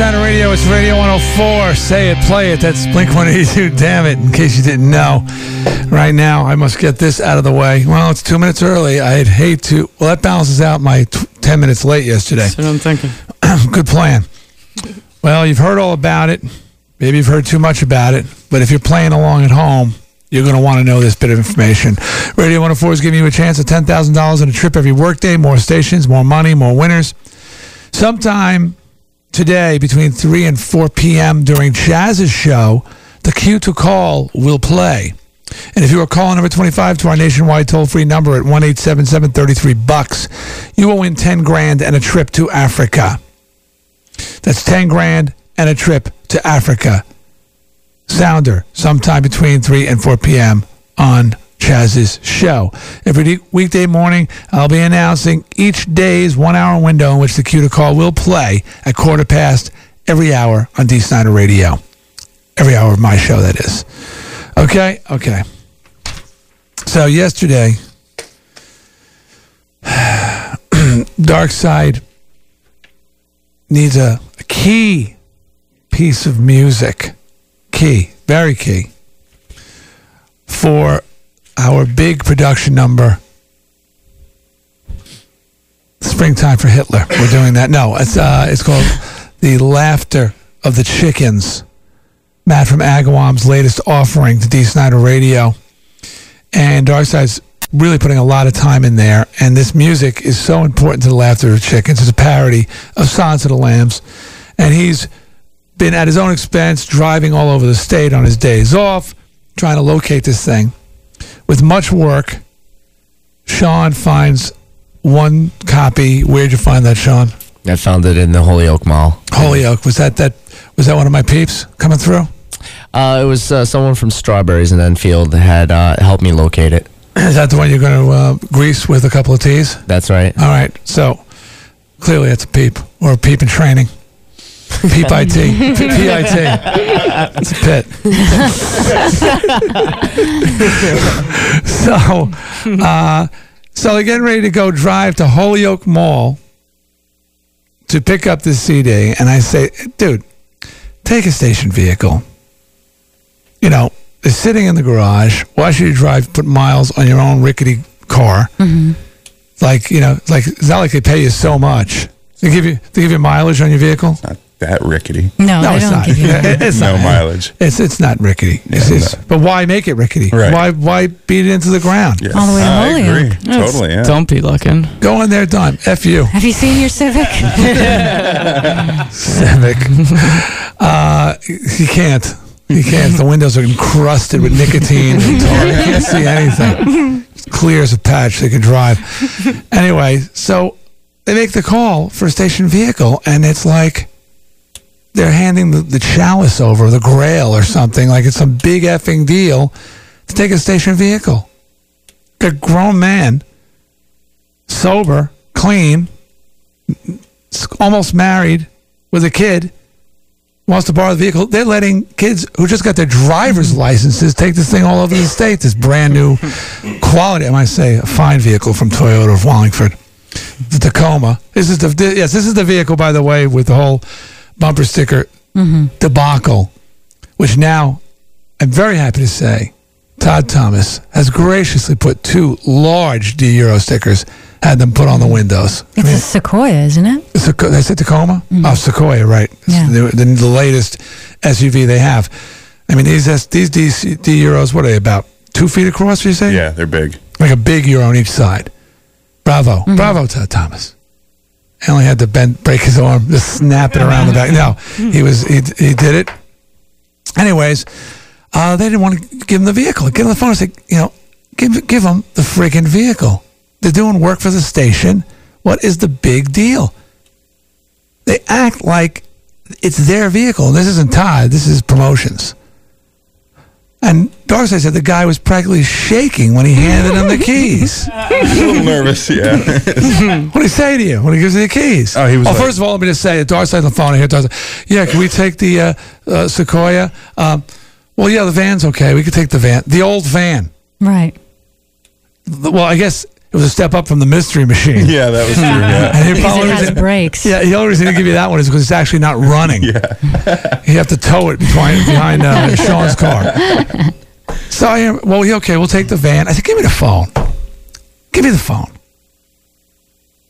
Sound Radio. It's Radio 104. Say it, play it. That's Blink 182. Damn it. In case you didn't know, right now I must get this out of the way. Well, it's two minutes early. I'd hate to. Well, that balances out my t- 10 minutes late yesterday. That's what I'm thinking. Good plan. Well, you've heard all about it. Maybe you've heard too much about it. But if you're playing along at home, you're going to want to know this bit of information. Radio 104 is giving you a chance at $10,000 on a trip every workday, more stations, more money, more winners. Sometime today between 3 and 4 p.m. during Chaz's show, the cue to call will play. And if you are calling number 25 to our nationwide toll-free number at 1-877-33 bucks, you will win 10 grand and a trip to Africa. That's 10 grand and a trip to Africa. Sounder sometime between 3 and 4 p.m. on Chaz's show. Every weekday morning, I'll be announcing each day's one hour window in which the cue to call will play at quarter past every hour on Dee Snider Radio. Every hour of my show, that is. Okay? Okay. So, yesterday, Dark Side needs a, a key piece of music. Key, very key, for our big production number, Springtime for Hitler. We're doing that. No, it's uh, it's called The Laughter of the Chickens. Matt from Agawam's latest offering to Dee Snider Radio. And Darkside's really putting a lot of time in there. And this music is so important to the Laughter of the Chickens. It's a parody of Silence of the Lambs. And he's been at his own expense driving all over the state on his days off, trying to locate this thing. With much work, Sean finds one copy. Where'd you find that, Sean? I found it in the Holyoke Mall. Holyoke. Was that that? Was that one of my peeps coming through? Uh, it was uh, someone from Strawberries in Enfield had uh, helped me locate it. Is that the one you're going to uh, grease with a couple of teas? That's right. All right. So clearly, it's a peep or a peep in training. Peep IT. PIT. It's a pit. so, uh, so they're getting ready to go drive to Holyoke Mall to pick up the CD. And I say, dude, take a station vehicle. You know, it's sitting in the garage. Why should you drive, put miles on your own rickety car? Like, you know, like it's not like they pay you so much. They give you they give you mileage on your vehicle. Not that rickety. No, No, I it's don't not. give you It- it's no not. mileage. It's it's not rickety. It's, Yeah, it's- no. But why make it rickety? Right. Why why beat it into the ground? Yes. All the way to Holyoke. Totally. Yeah. Don't be looking. Go in there, done. F you, Have you seen your Civic? Civic. uh, you can't. You can't. The windows are encrusted with nicotine. and tar. You can't see anything. It's clear as a patch. They can drive. Anyway, so they make the call for a station vehicle, and it's like they're handing the, the chalice over, the grail or something. Like it's some big effing deal to take a station vehicle. A grown man, sober, clean, almost married, with a kid, wants to borrow the vehicle. They're letting kids who just got their driver's licenses take this thing all over the state. This brand new quality, I might say, a fine vehicle from Toyota of Wallingford, the Tacoma. This is the yes, this is the vehicle, by the way, with the whole bumper sticker debacle, which now I'm very happy to say Todd Thomas has graciously put two large D Euro stickers, had them put on the windows. it's a Sequoia, isn't it? Sequ- I said Tacoma? Mm-hmm. Oh, Sequoia, right. Yeah. The, the, the latest SUV they have. I mean, these these D, D Euros, what are they, about two feet across, you say? Yeah, they're big. Like a big Euro on each side. Bravo. Mm-hmm. Bravo, Todd Thomas. I only had to bend, break his arm, just snap it around the back. No, he was he, he did it. Anyways, uh, they didn't want to give him the vehicle. Get on the phone and say, you know, give give him the friggin' vehicle. They're doing work for the station. What is the big deal? They act like it's their vehicle. This isn't Todd. This is promotions. And Darkside said the guy was practically shaking when he handed him the keys. A little nervous. Yeah. What did he say to you when he gives you the keys? Oh, he was Oh, like- first of all, let me just say, Darcy's on the phone. I hear Darcy. Yeah, can we take the uh, uh, Sequoia? Um, well, yeah, the van's okay. We could take the van, the old van. Right. The- Well, I guess It was a step up from the Mystery Machine. Yeah, that was true. Yeah. And he Because probably it has was- brakes. Yeah, the only reason to give you that one is because it's actually not running. Yeah. You have to tow it behind, behind uh, Sean's car. So I am, well, yeah, okay, we'll take the van. I said, give me the phone. Give me the phone.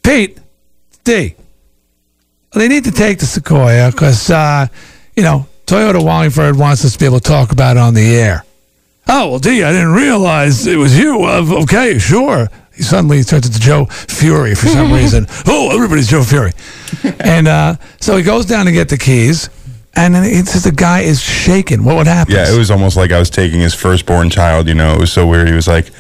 Pete, D. They need to take the Sequoia because, uh, you know, Toyota Wallingford wants us to be able to talk about it on the air. Oh, well, D, I didn't realize it was you. Uh, okay, sure. He suddenly turns into Joe Fury for some reason. Oh, everybody's Joe Fury. And uh, so he goes down to get the keys, and then it says the guy is shaking. What would happen? Yeah, it was almost like I was taking his firstborn child. You know, it was so weird. He was like,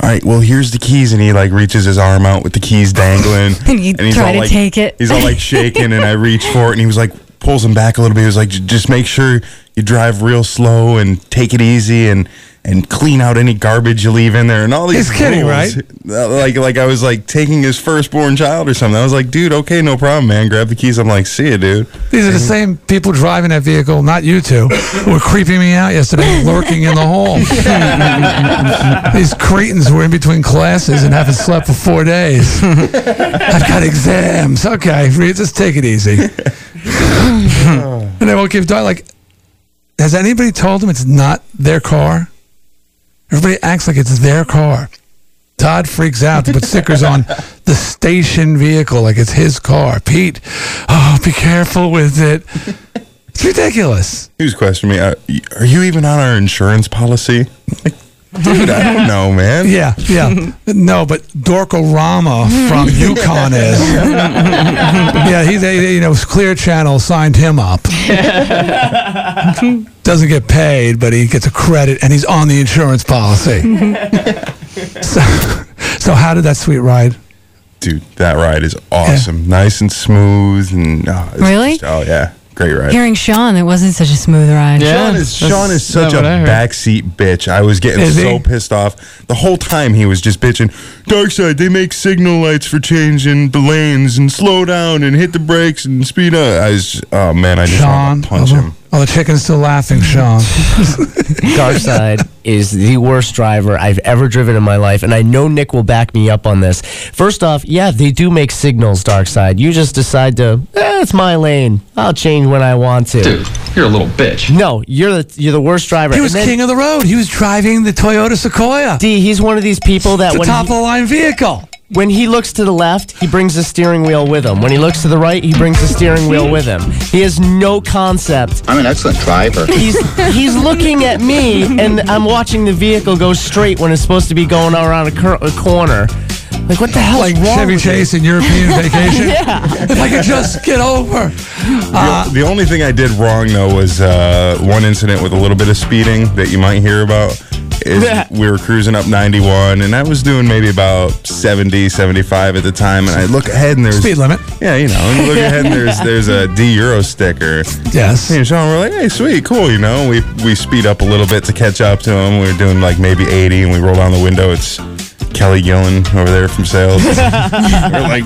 "All right, well, here's the keys," and he like reaches his arm out with the keys dangling, And you try all to like, take it. He's all like shaking, and I reach for it, and he was like pulls him back a little bit. He was like, "Just make sure you drive real slow and take it easy, and and clean out any garbage you leave in there, and all these." He's kidding, rules. Uh, Like like I was like taking his firstborn child or something. I was like, "Dude, okay, no problem, man. Grab the keys." I'm like, "See ya, dude." These are the same people driving that vehicle, not you two, who were creeping me out yesterday, lurking in the hall. These cretins were in between classes and haven't slept for four days. I've got exams. Okay, Reed, just take it easy. and they won't give time like. Has anybody told them it's not their car? Everybody acts like it's their car. Todd freaks out to put stickers on the station vehicle like it's his car. Pete, oh, be careful with it. It's ridiculous. He was questioning me. Uh, are you even on our insurance policy? Like, dude, I don't know, man. Yeah, yeah. No, but Dorkorama from UConn is. yeah, he, they, you know, Clear Channel signed him up. Doesn't get paid, but he gets a credit, and he's on the insurance policy. so, so how did that sweet ride? Dude, that ride is awesome. Nice and smooth. and oh, Really? just- oh, yeah. Great ride. Hearing Sean, it wasn't such a smooth ride. Yeah. Sean is Sean is such a what I heard. backseat bitch. I was getting Is so he? pissed off the whole time. He was just bitching. Dark side, they make signal lights for changing the lanes and slow down and hit the brakes and speed up. I was, oh man, I just Sean. want to punch oh, him. Oh, the chicken's still laughing, Sean. Darkside is the worst driver I've ever driven in my life, and I know Nick will back me up on this. First off, yeah, they do make signals, Darkside. You just decide to, eh, it's my lane. I'll change when I want to. Dude, you're a little bitch. No, you're the you're the worst driver. He was then, king of the road. He was driving the Toyota Sequoia. D, he's one of these people that It's a top he, of the line vehicle. When he looks to the left, he brings the steering wheel with him. When he looks to the right, he brings the steering wheel with him. He has no concept I'm an excellent driver. he's he's looking at me and I'm watching the vehicle go straight when it's supposed to be going around a, cur- a corner. Like what the hell Like wrong Chevy with you? Chase and European vacation. If I could just get over. The- the only thing I did wrong though was uh, one incident with a little bit of speeding that you might hear about. Is Yeah. we were cruising up 91 and I was doing maybe about 70, 75 at the time, and I look ahead and there's Speed limit. Yeah, you know, and you look ahead and there's there's a D Euro sticker. Yes. Me and Sean were like, hey, sweet, cool, you know. We we speed up a little bit to catch up to him. We were doing like maybe 80, and we roll down the window. It's Kelly Gillen over there from sales. we're like,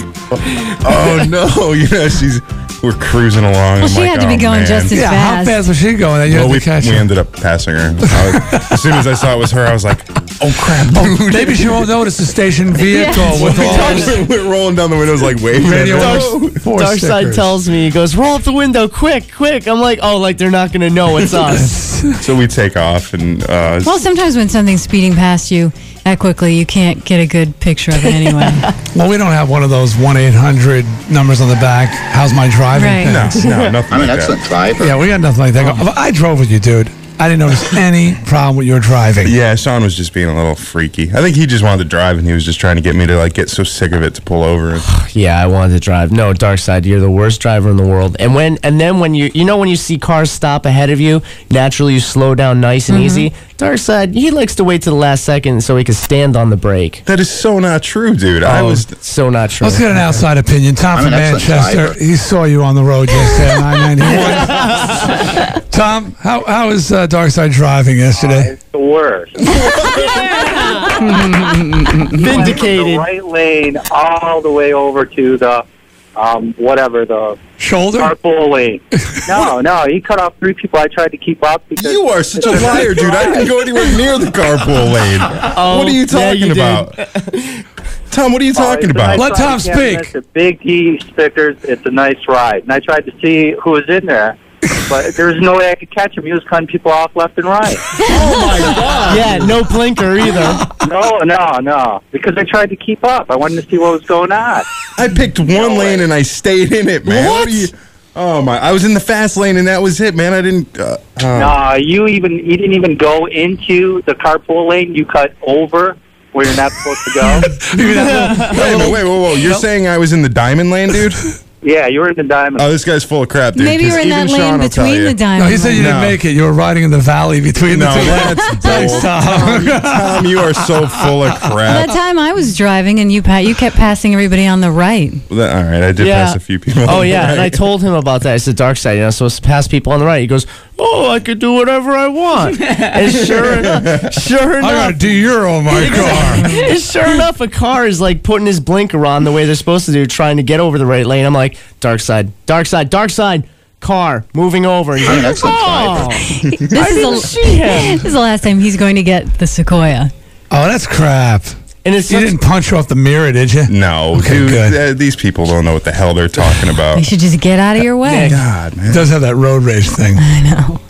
oh no, you know, she's we're cruising along. Well, I'm she like, had to be "Oh, going man." just as Yeah, how fast. fast was she going you Well, had we, to catch we ended up passing her. Was- as soon as I saw it was her, I was like, "Oh crap, dude!" Maybe she won't notice the station vehicle Yeah. with all those we're rolling down the windows like waving. at radio her. force, force Dark side tells me, he goes, roll up the window, quick, quick. I'm like, oh, like they're not gonna know it's us. So we take off and uh, well, sometimes when something's speeding past you that quickly, you can't get a good picture of it anyway. Well, we don't have one of those 1 800 numbers on the back. How's my driving? Right. things. no, no, nothing I'm an excellent that. driver. Yeah, we got nothing like that. Um, I drove with you, dude. I didn't notice any problem with your driving. Yeah, Sean was just being a little freaky. I think he just wanted to drive, and he was just trying to get me to like get so sick of it to pull over. yeah, I wanted to drive. No, Dark side, you're the worst driver in the world. And when and then when you you know when you see cars stop ahead of you, naturally you slow down nice and mm-hmm. easy. Dark side, he likes to wait to the last second so he can stand on the brake. That is so not true, dude. I Oh, was. so not true. Let's get an outside opinion. Tom I'm from an excellent Manchester. driver. He saw you on the road yesterday on 991. Tom, how, how was uh, Darkside driving yesterday? It's the worst. Vindicated. The right lane all the way over to the um, whatever the Shoulder? carpool lane. No, no, he cut off three people. I tried to keep up because You are such a liar, dude. I didn't go anywhere near the carpool lane. what are you Oh, yeah, talking you about? Tom, what are you Oh, talking it's about? nice Let. Tom speak. miss it. Big D stickers. It's a nice ride, and I tried to see who was in there, but there was no way I could catch him. He was cutting people off left and right. Oh my god! Yeah, no blinker either. No, no, no, because I tried to keep up. I wanted to see what was going on. I picked one lane and I stayed in it, man. What? are you? Oh my! I was in the fast lane and that was it, man. I didn't. Uh, uh, No, you even you didn't even go into the carpool lane. You cut over where you're not supposed to go. Maybe that little- Wait a minute, wait, whoa, whoa! You're saying I was in the diamond lane, dude? yeah, you were in the diamond. Oh, this guy's full of crap, dude. Maybe you 'cause were in that lane Sean will between you. the no, he said you didn't make it. You were riding in the valley between No, the two. that's Thanks, bold. Tom. Tom, you are so full of crap. that crap. time I was driving and you pa- you kept passing everybody on the right. Well, that- all right, I did Yeah. pass a few people. Oh yeah, and I told him about that. It's the dark side, you know. So it's past people on the right. He goes, "Oh, I could do whatever I want." and sure enough, sure I got a enough, D euro on oh, my car. and sure enough, a car is like putting his blinker on the way they're supposed to do, trying to get over the right lane. I'm like, "Dark side, dark side, dark side." Car moving over. And he's like, That's "Oh, This I is didn't the see him." this is the last time he's going to get the Sequoia. Oh, that's crap. And it's You such- didn't punch off the mirror, did you? No, Okay, dude, good. uh, these people don't know what the hell they're talking about. You should just get out of your way. God, It man. does have that road rage thing. I know.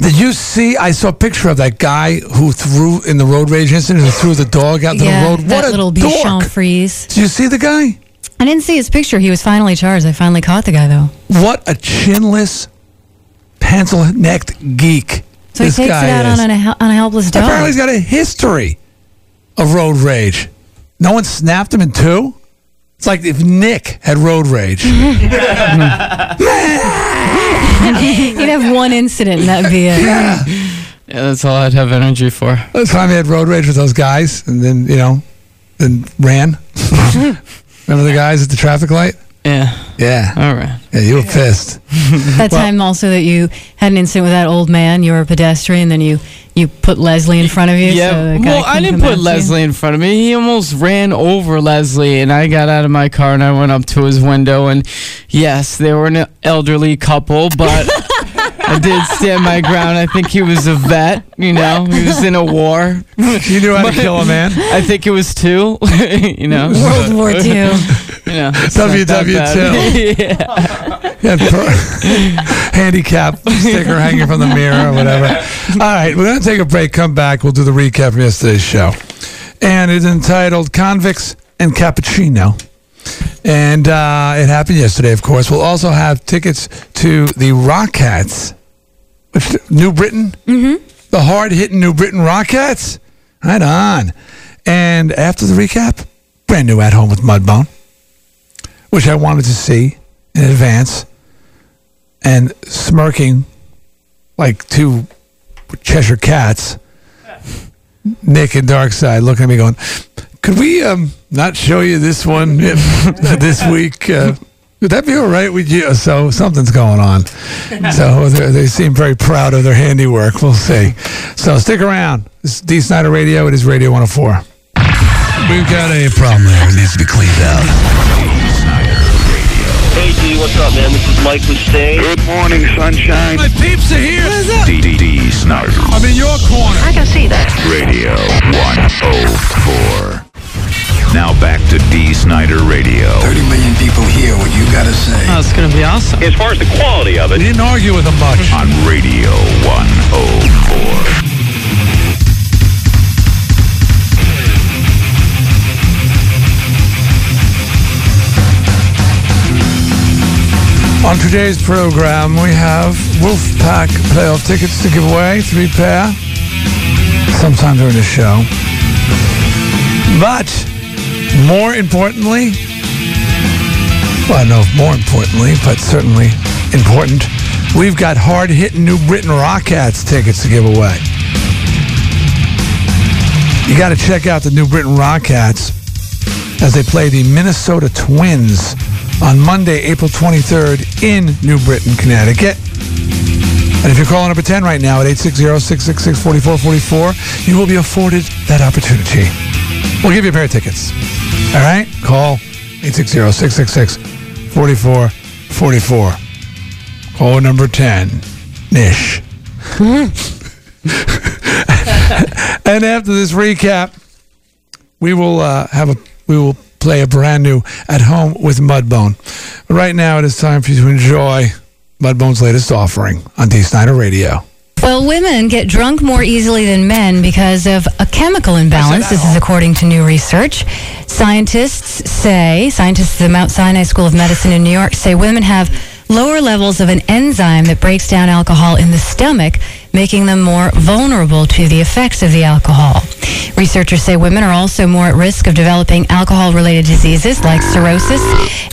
Did you see? I saw a picture of that guy who threw in the road rage incident, who threw the dog out to yeah, the road. that What a little dork! Bichon Frise. Did you see the guy? I didn't see his picture. He was finally charged. I finally caught the guy though. What a chinless, pencil-necked geek. So this he takes guy it out is. on a, on a helpless dog. Apparently, he's got a history of road rage. No one snapped him in two. It's like if Nick had road rage. He'd have one incident and that'd be it. Yeah, that's all I'd have energy for. Last time he had road rage with those guys, and then you know, then ran. Remember the guys at the traffic light? Yeah. Yeah, All right. yeah, you were pissed. That time also that you had an incident with that old man. You were a pedestrian, then you you put Leslie in front of you. Yeah. so the guy well, I didn't put after you. Leslie in front of me. He almost ran over Leslie, and I got out of my car and I went up to his window. And yes, they were an elderly couple, but I did stand my ground. I think he was a vet. You know, he was in a war. You knew how to kill a man. I think it was two. you know, World War II. You know, it's not that WW2. bad. yeah. Yeah, per- handicap sticker hanging from the mirror or whatever. All right, we're going to take a break. Come back. We'll do the recap from yesterday's show. And it's entitled Convicts and Cappuccino. And uh, it happened yesterday, of course. We'll also have tickets to the Rock Cats, which New Britain, mm-hmm. the hard hitting New Britain Rock Cats. Right on. And after the recap, brand new at home with Mudbone, which I wanted to see in advance and smirking like two Cheshire cats. Nick and Darkside looking at me going, could we um, not show you this one this week? Uh, would that be all right with you? So something's going on. So they're- seem very proud of their handiwork. We'll see. So stick around. This is Dee Snider Radio. It is Radio 104. We've got a problem there. It needs to be cleaned out. Hey D, what's up, man? This is Mike Mustaine. Good morning, sunshine. My peeps are here. Dee Snider I'm in your corner. I can see that. Radio 104. Now back to Dee Snider Radio 30 million people hear what you gotta say. Oh, it's gonna be awesome. As far as the quality of it, We didn't argue with them much. on Radio 104. On today's program, we have Wolfpack playoff tickets to give away, three pair, sometime during the show. But more importantly, well, I know more importantly, but certainly important, we've got hard hitting New Britain Rock Cats tickets to give away. You got to check out the New Britain Rock Cats as they play the Minnesota Twins on Monday, April 23rd in New Britain, Connecticut. And if you're calling number 10 right now at 860-666-4444, you will be afforded that opportunity. We'll give you a pair of tickets. All right? Call 44 44. Caller number 10, Nish. and after this recap, we will uh, have a we will play a brand new at home with Mudbone. Right now, it is time for you to enjoy Mudbone's latest offering on Dee Snider Radio. Well, women get drunk more easily than men because of a chemical imbalance. This is according to new research. Scientists say, scientists at the Mount Sinai School of Medicine in New York say women have lower levels of an enzyme that breaks down alcohol in the stomach, making them more vulnerable to the effects of the alcohol. Researchers say women are also more at risk of developing alcohol related diseases like cirrhosis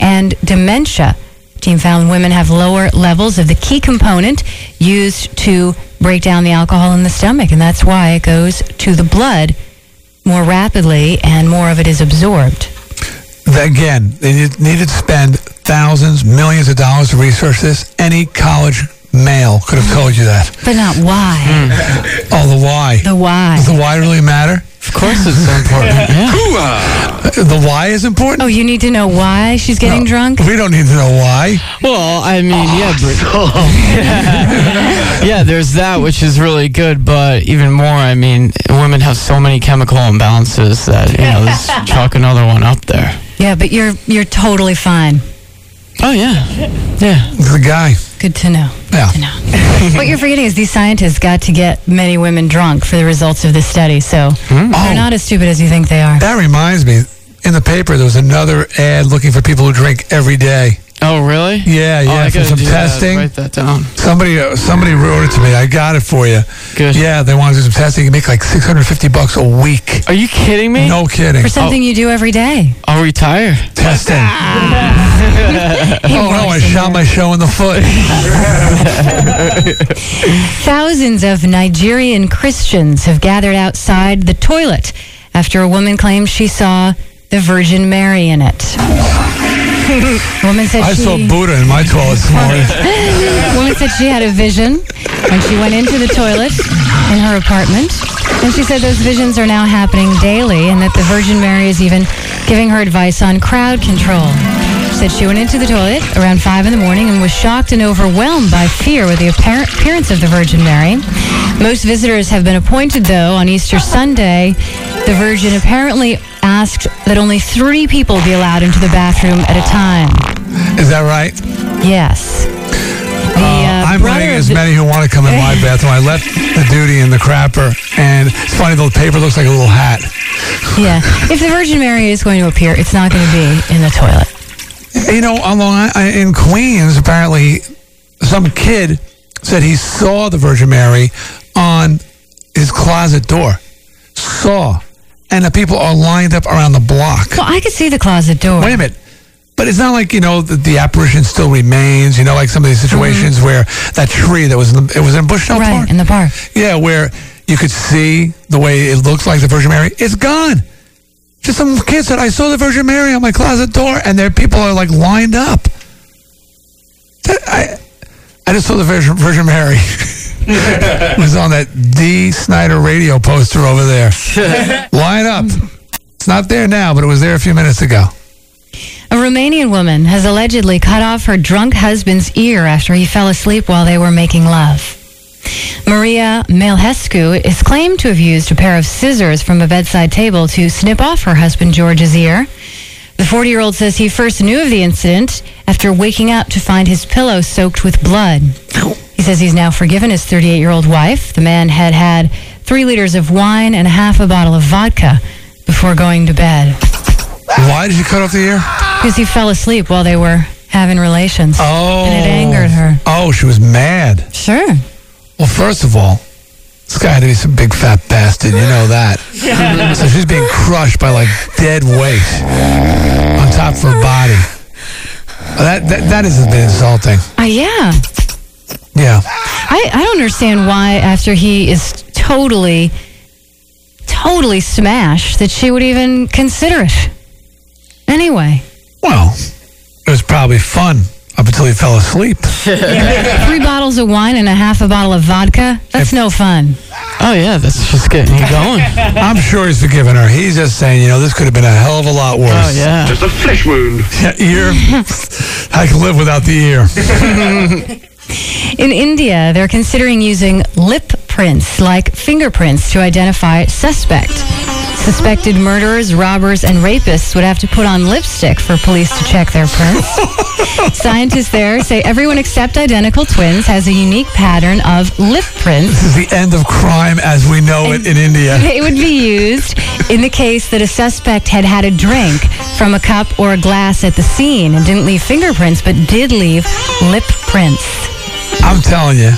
and dementia. Team found women have lower levels of the key component used to break down the alcohol in the stomach, and that's why it goes to the blood more rapidly and more of it is absorbed. Again, they need- needed to spend thousands, millions of dollars to research this. Any college male could have told you that. But not why. Oh, the why. The why. Does the why really matter? Of course, it's so important. Yeah. The why is important? Oh, you need to know why she's getting drunk? We don't need to know why. Well, I mean, yeah, but, yeah, there's that, which is really good. But even more, I mean, women have so many chemical imbalances that you know, let's chalk another one up there. Yeah, but you're you're totally fine. Oh yeah, yeah. The guy. Good to know. Yeah. To know. what you're forgetting is these scientists got to get many women drunk for the results of this study, so hmm? Oh. they're not as stupid as you think they are. That reminds me. In the paper, there was another ad looking for people who drink every day. Oh really? Yeah, Oh, yeah, I for gotta some do that. testing. Write that down. Somebody, uh, somebody wrote it to me. I got it for you. Good. Yeah, they want to do some testing. You can make like 650 bucks a week. Are you kidding me? No kidding. For something you do every day. I'll retire. Testing. oh no, I shot my show in the foot. Thousands of Nigerian Christians have gathered outside the toilet after a woman claims she saw the Virgin Mary in it. Woman said I she, saw Buddha in my toilet this morning. woman said she had a vision when she went into the toilet in her apartment. And she said those visions are now happening daily and that the Virgin Mary is even giving her advice on crowd control. Said she went into the toilet around 5 in the morning and was shocked and overwhelmed by fear with the apparent appearance of the Virgin Mary. Most visitors have been appointed, though, on Easter Sunday. The Virgin apparently asked that only three people be allowed into the bathroom at a time. Is that right? Yes. The uh, I'm letting as many who want to come in my bathroom. I left the duty in the crapper, and it's funny. The paper looks like a little hat. Yeah. If the Virgin Mary is going to appear, it's not going to be in the toilet. You know, on Long Island, in Queens, apparently, some kid said he saw the Virgin Mary on his closet door. Saw, and the people are lined up around the block. Well, I could see the closet door. Wait a minute. But it's not like you know the, the apparition still remains. You know, like some of these situations mm-hmm. where that tree that was in the, it was in Bushnell right, Park. in the park. Yeah, where you could see the way it looks like the Virgin Mary. It's gone. Just some kid said, I saw the Virgin Mary on my closet door, and there people are like lined up. That- I, I just saw the Virgin, Virgin Mary. it was on that Dee Snider radio poster over there. Line up. It's not there now, but it was there a few minutes ago. A Romanian woman has allegedly cut off her drunk husband's ear after he fell asleep while they were making love. Maria Melhescu is claimed to have used a pair of scissors from a bedside table to snip off her husband George's ear. The 40 year old says he first knew of the incident after waking up to find his pillow soaked with blood. He says he's now forgiven his 38 year old wife. The man had had three liters of wine and a half a bottle of vodka before going to bed Why did you cut off the ear? because he fell asleep while they were having relations. Oh. And it oh. angered her. Oh, she was mad. Sure. Well, first of all, this guy had to be some big fat bastard. You know that. so she's being crushed by like dead weight on top of her body. That that, that is a bit insulting. Uh, yeah. Yeah. I, I don't understand why, after he is totally, totally smashed, that she would even consider it. Anyway, Well, it was probably fun up until he fell asleep. three bottles of wine and a half a bottle of vodka, that's no fun. Oh yeah, that's just getting you going. I'm sure he's forgiven her. He's just saying, you know, this could have been a hell of a lot worse. Oh yeah. Just a flesh wound. Yeah, ear. I can live without the ear. In India, they're considering using lip prints like fingerprints to identify suspect. Suspected murderers, robbers, and rapists would have to put on lipstick for police to check their prints. Scientists there say everyone except identical twins has a unique pattern of lip prints. This is the end of crime as we know it in India. They would be used in the case that a suspect had had a drink from a cup or a glass at the scene and didn't leave fingerprints, but did leave lip prints. I'm telling you,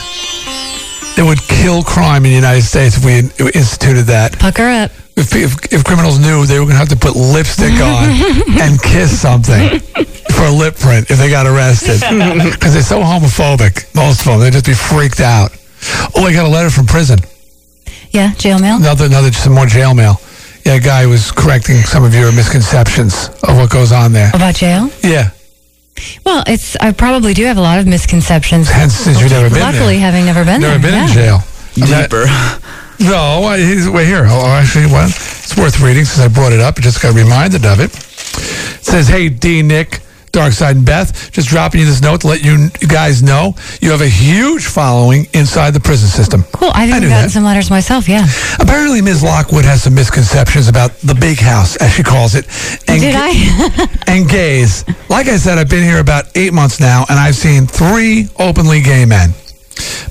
it would kill crime in the United States if we instituted that. Pucker up. If, if, if criminals knew they were going to have to put lipstick on and kiss something for a lip print if they got arrested. Because they're so homophobic, most of them. They'd just be freaked out. Oh, I got a letter from prison. Yeah, jail mail. Another, another, some more jail mail. Yeah, a guy was correcting some of your misconceptions of what goes on there. About jail? Yeah. Well, it's I probably do have a lot of misconceptions. Hence, since you've never been Luckily, there. having never been Never there. been yeah. in jail. Deeper. No, I- he's wait here. Oh, actually, well, it's worth reading since I brought it up. I just got reminded of it. It says, "Hey, D, Nick, Darkside, and Beth, just dropping you this note to let you guys know you have a huge following inside the prison system." Cool. I've I even gotten that. some letters myself. Yeah. Apparently, Ms. Lockwood has some misconceptions about the big house, as she calls it. And Did I? and gays. Like I said, I've been here about eight months now, and I've seen three openly gay men,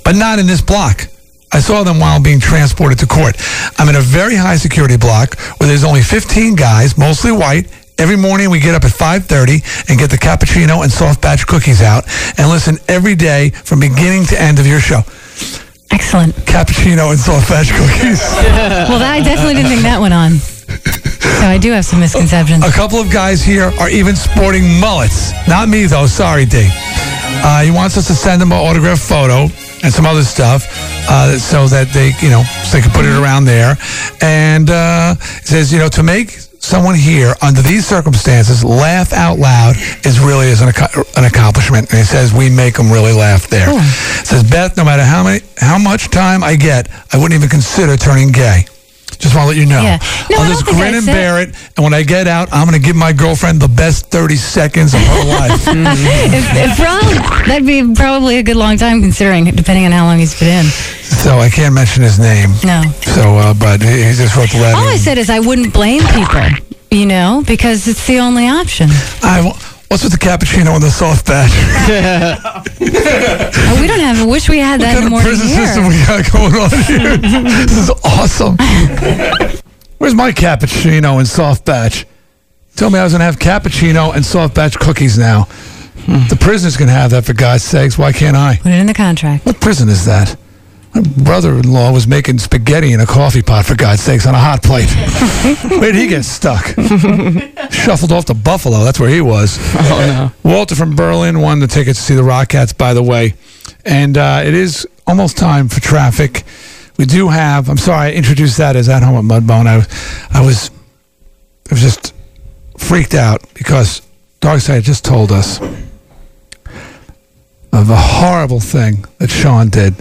but not in this block. I saw them while being transported to court. I'm in a very high security block where there's only 15 guys, mostly white. Every morning we get up at 5:30 and get the cappuccino and soft batch cookies out and listen every day from beginning to end of your show. Excellent. Cappuccino and soft batch cookies. Well, I definitely didn't think that went on. So I do have some misconceptions. A couple of guys here are even sporting mullets. Not me, though. Sorry, D. Uh, he wants us to send him an autographed photo and some other stuff uh, so that they, you know, so they can put it around there. And uh, says, you know, to make someone here under these circumstances laugh out loud is really is an, ac- an accomplishment. And he says we make them really laugh there. Says Beth, no matter how many, how much time I get, I wouldn't even consider turning gay. Just want to let you know. Yeah. No, I'll just grin and bear it. And when I get out, I'm going to give my girlfriend the best 30 seconds of her life. if, if Ron, that'd be probably a good long time considering, depending on how long he's been in. so I can't mention his name. No. So, uh, but he, he just wrote the letter. All I said is I wouldn't blame people, you know, because it's the only option. I, what's with the cappuccino and the soft batch? Oh, we don't have. Wish we had that what in the kind of morning prison system we got going on here? this is awesome. Where's my cappuccino and soft batch? Tell me I was going to have cappuccino and soft batch cookies now. Hmm. The prisoners can have that for God's sakes. Why can't I? Put it in the contract. What prison is that? My brother-in-law was making spaghetti in a coffee pot for God's sakes on a hot plate. Where'd he get stuck? Shuffled off to Buffalo. That's where he was. Oh no. Walter from Berlin won the tickets to see the Rock Cats, by the way. And uh, it is almost time for traffic. We do have, I'm sorry, I introduced that as At Home at Mudbone. I, I was I was just freaked out because Darkside just told us of a horrible thing that Sean did.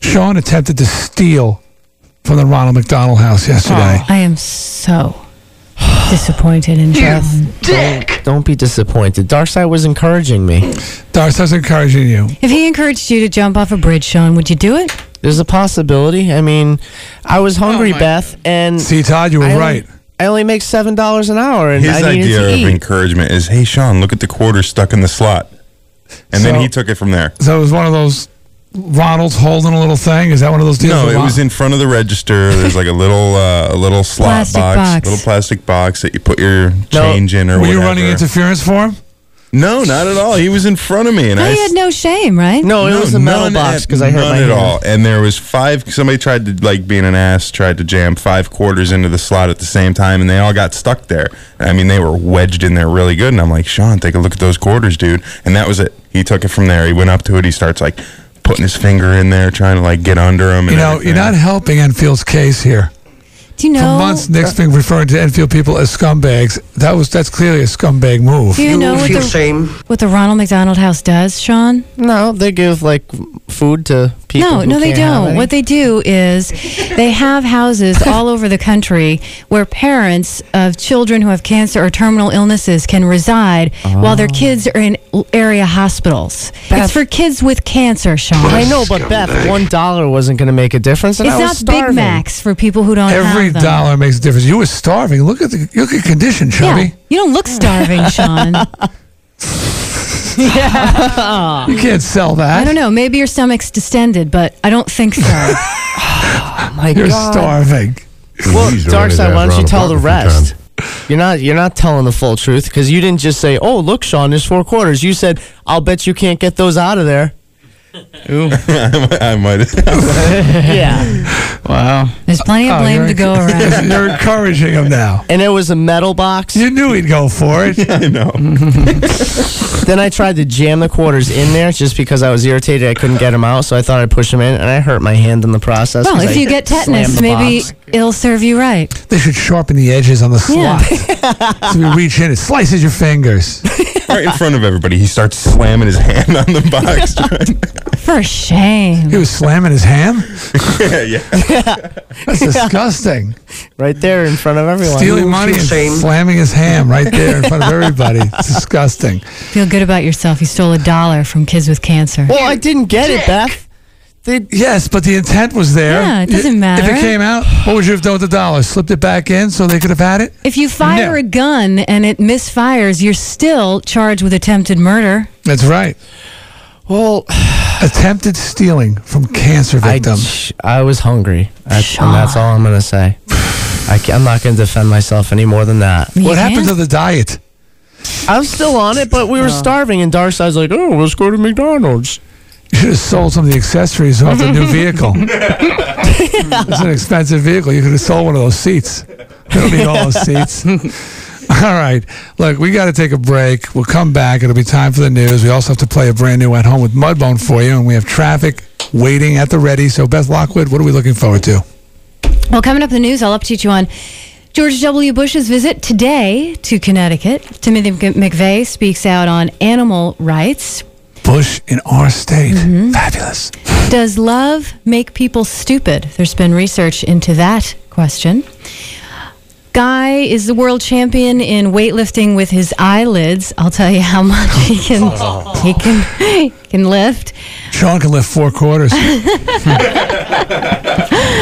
Sean attempted to steal from the Ronald McDonald House yesterday. I am so disappointed in Sean. Don't, don't be disappointed. Darkside was encouraging me. Darcy's encouraging you. If he encouraged you to jump off a bridge, Sean, would you do it? There's a possibility. I mean, I was hungry, oh my Beth, and See, Todd, you were I only- right. I only make seven dollars an hour, and His I needed idea to of eat. encouragement is, "Hey, Sean, look at the quarter stuck in the slot," and then So- he took it from there. So it was one of those Ronald's holding a little thing. Is that one of those deals? No, it was in front of the register. There's like a little, uh, a little slot Plastic box, box. little plastic box that you put your change in, or Were whatever. you running interference for him? No, not at all. He was in front of me, and Oh, I. had no shame, right? no, it No, was a metal box because I hurt none my at hand. all. And there was five. Somebody tried to like being an ass, tried to jam five quarters into the slot at the same time, and they all got stuck there. I mean, they were wedged in there really good. And I'm like, Sean, take a look at those quarters, dude. And that was it. He took it from there. He went up to it. He starts like putting his finger in there, trying to like get under him. And You know, everything. you're not helping Enfield's case here. Do you know? For know? months, Nick's uh, been referring to Enfield people as scumbags. That was that's clearly a scumbag move. do you know what the, shame? what the Ronald McDonald House does, Sean? No, they give like food to people No, who no, they can't don't. What they do is they have houses all over the country where parents of children who have cancer or terminal illnesses can reside while their ah. kids are in area hospitals. Beth- It's for kids with cancer, Sean. I know, but Beth, one dollar wasn't going to make a difference, and It's I was not starving. Big Macs for people who don't Every have them. dollar makes a difference. You were starving. Look at the look at condition, Chubby. Yeah, you don't look starving, Sean. You can't sell that. I don't know. Maybe your stomach's distended, but I don't think so. oh My You're God. starving. Well, He's Dark Side, why don't you tell the block a few rest? You're not you're not telling the full truth because you didn't just say, "Oh, look, Sean, there's four quarters." You said, "I'll bet you can't get those out of there." I might yeah, Wow. There's plenty of Oh, blame you're- to go around. You're encouraging him now. and it was a metal box. You knew he'd go for it. I know. Then I tried to jam the quarters in there just because I was irritated I couldn't get them out, so I thought I'd push them in, and I hurt my hand in the process. Well, 'cause if I you get tetanus, maybe box. it'll serve you right. They should sharpen the edges on the Yeah. slot. so you reach in, it slices your fingers. Right in front of everybody, he starts slamming his hand on the box. For shame. He was slamming his ham. yeah, yeah. That's disgusting. right there in front of everyone. Stealing money and slamming his ham right there in front of everybody. It's disgusting. Feel good about yourself. You stole a dollar from kids with cancer. Well, I didn't get it, Beth. They, Yes, but the intent was there. Yeah, it doesn't If matter. it came out, what would you have done with the dollar? Slipped it back in so they could have had it? If you fire No. a gun and it misfires, you're still charged with attempted murder. That's right. well, Attempted stealing from cancer I, victims. I was hungry, That's- and that's all I'm gonna say. I ca- I'm not gonna defend myself any more than that. You what happened to the diet? I was still on it, but we were oh. starving, and Darkside's like, "Oh, let's go to McDonald's." You should have sold some of the accessories off the new vehicle. it's an expensive vehicle. You could have sold one of those seats. We don't need all those seats. All right. Look, we got to take a break. We'll come back. It'll be time for the news. We also have to play a brand new At Home with Mudbone for you, and we have traffic waiting at the ready. So, Beth Lockwood, what are we looking forward to? Well, coming up in the news, I'll update you on George W. Bush's visit today to Connecticut. Timothy McVeigh speaks out on animal rights. Bush in our state. Fabulous. Does love make people stupid? There's been research into that question. Guy is the world champion in weightlifting with his eyelids. I'll tell you how much he can he can can lift. Sean can lift four quarters.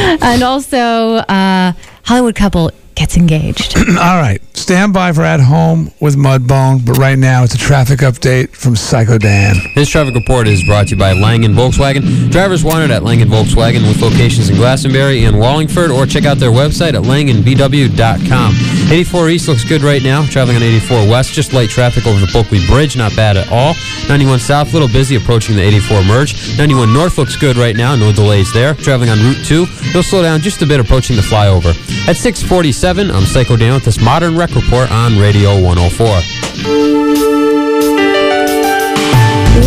And also, uh, Hollywood couple gets engaged. All right. Stand by for At Home with Mudbone. But right now, it's a traffic update from Psycho Dan. This traffic report is brought to you by Langen Volkswagen. Drivers wanted at Langen Volkswagen with locations in Glastonbury and Wallingford, or check out their website at langenbw.com. 84 East looks good right now. Traveling on 84 West, just light traffic over the Bulkeley Bridge, not bad at all. 91 South, little busy approaching the 84 merge. 91 North looks good right now, no delays there. Traveling on Route 2, you'll slow down just a bit approaching the flyover. At 647, I'm Psycho Dan with this modern rec report on Radio 104.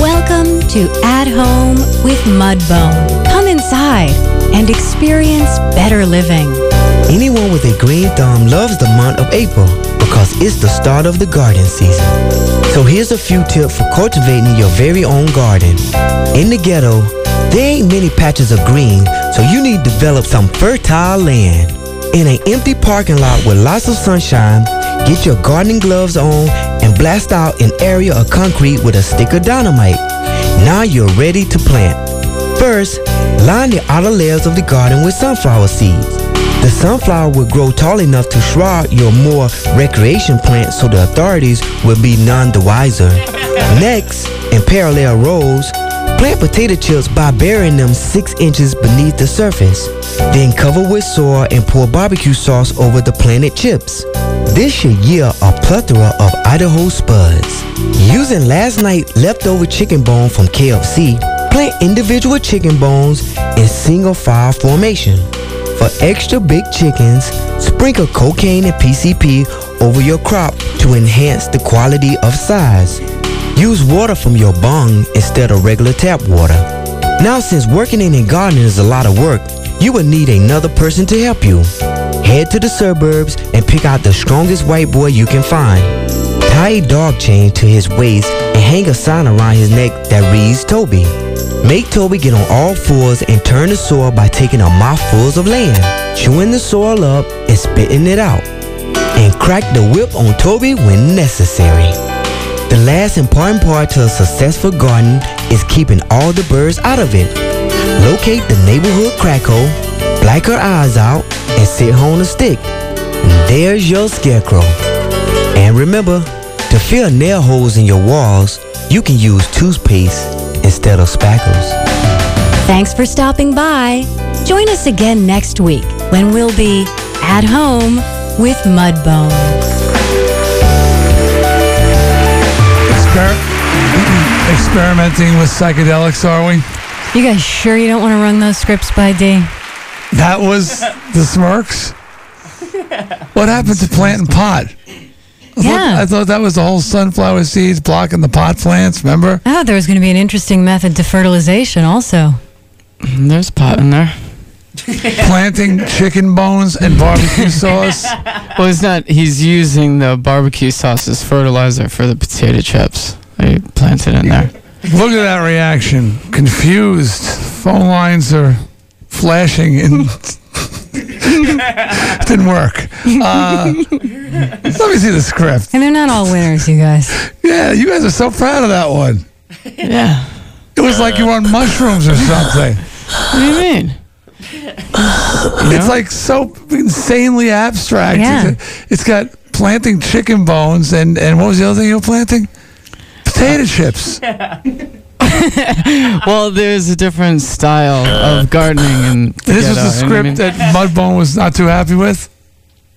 Welcome to At Home with Mudbone. Come inside and experience better living. Anyone with a green thumb loves the month of April because it's the start of the garden season. So here's a few tips for cultivating your very own garden. In the ghetto, there ain't many patches of green, so you need to develop some fertile land. In an empty parking lot with lots of sunshine, get your gardening gloves on and blast out an area of concrete with a stick of dynamite. Now you're ready to plant. First, line the outer layers of the garden with sunflower seeds. The sunflower will grow tall enough to shroud your more recreation plants so the authorities will be none the wiser. Next, in parallel rows, plant potato chips by burying them 6 inches beneath the surface. Then cover with soil and pour barbecue sauce over the planted chips. This should yield a plethora of Idaho spuds. Using last night's leftover chicken bone from KFC, plant individual chicken bones in single file formation. For extra big chickens, sprinkle cocaine and PCP over your crop to enhance the quality of size. Use water from your bung instead of regular tap water. Now since working in a garden is a lot of work, you will need another person to help you. Head to the suburbs and pick out the strongest white boy you can find. Tie a dog chain to his waist and hang a sign around his neck that reads Toby. Make Toby get on all fours and turn the soil by taking a mouthfuls of land, chewing the soil up and spitting it out. And crack the whip on Toby when necessary. The last important part to a successful garden is keeping all the birds out of it. Locate the neighborhood crack hole, black her eyes out, and sit her on a stick. And there's your scarecrow. And remember, to fill nail holes in your walls, you can use toothpaste instead of spackles. Thanks for stopping by. Join us again next week when we'll be at home with Mudbone. Exper- experimenting with psychedelics, are we? You guys sure you don't want to run those scripts by Dee? That was the Smirks. What happened to plant and pot? I thought, I thought that was the whole sunflower seeds blocking the pot plants. Remember? Oh, there was going to be an interesting method to fertilization also. Mm, there's pot in there. Planting chicken bones and barbecue sauce. Well, he's not. He's using the barbecue sauce as fertilizer for the potato chips. He planted in there. Look at that reaction. Confused. Phone lines are flashing and didn't work. Uh, let me see the script. And they're not all winners, you guys. Yeah, you guys are so proud of that one. Yeah. It was like you were on mushrooms or something. What do you mean? It's like so insanely abstract. Yeah. It's- it's got planting chicken bones and, and what was the other thing you were planting? Potato chips. Well, there's a different style of gardening, and This was the script that Mudbone was not too happy with.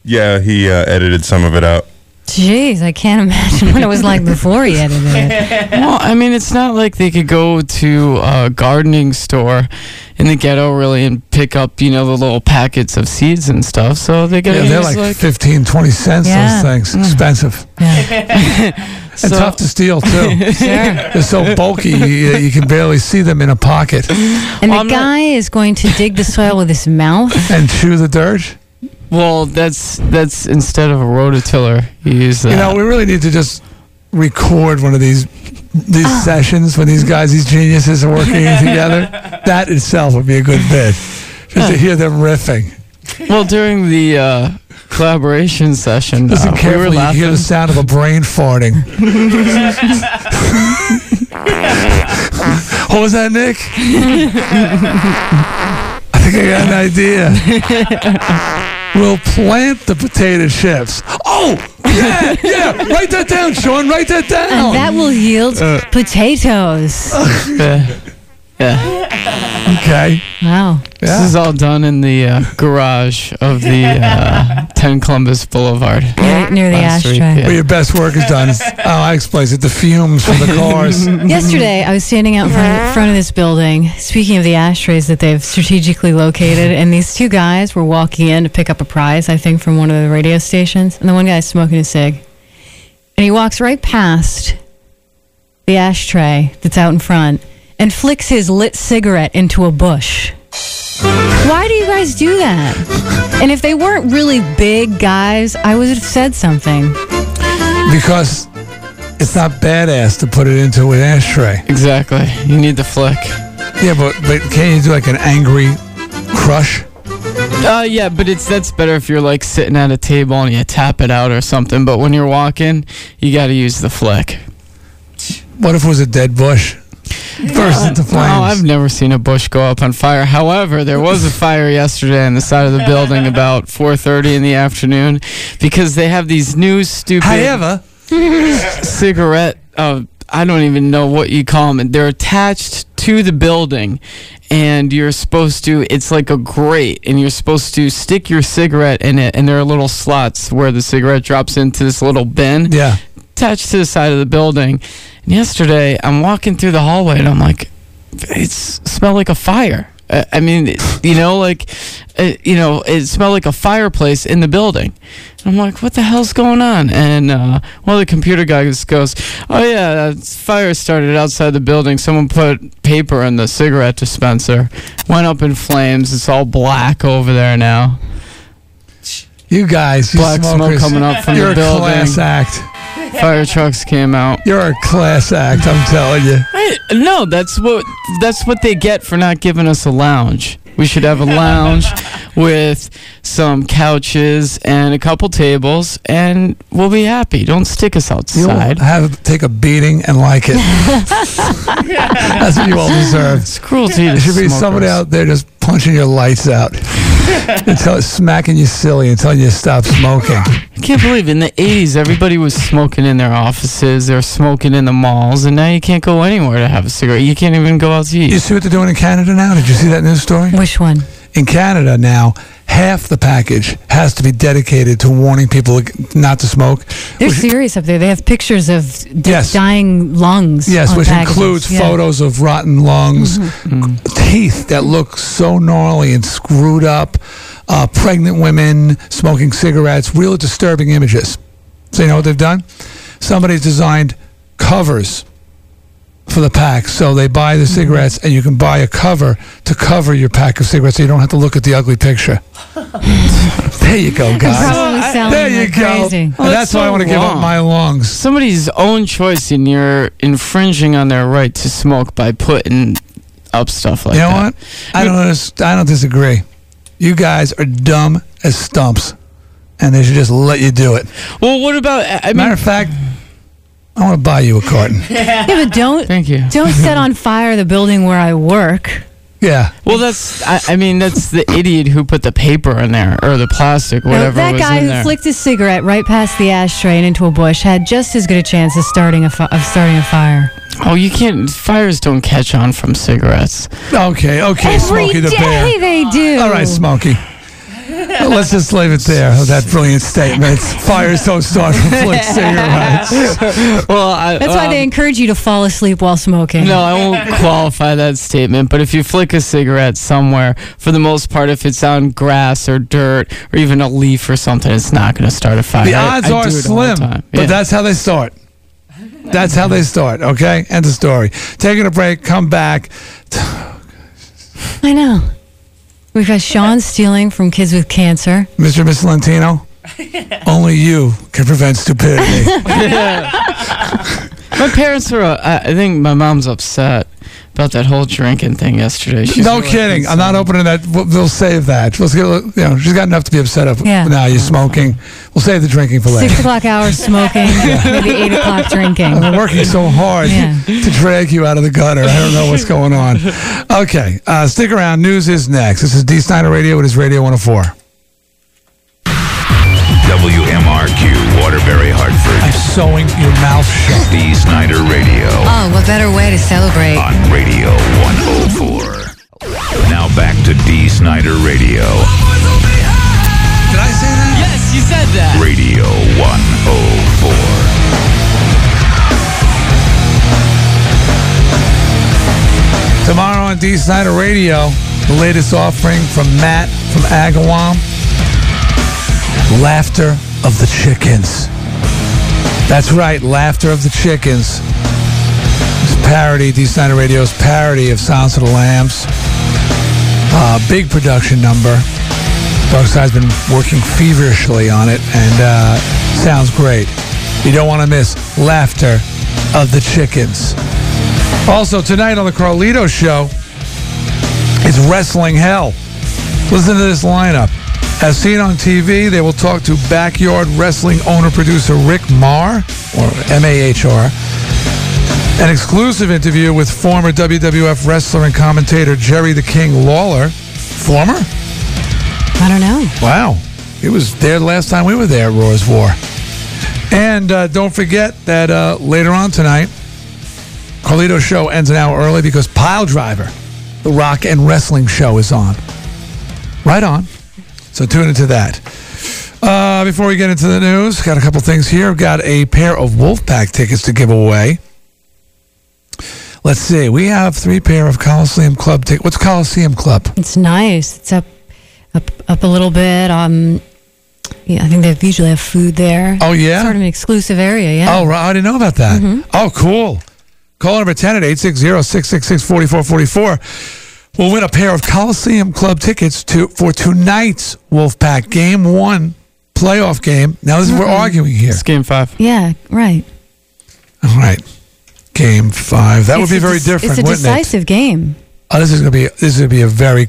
Yeah, he uh, edited some of it out. Jeez, I can't imagine what it was like before he edited it. Well, I mean, it's not like they could go to a gardening store in the ghetto really and pick up, you know, the little packets of seeds and stuff. So they gotta Yeah, they're like, like, 15, 20 cents, Yeah. those things. Mm. Expensive. and So- tough to steal, too. They're so bulky, you, you can barely see them in a pocket. And Well, the I'm not- guy is going to dig the soil with his mouth. And chew the dirt. Well, that's that's instead of a rototiller, you use that. You know, we really need to just record one of these these Ah. sessions when these guys, these geniuses are working together. That itself would be a good bit. Just to hear them riffing. well, during the uh, collaboration session, Listen uh, we were carefully, you hear the sound of a brain farting. what was that, Nick? I think I got an idea. We'll plant the potato chips. Oh, yeah, yeah. Write that down, Sean. Write that down. And that will yield uh, potatoes. Yeah. Yeah. okay. Wow. This Yeah. is all done in the uh, garage of the uh, 10 Columbus Boulevard. Near, near the Last week, ashtray. yeah. Where your best work is done. Oh, I explain it. The fumes from the cars. Yesterday, I was standing out in front of, front of this building. Speaking of the ashtrays that they've strategically located, and these two guys were walking in to pick up a prize, I think, from one of the radio stations. And the one guy's smoking a cig. And he walks right past the ashtray that's out in front and flicks his lit cigarette into a bush. Why do you guys do that? And if they weren't really big guys, I would have said something. because it's not badass to put it into an ashtray. Exactly. You need the flick. Yeah, but but can't you do like an angry crush? Uh, yeah, but it's that's better if you're like sitting at a table and you tap it out or something. But when you're walking, you got to use the flick. What if it was a dead bush? Burst into flames. Oh, I've never seen a bush go up on fire. However, there was a fire yesterday on the side of the building about 4:30 in the afternoon because they have these new stupid However, cigarette. Uh, I don't even know what you call them. They're attached to the building, and you're supposed to. It's like a grate, and you're supposed to stick your cigarette in it. And there are little slots where the cigarette drops into this little bin yeah. Attached to the side of the building. And yesterday, I'm walking through the hallway, and I'm like, it smelled like a fire. Uh, I mean, it- you know, like, uh, you know, it smelled like a fireplace in the building. And I'm like, what the hell's going on? And uh, one of the computer guys goes, oh yeah, that fire started outside the building. Someone put paper in the cigarette dispenser, went up in flames. It's all black over there now. You guys, you Black smoke coming up from the you're a building. class act. fire trucks came out. You're a class act, I'm telling you. I, no, that's what that's what they get for not giving us a lounge. We should have a lounge with some couches and a couple tables, and we'll be happy. Don't stick us You'll outside. have take a beating and like it. That's what you all deserve. It's cruelty. There should be somebody out there just punching your lights out, and smacking you silly and telling you to stop smoking. I can't believe in the 80s everybody was smoking in their offices, they were smoking in the malls, and now you can't go anywhere to have a cigarette. You can't even go out to eat. You see what they're doing in Canada now? Did you see that news story? Which one? In Canada now, half the package has to be dedicated to warning people not to smoke. They're Which- serious up there. They have pictures of Yes. dying lungs. Yes, which packages. includes Yeah. photos of rotten lungs, Mm-hmm. teeth that look so gnarly and screwed up, uh, pregnant women smoking cigarettes, real disturbing images. So, you know what they've done? Somebody's designed covers for the pack. So they buy Mm-hmm. the cigarettes, and you can buy a cover to cover your pack of cigarettes so you don't have to look at the ugly picture. there you go, guys. Probably selling There you like go. crazy. And Well, that's that's why I want to give up my lungs. Somebody's own choice, and you're infringing on their right to smoke by putting up stuff like that. you know that. what? I don't. I don't disagree. You guys are dumb as stumps, and they should just let you do it. Well, what about? I mean, Matter of fact, I want to buy you a carton. Yeah, but don't thank you. don't set on fire the building where I work. Yeah. Well, that's. I, I mean, that's the idiot who put the paper in there or the plastic, Now, whatever that was guy in who there. flicked his cigarette right past the ashtray and into a bush had just as good a chance of starting a fi- of starting a fire. oh, you can't. Fires don't catch on from cigarettes. Okay. Okay. Every Smokey the day Bear. they do. All right, Smokey. Well, Let's just leave it there. That brilliant statement. Fires don't start from flick cigarettes. Well, I, That's why um, they encourage you to fall asleep while smoking. No, I won't qualify that statement. But if you flick a cigarette somewhere, for the most part, if it's on grass or dirt or even a leaf or something, it's not going to start a fire. The odds I are do it all the slim, time. but Yeah. that's how they start. That's how they start. Okay. End of story. Taking a break. Come back. I know. We've got Sean stealing from kids with cancer. Mr. and Miss Lentino, only you can prevent stupidity. My parents are. Uh, I I think my mom's upset about that whole drinking thing yesterday. She's no really kidding. I'm not opening that. We'll, we'll save that. Let's get, you know, she's got enough to be upset of. Yeah. Now you're smoking. We'll save the drinking for later. Six o'clock hours smoking, maybe eight o'clock drinking. I've been working so hard Yeah. to drag you out of the gutter. I don't know what's going on. Okay, uh, stick around. News is next. This is Dee Snider Radio. It is Radio 104. Waterbury, Hartford. I'm sewing your mouth shut. Dee Snider Radio Oh, what better way to celebrate? on Radio 104. Now back to Dee Snider Radio. Did I say that? Yes, you said that. Radio 104. Tomorrow on Dee Snider Radio, the latest offering from Matt from Agawam. Laughter of the Chickens. That's right, Laughter of the Chickens. It's parody, Dee Snider Radio's parody of Silence of the Lambs. Uh, big production number. Darkside's been working feverishly on it and uh, sounds great. You don't want to miss Laughter of the Chickens. Also, tonight on the Carlito Show, it's Wrestling Hell. Listen to this lineup. As seen on TV, they will talk to backyard wrestling owner producer Rick Marr, or M A H R. An exclusive interview with former WWF wrestler and commentator Jerry the King Lawler. Former? I don't know. Wow. He was there the last time we were there at Raw Is War. And uh, don't forget that uh, later on tonight, Carlito's show ends an hour early because Pile Driver, the rock and wrestling show, is on. Right on. So tune into that. Uh, before we get into the news, got a couple things here. I've got a pair of Wolfpack tickets to give away. Let's see. We have three pair of Coliseum Club tickets. What's Coliseum Club? It's nice. It's up, up, up a little bit. Um, yeah, I think they usually have food there. Oh, yeah? Sort of an exclusive area. Yeah. Oh, right. I didn't know about that. Oh, cool. Call number 10 at 860-666-4444. We'll win a pair of Coliseum Club tickets to for tonight's Wolfpack Game 1 playoff game. Now this is we're arguing here. It's game five. Yeah, right. All right, game five. That would be very dec- different, It's a wouldn't decisive game. it? Oh, this is gonna be this is gonna be a very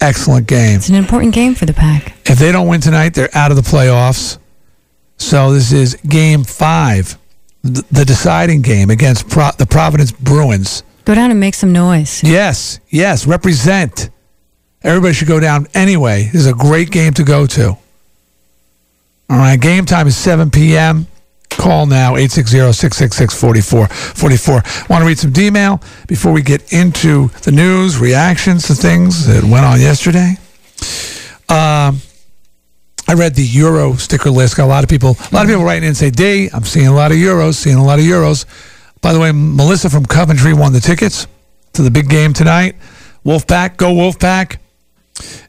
excellent game. It's an important game for the pack. If they don't win tonight, they're out of the playoffs. So this is game five, the deciding game against Pro- the Providence Bruins. Go down and make some noise. Yes, yes, represent. Everybody should go down anyway. This is a great game to go to. All right, game time is 7 p.m. Call now, 860-666-4444. Want to read some D-mail before we get into the news, reactions to things that went on yesterday? Um, I read the Euro sticker list. Got a lot of people, a lot of people writing in and say, Dee, I'm seeing a lot of Euros, seeing a lot of Euros. By the way, Melissa from Coventry won the tickets to the big game tonight. Wolfpack, go Wolfpack.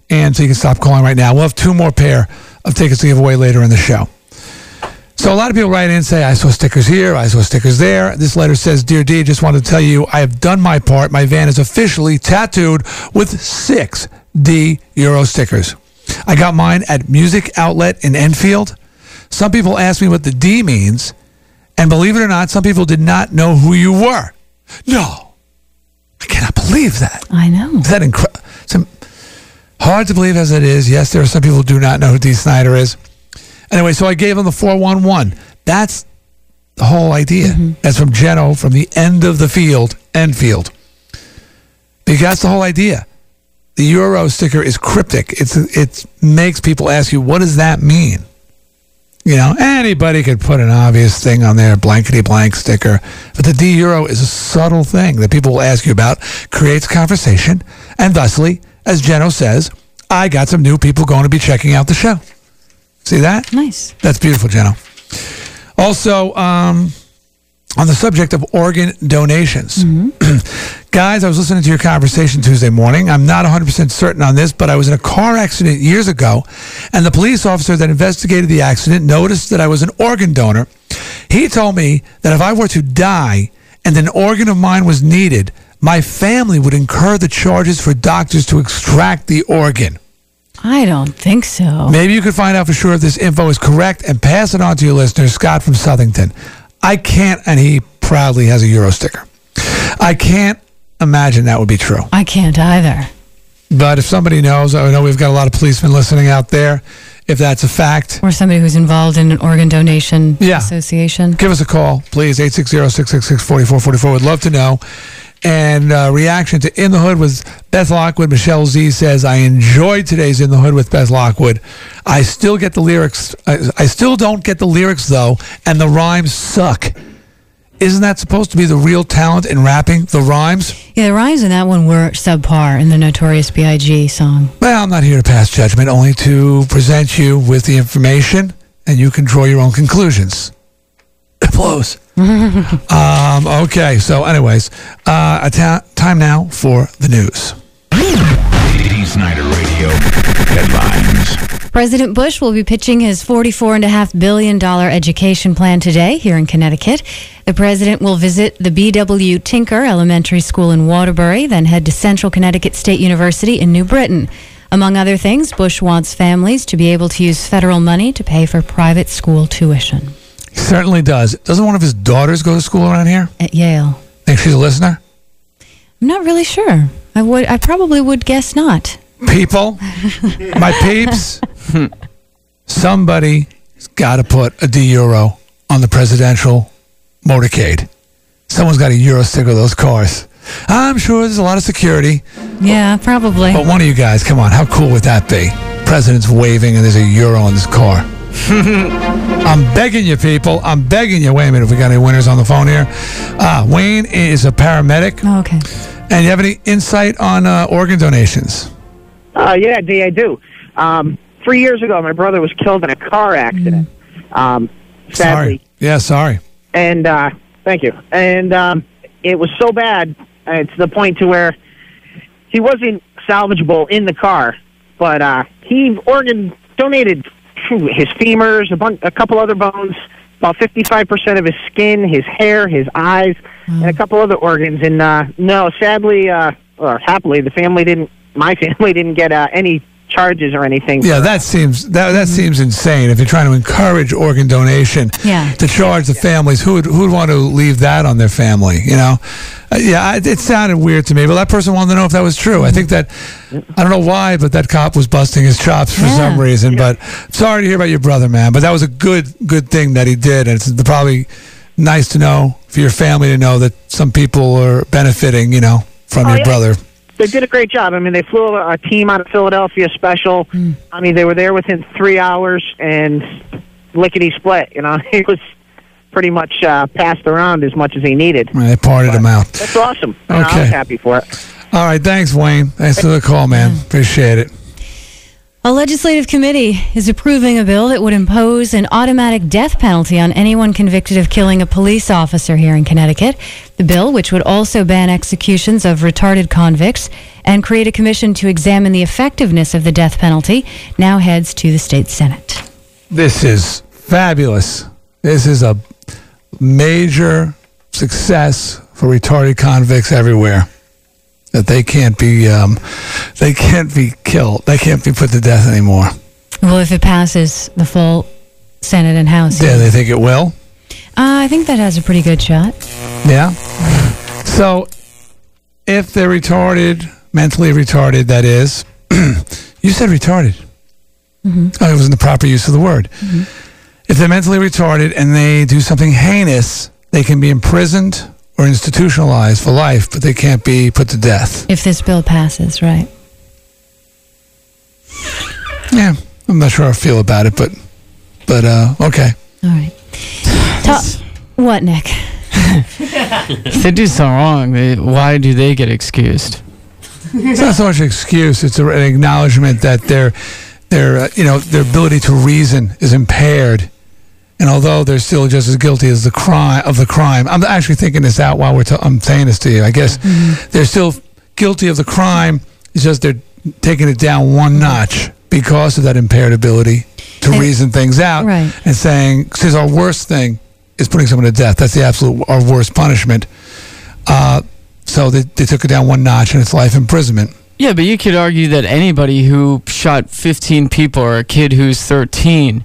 And so you can stop calling right now. We'll have two more pair of tickets to give away later in the show. So a lot of people write in and say, I saw stickers here, I saw stickers there. This letter says, Dear D, just wanted to tell you I have done my part. My van is officially tattooed with six D Euro stickers. I got mine at Music Outlet in Enfield. Some people ask me what the D means, and believe it or not, some people did not know who you were. No, I cannot believe that. I know. Is that incredible? Hard to believe as it is. Yes, there are some people who do not know who Dee Snider is. Anyway, so I gave him the 411. That's the whole idea. Mm-hmm. That's from Geno from the end of the field, Enfield. Because that's the whole idea. The Euro sticker is cryptic. It's it makes people ask you, what does that mean? You know, anybody could put an obvious thing on there, blankety blank sticker. But the D Euro is a subtle thing that people will ask you about, creates conversation, and thusly, as Jeno says, I got some new people going to be checking out the show. See that? Nice. That's beautiful, Jeno. Also, um, on the subject of organ donations, guys, I was listening to your conversation Tuesday morning. I'm not 100% certain on this, but I was in a car accident years ago, and the police officer that investigated the accident noticed that I was an organ donor. He told me that if I were to die and an organ of mine was needed, my family would incur the charges for doctors to extract the organ. I don't think so. Maybe you could find out for sure if this info is correct and pass it on to your listener, Scott from Southington. I can't, and he proudly has a Euro sticker. I can't imagine that would be true. I can't either. But if somebody knows, I know we've got a lot of policemen listening out there. If that's a fact, Or somebody who's involved in an organ donation Yeah. association. give us a call, please. 860-666-4444. Would love to know. And uh, reaction to In the Hood was Beth Lockwood. Michelle Z says, I enjoyed today's In the Hood with Beth Lockwood. I still get the lyrics. I, I still don't get the lyrics, though, and the rhymes suck. Isn't that supposed to be the real talent in rapping? The rhymes? Yeah, the rhymes in that one were subpar in the Notorious B.I.G. song. Well, I'm not here to pass judgment, only to present you with the information, and you can draw your own conclusions. Applause. um, okay, so, anyways, uh, a ta- time now for the news. Dee Snider Radio. Headlines. President Bush will be pitching his $44.5 billion education plan today here in Connecticut. The president will visit the B.W. Tinker Elementary School in Waterbury, then head to Central Connecticut State University in New Britain. Among other things, Bush wants families to be able to use federal money to pay for private school tuition He certainly does. Doesn't one of his daughters go to school around here? at Yale. Think she's a listener? I'm not really sure. I would. I probably would guess not. People, my peeps, hmm. somebody's got to put a D euro on the presidential motorcade. Someone's got a euro sticker of those cars. I'm sure there's a lot of security, Yeah, probably. but one of you guys, come on, how cool would that be? President's waving and there's a euro on this car. I'm begging you, people. I'm begging you. Wait a minute, if we got any winners on the phone here. Uh, Wayne is a paramedic. Oh, okay. And you have any insight on uh, organ donations? Uh, yeah, Dee, I do. Um, three years ago, my brother was killed in a car accident. Um, sadly, Sorry. Yeah, sorry. and uh, thank you. And um, it was so bad uh, to the point to where he wasn't salvageable in the car, but uh, he organ donated phew, his femurs, a, bun- a couple other bones, about fifty-five percent of his skin, his hair, his eyes, and a couple other organs. And uh, no, sadly, uh, or happily, the family didn't. My family didn't get uh, any charges or anything. Yeah, that seems that that seems insane. If you're trying to encourage organ donation, Yeah. to charge the families, who would who would want to leave that on their family? You know, uh, yeah, I, it sounded weird to me. But that person wanted to know if that was true. I think that I don't know why, but that cop was busting his chops for Yeah. some reason. But sorry to hear about your brother, man. But that was a good good thing that he did, and it's probably nice to know for your family to know that some people are benefiting. You know, from Oh, your yeah. brother. They did a great job. I mean, they flew a team out of Philadelphia special. I mean, they were there within three hours and lickety split. You know, he was pretty much uh, passed around as much as he needed. They parted him out. That's awesome. I Okay. was happy for it. All right, thanks, Wayne. Thanks for the call, man. Appreciate it. A legislative committee is approving a bill that would impose an automatic death penalty on anyone convicted of killing a police officer here in Connecticut. The bill, which would also ban executions of retarded convicts and create a commission to examine the effectiveness of the death penalty, now heads to the state Senate. This is fabulous. This is a major success for retarded convicts everywhere. That they can't be, um, they can't be killed. They can't be put to death anymore. Well, if it passes the full Senate and House, Yeah, they think it will. uh, I think that has a pretty good shot. Yeah. So, if they're retarded, mentally retarded, that is, you said retarded. Mm-hmm. Oh, it wasn't the proper use of the word. If they're mentally retarded and they do something heinous, they can be imprisoned or institutionalized for life, but they can't be put to death. If this bill passes, right? Yeah, I'm not sure how I feel about it, but but uh, okay. All right. Ta- what, Nick? If they do something wrong, they, why do they get excused? It's not so much an excuse; it's a, an acknowledgement that their their uh, you know their ability to reason is impaired, and although they're still just as guilty as the crime of the crime, I'm actually thinking this out while we're t- I'm saying this to you. I guess they're still guilty of the crime. It's just they're taking it down one notch because of that impaired ability to And- reason things out, Right. and saying, "Says our worst thing is putting someone to death. That's the absolute our worst punishment." Uh, so they, they took it down one notch, and it's life imprisonment. Yeah, but you could argue that anybody who shot 15 people or a kid who's 13, m-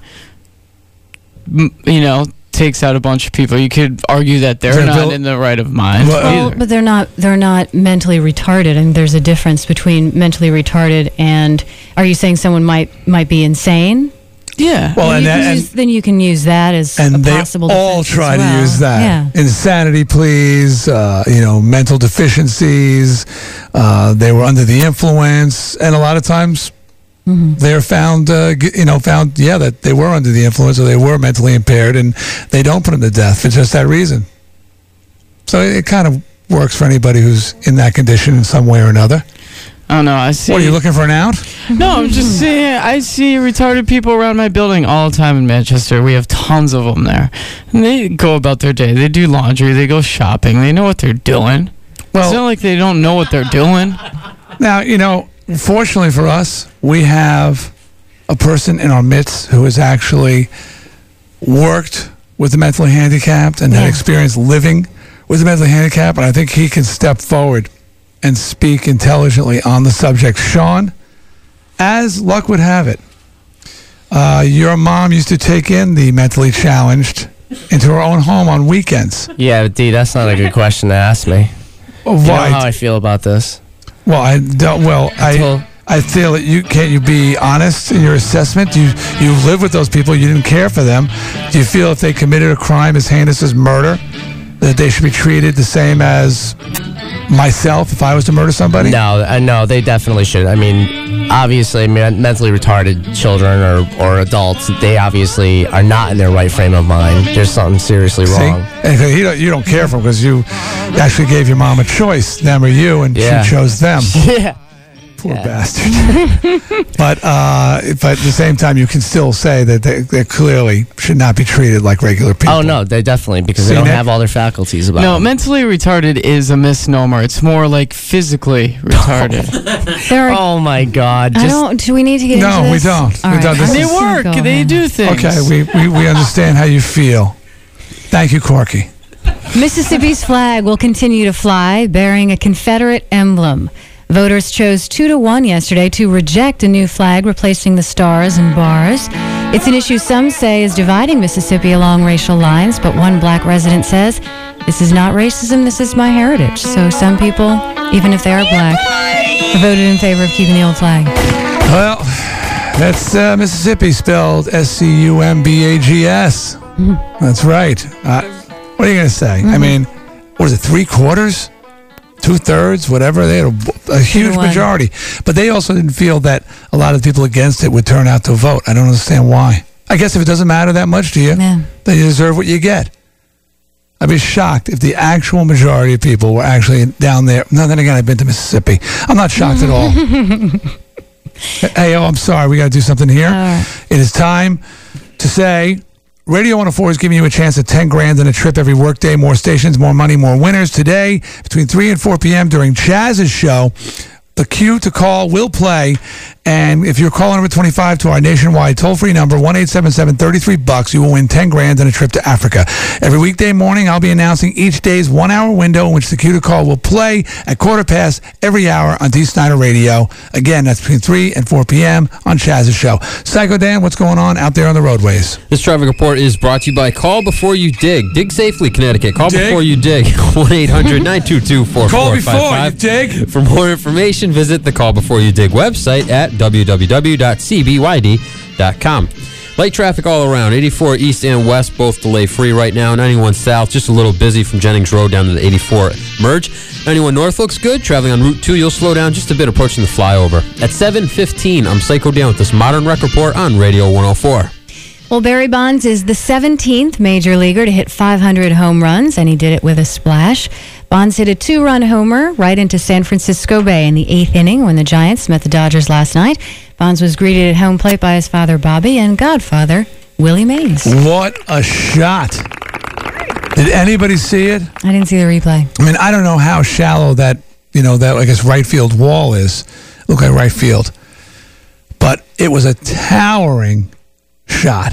you know, takes out a bunch of people. You could argue that they're They're not vil- in the right of mind. Well, either. but they're not. They're not mentally retarded, and there's a difference between mentally retarded and. Are you saying someone might might be insane? Yeah. Well, then, and you can that- use, then you can use that as a and they possible. all defense as try well. to use that Yeah. insanity please. uh, you know mental deficiencies uh, they were under the influence and a lot of times Mm-hmm. they're found uh, you know found yeah that they were under the influence or they were mentally impaired and they don't put them to death for just that reason so it, kind of works for anybody who's in that condition in some way or another I don't know. I see. what are you looking for an out No, I'm just saying. I see retarded people around my building all the time in Manchester. We have tons of them there, and they go about their day. They do laundry. They go shopping. They know what they're doing. Well- it's not like they don't know what they're doing. Now, you know, fortunately for us, we have a person in our midst who has actually worked with the mentally handicapped and had experience living with the mentally handicapped, and I think he can step forward and speak intelligently on the subject. Sean, as luck would have it, uh, your mom used to take in the mentally challenged into her own home on weekends. Yeah, but Dee, that's not a good question to ask me. Do you know Why? how I feel about this? Well, I don't. Well, I I feel that you can't. You be honest in your assessment. You you live with those people. You didn't care for them. Do you feel if they committed a crime as heinous as murder, that they should be treated the same as myself if I was to murder somebody? No, uh, no, they definitely should. I mean, obviously, men- mentally retarded children or, or adults, they obviously are not in their right frame of mind. There's something seriously See, wrong. and you don't, you don't care for them because you actually gave your mom a choice, them or you, and Yeah. she chose them. Yeah. Poor bastard. but uh, but at the same time, you can still say that they, they clearly should not be treated like regular people. Oh, no, they definitely, because See, they don't Nick? have all their faculties about No, them. mentally retarded is a misnomer. It's more like physically retarded. Are. Oh, my God. I don't. Do we need to get No, into we this? don't. All We right, don't. This they is- just gonna work. go They ahead. do things. Okay, we, we, we understand how you feel. Thank you, Corky. Mississippi's flag will continue to fly bearing a Confederate emblem. Voters chose two to one yesterday to reject a new flag replacing the stars and bars. It's an issue some say is dividing Mississippi along racial lines, but one black resident says, This is not racism, this is my heritage. So some people, even if they are black, voted in favor of keeping the old flag. Well, that's uh, Mississippi spelled S C U M B A G S. That's right. Uh, what are you going to say? I mean, what is it, three quarters? Two thirds, whatever. They had a, a huge majority. But they also didn't feel that a lot of people against it would turn out to vote. I don't understand why. I guess if it doesn't matter that much to you, Yeah. then you deserve what you get. I'd be shocked if the actual majority of people were actually down there. No, then again, I've been to Mississippi. I'm not shocked at all. hey, oh, I'm sorry. We got to do something here. It is time to say Radio 104 is giving you a chance at 10 grand and a trip every workday. More stations, more money, more winners. Today, between 3 and 4 p.m. during Chaz's show, the cue to call will play. And if you're calling number 25 to our nationwide toll free number, 1 33 bucks, you will win 10 grand and a trip to Africa. Every weekday morning, I'll be announcing each day's one hour window in which the cue to call will play at quarter past every hour on Dee Snider Radio. Again, that's between 3 and 4 p.m. on Chaz's show. Psycho Dan, what's going on out there on the roadways? This traffic report is brought to you by Call Before You Dig. Dig safely, Connecticut.All Dig? before you dig. 1 800 922 Call before you dig. For more information, visit the Call Before You Dig website at www.cbyd.com. Light traffic all around. 84 east and west, both delay free right now. 91 south, just a little busy from Jennings Road down to the 84 merge. 91 north looks good. Traveling on Route 2, you'll slow down just a bit approaching the flyover. At 7.15, I'm Psycho Dan with this modern rec report on Radio 104. Well, Barry Bonds is the 17th major leaguer to hit 500 home runs, and he did it with a splash. Bonds hit a two run homer right into San Francisco Bay in the eighth inning when the Giants met the Dodgers last night. Bonds was greeted at home plate by his father, Bobby, and godfather, Willie Mays. What a shot. Did anybody see it? I didn't see the replay. I mean, I don't know how shallow that, you know, that I guess right field wall is. Look at right field. But it was a towering shot.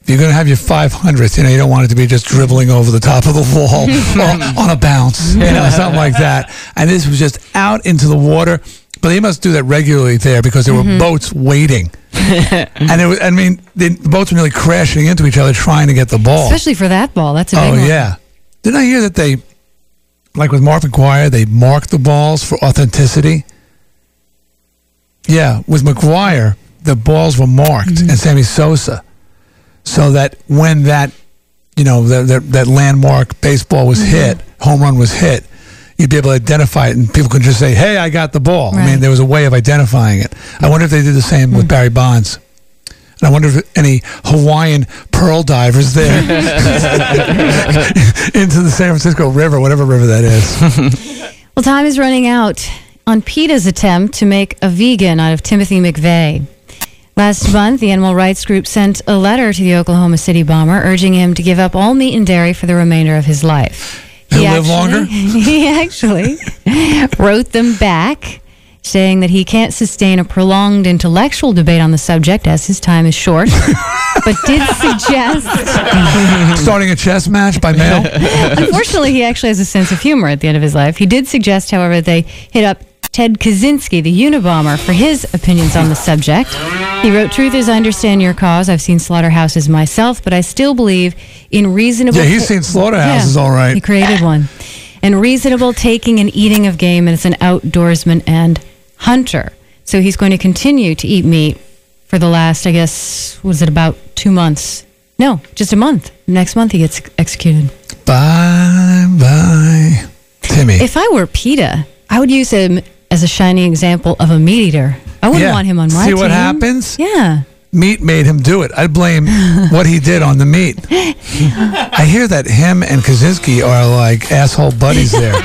If you're going to have your 500th, you know, you don't want it to be just dribbling over the top of the wall or on a bounce, you know, something like that. And this was just out into the water. But they must do that regularly there because there were mm-hmm. boats waiting. and it was, I mean, the, the boats were nearly crashing into each other trying to get the ball. Especially for that ball. That's a big Oh one. yeah. Didn't I hear that they, like with Mark McGwire, they mark the balls for authenticity? Yeah, with McGwire, the balls were marked, mm-hmm. and Sammy Sosa, so that when that, you know, that that, that landmark baseball was mm-hmm. hit, home run was hit, you'd be able to identify it, and people could just say, "Hey, I got the ball." I mean, there was a way of identifying it. I wonder if they did the same with mm-hmm. Barry Bonds. And I wonder if any Hawaiian pearl divers there into the San Francisco River, whatever river that is. Well, time is running out on PETA's attempt to make a vegan out of Timothy McVeigh. Last month, the animal rights group sent a letter to the Oklahoma City bomber urging him to give up all meat and dairy for the remainder of his life. He'll He live actually- longer? He actually wrote them back saying that he can't sustain a prolonged intellectual debate on the subject as his time is short, but did suggest Starting a chess match by mail. Unfortunately, he actually has a sense of humor at the end of his life. He did suggest, however, that they hit up Ted Kaczynski, the Unabomber, for his opinions on the subject. He wrote, Truth is, I understand your cause. I've seen slaughterhouses myself, but I still believe in reasonable. Yeah, he's seen slaughterhouses, all right. He created one. And reasonable taking and eating of game as an outdoorsman and hunter. So he's going to continue to eat meat for the last, I guess, was it about two months? No, just a month. Next month he gets executed. Bye bye, Timmy. If I were PETA, I would use him as a shining example of a meat eater. I wouldn't Yeah. want him on my See team. what happens? Yeah. Meat made him do it. I'd blame what he did on the meat. I hear that him and Kaczynski are like asshole buddies there.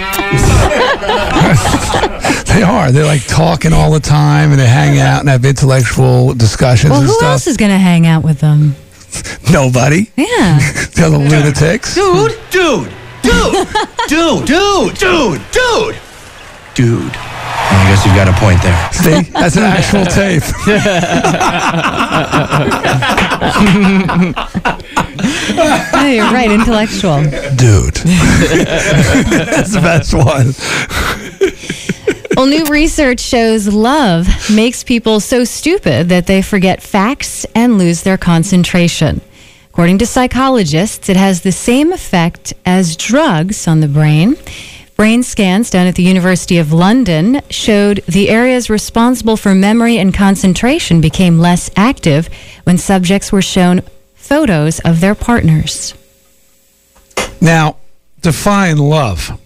they are. They're like talking all the time and they hang out and have intellectual discussions Well, and who stuff. else is going to hang out with them? Nobody. Yeah. The other lunatics. Dude, dude, dude, dude, dude, dude, dude, dude. I guess you've got a point there. See, that's an actual tape. Oh, you're right, intellectual. Dude. that's the best one. Well, new research shows love makes people so stupid that they forget facts and lose their concentration. According to psychologists, it has the same effect as drugs on the brain. Brain scans done at the University of London showed the areas responsible for memory and concentration became less active when subjects were shown photos of their partners. Now, define love.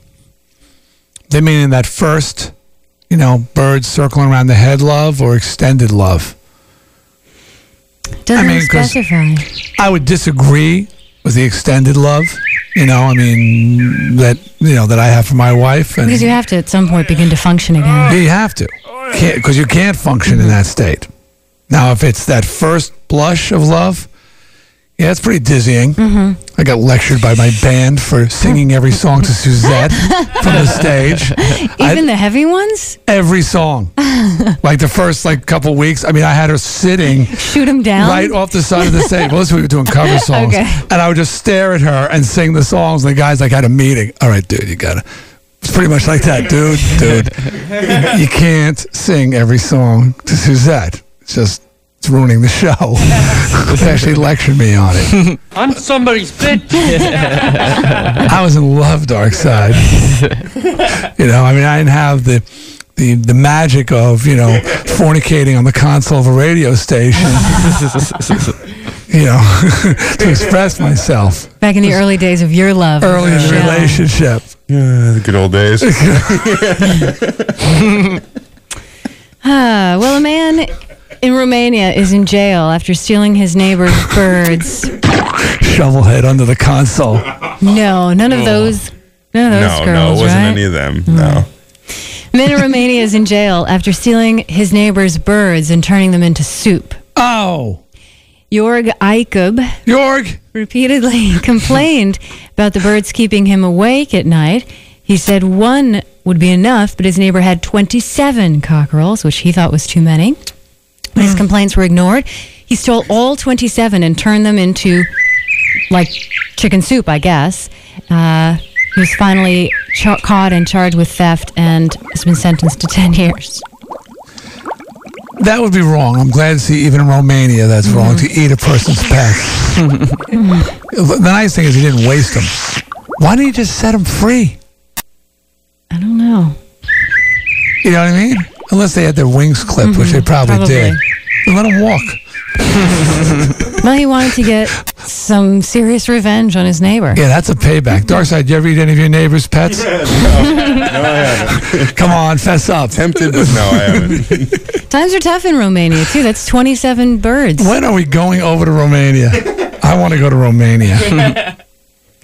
They mean in that first, you know, birds circling around the head love or extended love. Doesn't I mean, specify. I would disagree with the extended love. You know, I mean that you know that I have for my wife, and Because you have to at some point begin to function again. you have to, because you can't function in that state. Now, if it's that first blush of love, yeah, it's pretty dizzying. Mm-hmm. I got lectured by my band for singing every song to Suzette from the stage. I- Even the heavy ones? every song, like the first like couple weeks. I mean, I had her sitting Shoot them down? right off the side of the stage. Well, this we were doing cover songs, Okay. and I would just stare at her and sing the songs. And the guys like had a meeting. All right, dude, you gotta. It's pretty much like that, dude. Dude, you can't sing every song to Suzette. It's just it's ruining the show. they actually lectured me on it. I'm somebody's bitch. I was in love, Dark Side. you know, I mean, I didn't have the. The, the magic of you know fornicating on the console of a radio station you know to express myself Back in the early days of your love. early in the Yeah. relationship. Yeah, the good old days. Ah, well, a man in Romania is in jail after stealing his neighbor's birds. Shovelhead under the console. No, none of those. None of those no, girls, no, it wasn't right? any of them. No. Man in Romania is in jail after stealing his neighbor's birds and turning them into soup. Oh. Jorg Eikub Jorg repeatedly complained about the birds keeping him awake at night. He said one would be enough, but his neighbor had 27 cockerels, which he thought was too many. His complaints were ignored, he stole all 27 and turned them into like chicken soup, I guess. Uh, he was finally cha- caught and charged with theft and has been sentenced to 10 years. That would be wrong. I'm glad to see even in Romania that's wrong to eat a person's pet. the nice thing is he didn't waste them. Why didn't he just set them free? I don't know. You know what I mean? Unless they had their wings clipped, which they mm-hmm. probably, Probably. did. Let them walk. Well, he wanted to get some serious revenge on his neighbor. Yeah, that's a payback. Darkside, you ever eat any of your neighbor's pets? no, I haven't. Come on, fess up. Tempted, but no, I haven't. Times are tough in Romania, too. That's 27 birds. When are we going over to Romania? I want to go to Romania.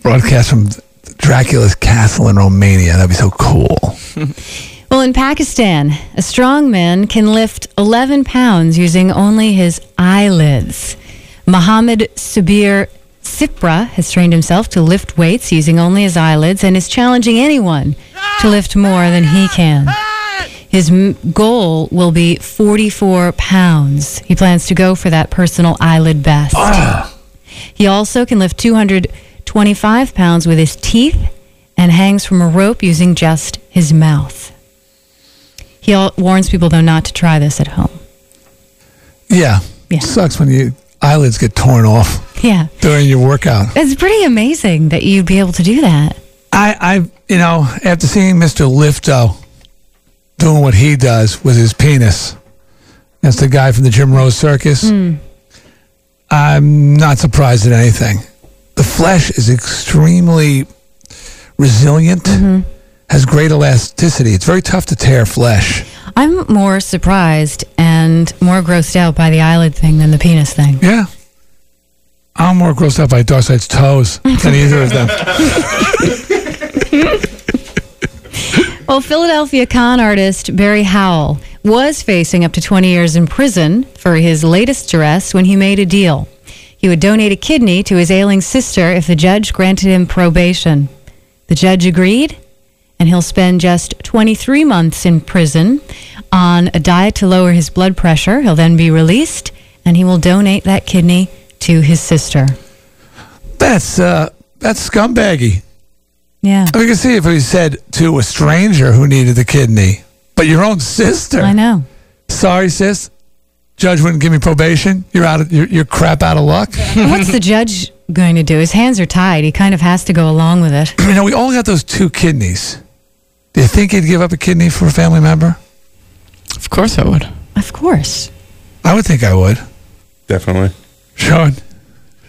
Broadcast from Dracula's castle in Romania. That'd be so cool. Well, in Pakistan, a strong man can lift 11 pounds using only his eyelids. Mohammed Sabir Sipra has trained himself to lift weights using only his eyelids and is challenging anyone to lift more than he can. His m- goal will be 44 pounds. He plans to go for that personal eyelid best. He also can lift 225 pounds with his teeth and hangs from a rope using just his mouth. He warns people, though, not to try this at home. Yeah. It sucks when your eyelids get torn off Yeah. during your workout. It's pretty amazing that you'd be able to do that. I, I, you know, after seeing Mr. Lifto doing what he does with his penis, that's the guy from the Jim Rose Circus. Hmm. I'm not surprised at anything. The flesh is extremely resilient, mm-hmm. Has great elasticity. It's very tough to tear flesh. I'm more surprised and more grossed out by the eyelid thing than the penis thing. Yeah. I'm more grossed out by Darkside's toes than either of them. Well, Philadelphia con artist Barry Howell was facing up to 20 years in prison for his latest arrest when he made a deal. He would donate a kidney to his ailing sister if the judge granted him probation. The judge agreed, and he'll spend just 23 months in prison on a diet to lower his blood pressure. He'll then be released, and he will donate that kidney to his sister. That's uh, that's scumbaggy. Yeah. I mean, see if he said to a stranger who needed the kidney, but But your own sister. I know. Sorry, sis. Judge wouldn't give me probation. You're out of you're, you're crap out of luck. What's the judge going to do? His hands are tied. He kind of has to go along with it. you know, we all got those two kidneys. Do you think he'd give up a kidney for a family member? Of course I would. Of course. I would think I would. Definitely. Sean.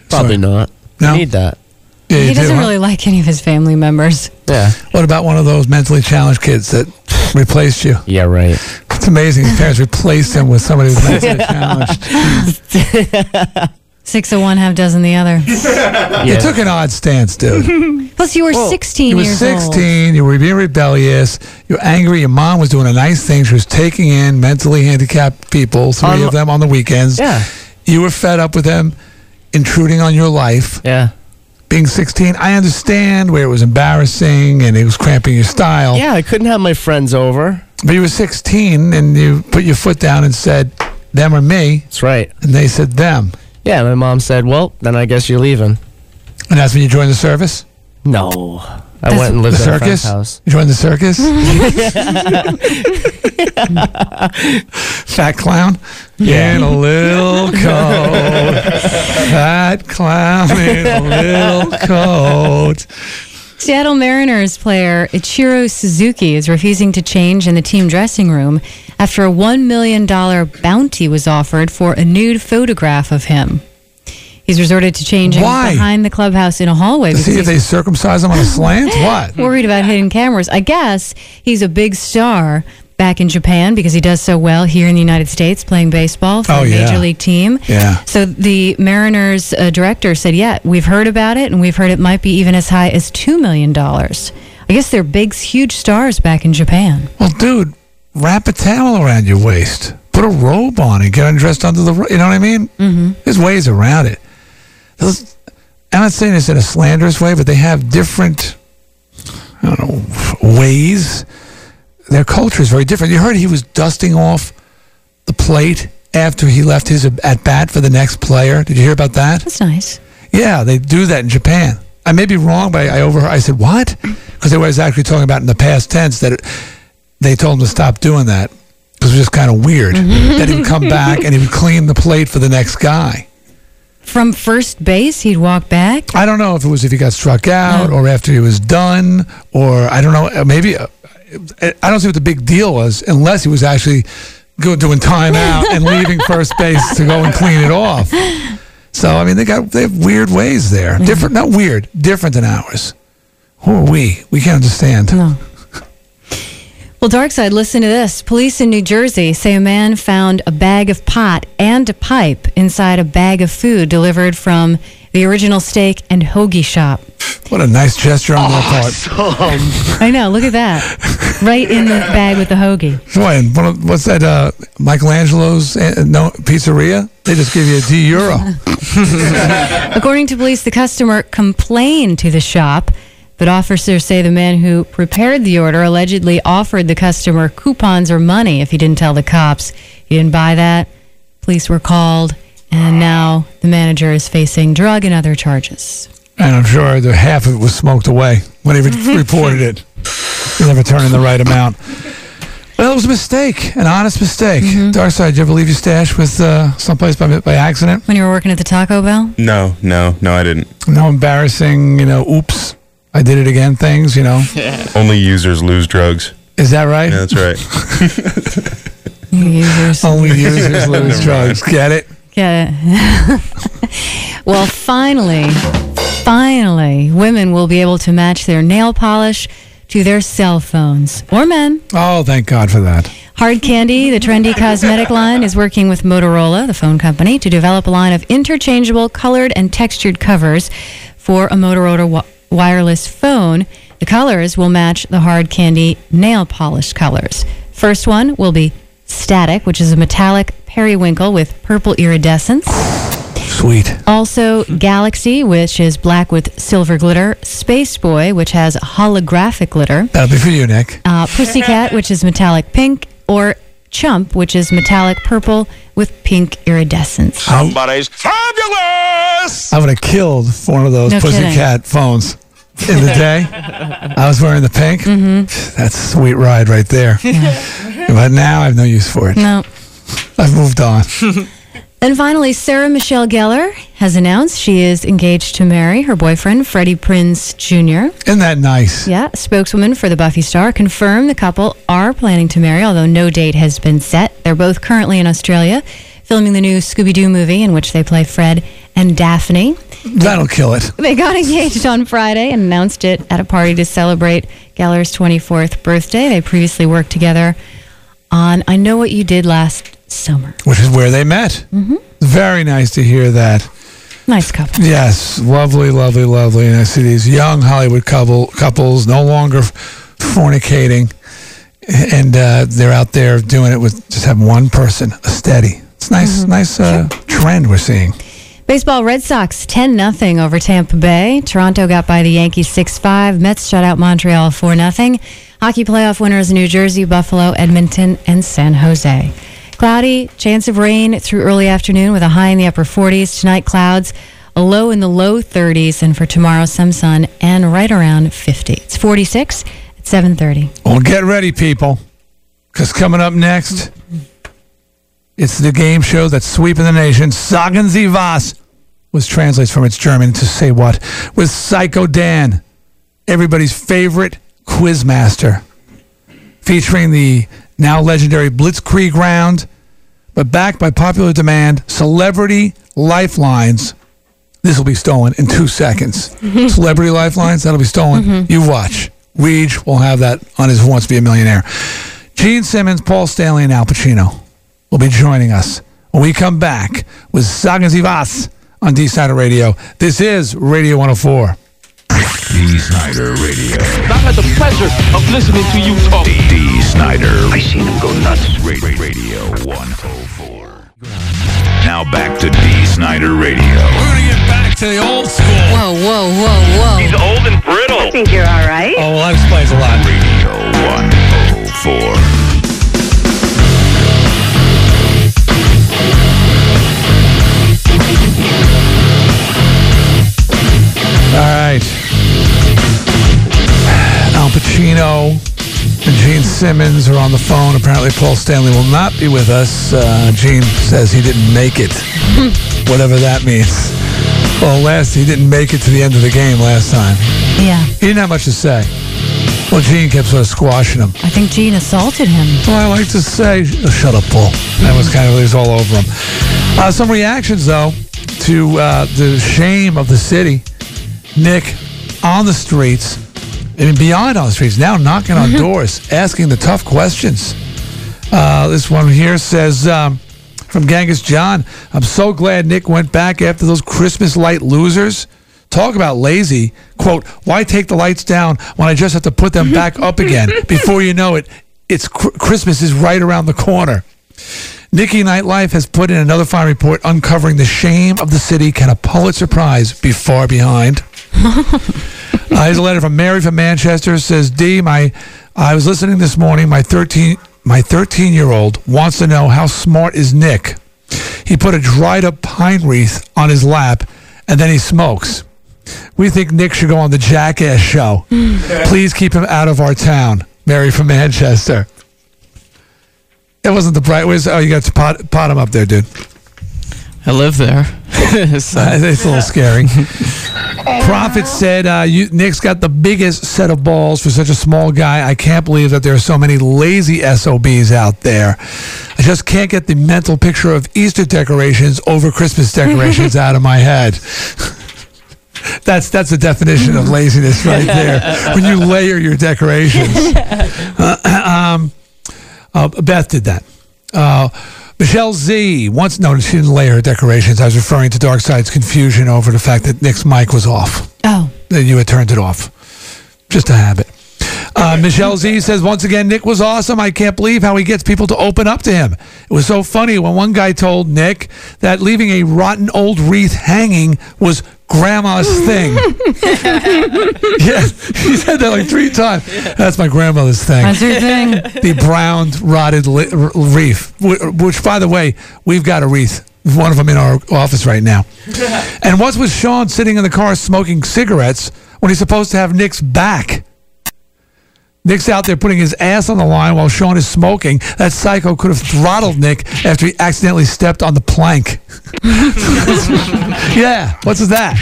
Probably not. No. You need that. Yeah, he doesn't huh? really like any of his family members. Yeah. What about one of those mentally challenged kids that replaced you? Yeah, right. It's amazing. His parents replaced him with somebody who's mentally challenged. 601 half dozen the other. You took an odd stance, dude. Plus, you were 16 You were years old. 16. You were being rebellious. You were angry. Your mom was doing a nice thing. She was taking in mentally handicapped people, three On- of them on the weekends. Yeah. You were fed up with them intruding on your life. Yeah. Being 16, I understand where it was embarrassing and it was cramping your style. Yeah, I couldn't have my friends over. But you were 16 and you put your foot down and said, them or me. That's right. And they said them. Yeah, my mom said, "Well, then I guess you're leaving." And that's when you joined the service? No, I went and lived the at a friend's circus? house. You joined the circus? Fat clown? Yeah. In a little coat. Fat clown in a little coat. Seattle Mariners player Ichiro Suzuki is refusing to change in the team dressing room after a $1 million bounty was offered for a nude photograph of him. He's resorted to changing Why? behind the clubhouse in a hallway To see if they circumcise him on a slant? What? worried about hidden cameras. I guess he's a big star back in Japan because he does so well here in the United States playing baseball for Oh, a yeah. major league team. Yeah. So the Mariners uh, director said, "Yeah, we've heard about it, and we've heard it might be even as high as two million dollars." I guess they're big, huge stars back in Japan. Well, dude, wrap a towel around your waist. Put a robe on and get undressed under the ro- You know what I mean? Mm-hmm. There's ways around it. Those, I'm not saying this in a slanderous way, but they have different, I don't know, ways. Their culture is very different. You heard he was dusting off the plate after he left his at bat for the next player. Did you hear about that? That's nice. Yeah, they do that in Japan. I may be wrong, but I, I overheard. I said what? Because they was actually talking about in the past tense that it, they told him to stop doing that because it was just kind of weird. that he would come back and he would clean the plate for the next guy. From first base, he'd walk back. I don't know if it was if he got struck out or after he was done or I don't know. uh, Maybe uh, I don't see what the big deal was unless he was actually go, doing timeout and leaving first base to go and clean it off. So I mean, they got they have weird ways there. Different, not weird, different than ours. Who are we? We can't understand. No. Well, Darkside, listen to this. Police in New Jersey say a man found a bag of pot and a pipe inside a bag of food delivered from the original steak and hoagie shop. What a nice gesture on their part. I know. Look at that. Right in the bag with the hoagie. Boy, and what's that? Uh, Michelangelo's uh, no pizzeria? They just give you a Dee euro. According to police, the customer complained to the shop, but officers say the man who prepared the order allegedly offered the customer coupons or money if he didn't tell the cops. He didn't buy that. Police were called, and now the manager is facing drug and other charges. And I'm sure the half of it was smoked away when he reported it. He never turned in the right amount. Well, it was a mistake, an honest mistake. Darkside, did you ever leave your stash with uh, someplace by, by accident? When you were working at the Taco Bell? No, no, no, I didn't. No embarrassing, you know, oops, I did it again things, you know. Yeah. Only users lose drugs. Is that right? Yeah, that's right. Users. Only users lose drugs. Get it? Get it. well, finally, finally, women will be able to match their nail polish to their cell phones or men. Oh, thank God for that. Hard Candy, the trendy cosmetic line, is working with Motorola, the phone company, to develop a line of interchangeable colored and textured covers for a Motorola wi- wireless phone. The colors will match the Hard Candy nail polish colors. First one will be Static, which is a metallic periwinkle with purple iridescence. Sweet. Also, Galaxy, which is black with silver glitter. Space Boy, which has holographic glitter. That'll be for you, Nick. Uh, Pussycat, which is metallic pink, or Chump, which is metallic purple with pink iridescence. Somebody's fabulous! I would have killed one of those No kidding. Pussycat phones in the day. I was wearing the pink. Mm-hmm. That's a sweet ride right there. It But now I have no use for it. No. I've moved on. And finally, Sarah Michelle Gellar has announced she is engaged to marry her boyfriend, Freddie Prinz Jr. Isn't that nice? Yeah, spokeswoman for the Buffy star confirmed the couple are planning to marry, although no date has been set. They're both currently in Australia filming the new Scooby Doo movie in which they play Fred and Daphne. That'll kill it. They got engaged on Friday and announced it at a party to celebrate Gellar's 24th birthday. They previously worked together on I Know What You Did Last Summer. Which is where they met. Mm-hmm. Very nice to hear that. Nice couple. Yes, lovely, lovely, lovely. And I see these young Hollywood couple couples no longer fornicating, and uh, they're out there doing it with just having one person, a steady. It's nice, nice uh, trend we're seeing. Baseball Red Sox 10 0 over Tampa Bay. Toronto got by the Yankees 6 5. Mets shut out Montreal 4 0. Hockey playoff winners New Jersey, Buffalo, Edmonton, and San Jose. Cloudy, chance of rain through early afternoon with a high in the upper 40s. Tonight, clouds, a low in the low 30s. And for tomorrow, some sun and right around 50. It's 46 at 7.30. Well, get ready, people, because coming up next, it's the game show that's sweeping the nation. Sagen Sie was, which translates from its German to say what, with Psycho Dan, everybody's favorite quiz master, featuring the now legendary Blitzkrieg round, but backed by popular demand, celebrity lifelines. This will be stolen in two seconds. celebrity lifelines, that'll be stolen. Mm-hmm. You watch. Reed will have that on his Who Wants to Be a Millionaire. Gene Simmons, Paul Stanley, and Al Pacino will be joining us when we come back with Sagen Sie on Dee Snider Radio. This is Radio 104. Dee Snider Radio. I've had the pleasure of listening to you talk. Dee Snider. I seen him go nuts. Radio 104. Now back to Dee Snider Radio. We're going to get back to the old school. Whoa, whoa, whoa, whoa. He's old and brittle. I think you're all right. Oh, well, that explains a lot. Radio 104. Simmons are on the phone. Apparently, Paul Stanley will not be with us. Uh, Gene says he didn't make it, whatever that means. Well, last he didn't make it to the end of the game last time. Yeah. He didn't have much to say. Well, Gene kept sort of squashing him. I think Gene assaulted him. Well, I like to say, oh, shut up, Paul. That was kind of, it was all over him. Uh, some reactions, though, to uh, the shame of the city. Nick on the streets, and beyond on the streets, now knocking on doors, asking the tough questions. Uh, this one here says um, from Genghis John, I'm so glad Nick went back after those Christmas light losers. Talk about lazy. Quote, why take the lights down when I just have to put them back up again? Before you know it, it's cr- Christmas is right around the corner. Nikki Nightlife has put in another fine report uncovering the shame of the city. Can a Pulitzer Prize be far behind? uh, here's a letter from Mary from Manchester. Says Dee, my I was listening this morning. My 13 my 13 year old wants to know how smart is Nick. He put a dried up pine wreath on his lap, and then he smokes. We think Nick should go on the Jackass show. Please keep him out of our town. Mary from Manchester. It wasn't the bright. Was oh, you got to pot, pot him up there, dude. I live there. So- Uh, it's a little scary. Prophet said, uh, you, Nick's got the biggest set of balls for such a small guy. I can't believe that there are so many lazy SOBs out there. I just can't get the mental picture of Easter decorations over Christmas decorations out of my head. That's that's the definition of laziness right there. When you layer your decorations. Uh, um, uh, Beth did that. Michelle Z once noticed she didn't lay her decorations. I was referring to Darkside's confusion over the fact that Nick's mic was off. Oh. That you had turned it off. Just a habit. Uh, Michelle Z says, once again, Nick was awesome. I can't believe how he gets people to open up to him. It was so funny when one guy told Nick that leaving a rotten old wreath hanging was grandma's thing. yeah, he said that like three times. That's my grandmother's thing. That's your thing. the brown rotted li- wreath, which, by the way, we've got a wreath. One of them in our office right now. and what's with Sean sitting in the car smoking cigarettes when he's supposed to have Nick's back? Nick's out there putting his ass on the line while Sean is smoking. That psycho could have throttled Nick after he accidentally stepped on the plank. yeah, what's that?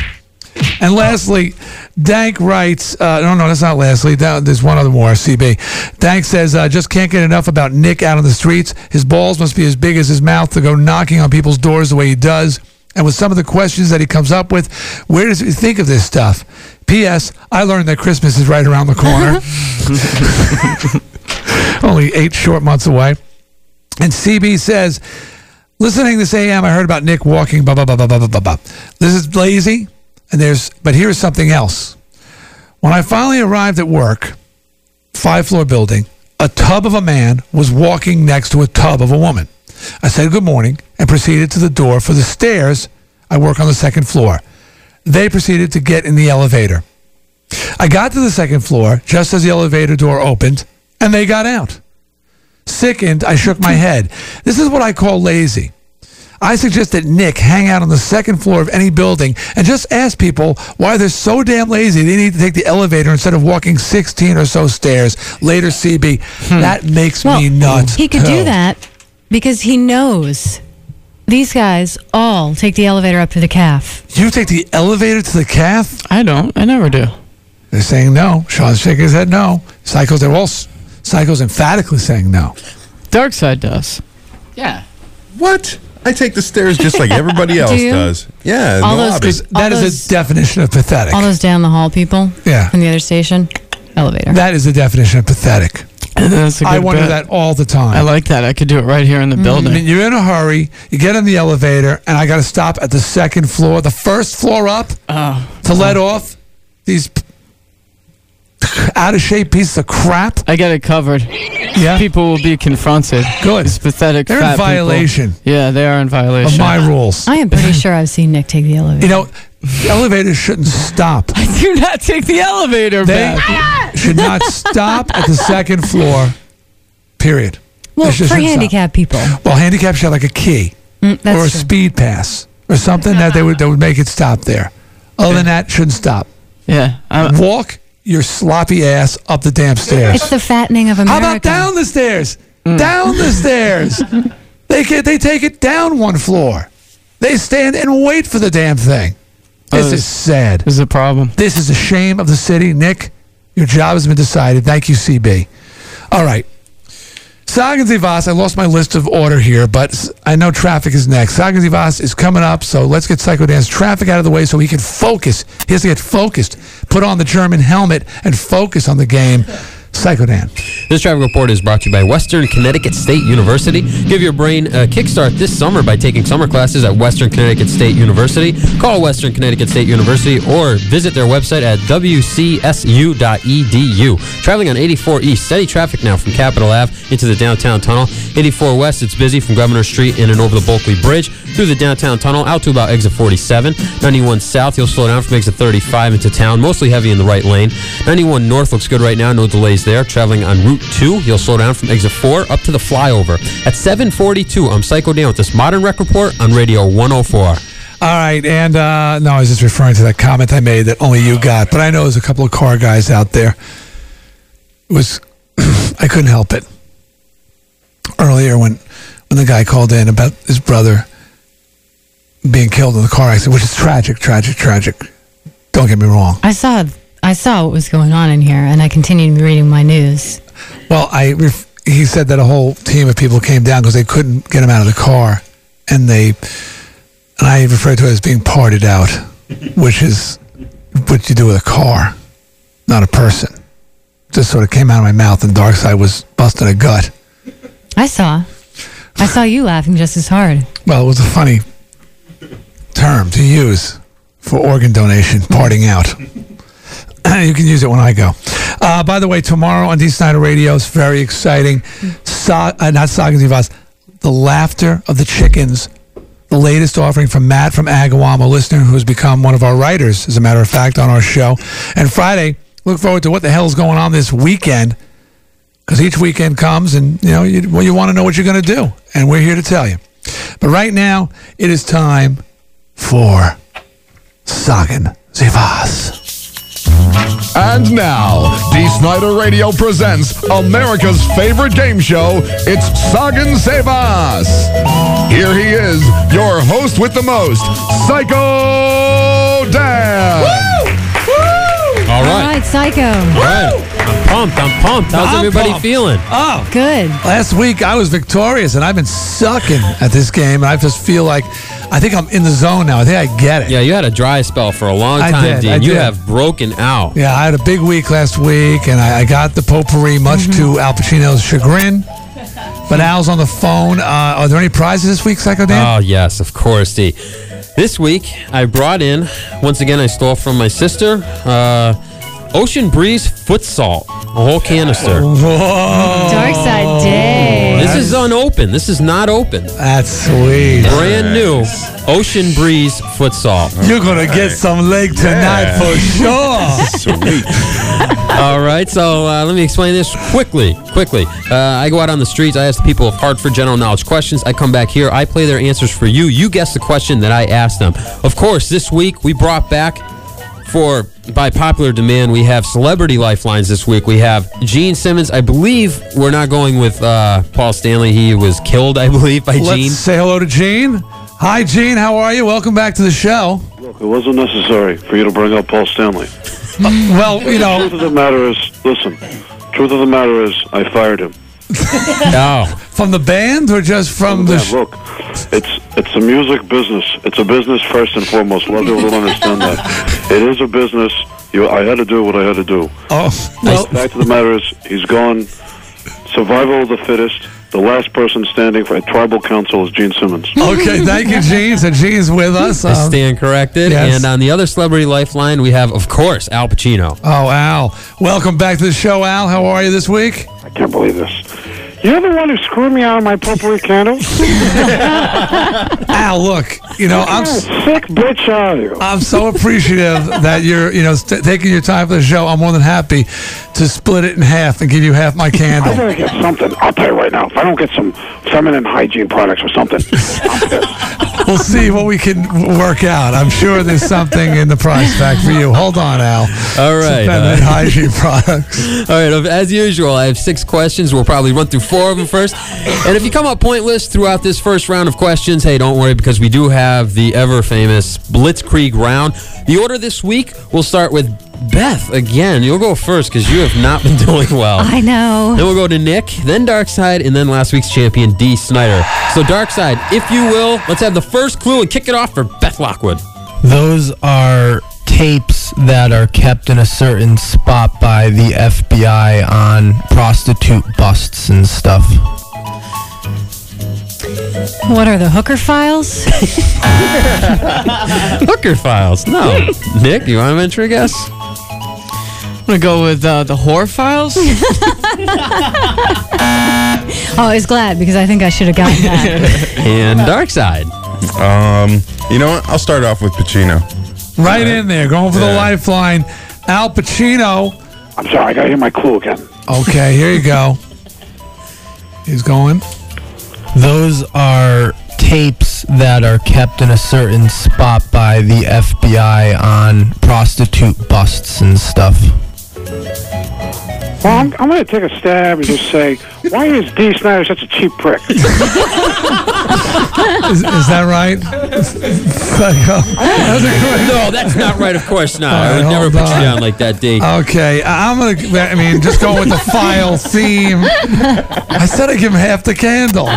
And lastly, Dank writes, uh, no, no, that's not lastly. That- There's one other more, CB. Dank says, uh, just can't get enough about Nick out on the streets. His balls must be as big as his mouth to go knocking on people's doors the way he does. And with some of the questions that he comes up with, where does he think of this stuff? P.S. I learned that Christmas is right around the corner. Only eight short months away. And CB says, listening this AM, I heard about Nick walking, blah, blah, blah, blah, blah, blah, blah. This is lazy. And there's, but here's something else. When I finally arrived at work, five floor building, a tub of a man was walking next to a tub of a woman. I said good morning and proceeded to the door for the stairs. I work on the second floor. They proceeded to get in the elevator. I got to the second floor just as the elevator door opened and they got out. Sickened, I shook my head. This is what I call lazy. I suggest that Nick hang out on the second floor of any building and just ask people why they're so damn lazy they need to take the elevator instead of walking 16 or so stairs. Later, CB. Hmm. That makes me nuts. He could do that because he knows these guys all take the elevator up to the calf. You take the elevator to the calf? I don't. I never do. They're saying no. Sean's shaking his head no. Psychos, they're all s- psychos emphatically saying no. Dark side does. Yeah. What? I take the stairs just like everybody else you? does. Yeah, in All the those- lobby. All That is those- a definition of pathetic. All those down the hall people Yeah. from the other station, elevator. That is the definition of pathetic. That's a good I wonder bet. that all the time. I like that. I could do it right here in the I building. mean, you're in a hurry. You get in the elevator, and I got to stop at the second floor, the first floor up, Oh. to let off these out of shape pieces of crap. I got it covered. Yeah. People will be confronted. Good. It's pathetic. They're in fat people. violation Yeah, they are in violation. of my rules. I am pretty sure I've seen Nick take the elevator. You know, elevators shouldn't stop. I do not take the elevator They back. should not stop at the second floor. Period. well, for just shouldn't stop. handicapped people. Well, handicap should have like a key Mm, or a true. speed pass or something that they would that would make it stop there. Other than that, shouldn't stop. Yeah. I'm, Walk your sloppy ass up the damn stairs. It's the fattening of America. How about down the stairs? Down the stairs. They can, they take it down one floor. They stand and wait for the damn thing. This Oh, is sad. This is a problem. This is a shame of the city. Nick, your job has been decided. Thank you, CB. All right. Sagen Sie was, I lost my list of order here, but I know traffic is next. Sagen Sie was is coming up, so let's get Psycho Dan's traffic out of the way so he can focus. He has to get focused. Put on the German helmet and focus on the game. Psycho Dan. This traffic report is brought to you by Western Connecticut State University. Give your brain a kickstart this summer by taking summer classes at Western Connecticut State University. Call Western Connecticut State University or visit their website at wcsu.edu. Traveling on 84 East, steady traffic now from Capitol Ave into the downtown tunnel. 84 West, it's busy from Governor Street in and over the Bulkeley Bridge through the downtown tunnel out to about exit 47. 91 South, you'll slow down from exit 35 into town, mostly heavy in the right lane. 91 North looks good right now, no delays there. Traveling on Route 2, you'll slow down from exit 4 up to the flyover. At 742, I'm Psycho Dan with this modern rec report on Radio 104. All right, and uh, no, I was just referring to that comment I made that only you got, but I know there's a couple of car guys out there. It was I couldn't help it earlier when when the guy called in about his brother being killed in the car accident, which is tragic, tragic, tragic. Don't get me wrong. I saw I saw what was going on in here, and I continued reading my news. Well, I ref- he said that a whole team of people came down because they couldn't get him out of the car, and they and I refer to it as being parted out, which is what you do with a car, not a person. Just sort of came out of my mouth, and Dark Side was busting a gut. I saw. I saw you laughing just as hard. Well, it was a funny term to use for organ donation, parting out. you can use it when I go. Uh, by the way, tomorrow on Dee Snider Radio is very exciting. Sa- uh, not Sagen Sie was, The Laughter of the Chickens, the latest offering from Matt from Agawam, a listener who has become one of our writers, as a matter of fact, on our show. And Friday, look forward to what the hell is going on this weekend because each weekend comes and you know you, well, you want to know what you're going to do and we're here to tell you but right now it is time for Sagan Zivas And now, Dee Snider Radio presents America's favorite game show. It's Sagen Sie was. Here he is, your host with the most, Psycho Dan. All All right. right, Psycho. All right. I'm pumped. I'm pumped. How's I'm everybody pumped. feeling? Oh, Good. last week I was victorious, and I've been sucking at this game, and I just feel like I think I'm in the zone now. I think I get it. Yeah, you had a dry spell for a long I time, did, Dean. I You did. have broken out. Yeah, I had a big week last week, and I, I got the potpourri, much to Al Pacino's chagrin. But Al's on the phone. Uh, are there any prizes this week, Psycho Dan? Oh, yes, of course, Dee. This week, I brought in, once again, I stole from my sister, uh, Ocean Breeze foot salt, a whole canister. Whoa. Dark Side Day. This is unopened. This is not open. That's sweet. Brand new Ocean Breeze foot salt. You're going to get some leg tonight for sure. Sweet. All right, so uh, let me explain this quickly. Quickly, uh, I go out on the streets. I ask the people of Hartford general knowledge questions. I come back here. I play their answers for you. You guess the question that I asked them. Of course, this week we brought back for by popular demand. We have celebrity lifelines this week. We have Gene Simmons. I believe we're not going with uh, Paul Stanley. He was killed, I believe, by Let's Gene. say hello to Gene. Hi, Gene. How are you? Welcome back to the show. Look, it wasn't necessary for you to bring up Paul Stanley. well, you know. Truth of the matter is, listen. Truth of the matter is, I fired him. oh. From the band or just from the. Yeah, sh- look, it's it's a music business. It's a business first and foremost. A lot of people don't understand that. It is a business. You, I had to do what I had to do. Oh, well, The fact of the matter is, he's gone. Survival of the fittest. The last person standing for a tribal council is Gene Simmons. okay, thank you, Gene. So Gene's with us. I Um, stand corrected. yes. And on the other celebrity lifeline, we have, of course, Al Pacino. oh, Al. Welcome back to the show, Al. How are you this week? I can't believe this. You're the one who screwed me out of my potpourri candle? Al, look, you know, I'm s- sick bitch are you? I'm so appreciative that you're, you know, st- taking your time for the show. I'm more than happy to split it in half and give you half my candle. I candle. gotta get something. I'll tell you right now. If I don't get some feminine hygiene products or something, I'm pissed. We'll see what we can work out. I'm sure there's something in the price tag for you. Hold on, Al. All right. Some uh, feminine hygiene products. All right, as usual, I have six questions. We'll probably run through four of them first. And if you come up pointless throughout this first round of questions, hey, don't worry because we do have the ever famous Blitzkrieg round. The order this week, we'll start with Beth again. You'll go first because you have not been doing well. I know. Then we'll go to Nick, then Dark Side, and then last week's champion, Dee Snider. So, Dark Side, if you will, let's have the first clue and kick it off for Beth Lockwood. Those are tapes that are kept in a certain spot by the FBI on prostitute busts and stuff. What are the hooker files? Hooker Files. No. Nick, you want to venture a guess? I'm gonna go with uh, the whore files. Oh, I was glad because I think I should have gotten that. and Dark Side. Um, you know what? I'll start off with Pacino. Right in there, going for the Yeah. lifeline. Al Pacino. I'm sorry. I gotta hear my clue again. Okay, here you go. He's going. Those are tapes that are kept in a certain spot by the FBI on prostitute busts and stuff. Well, I'm, I'm gonna take a stab and just say, why is Dee Snider such a cheap prick? Is, is that right? Psycho. No, that's not right. Of course not. All I would right, never hold put you down like that, Dee. Okay, I- I'm gonna. I mean, just go with the file theme. I said I give him half the candle.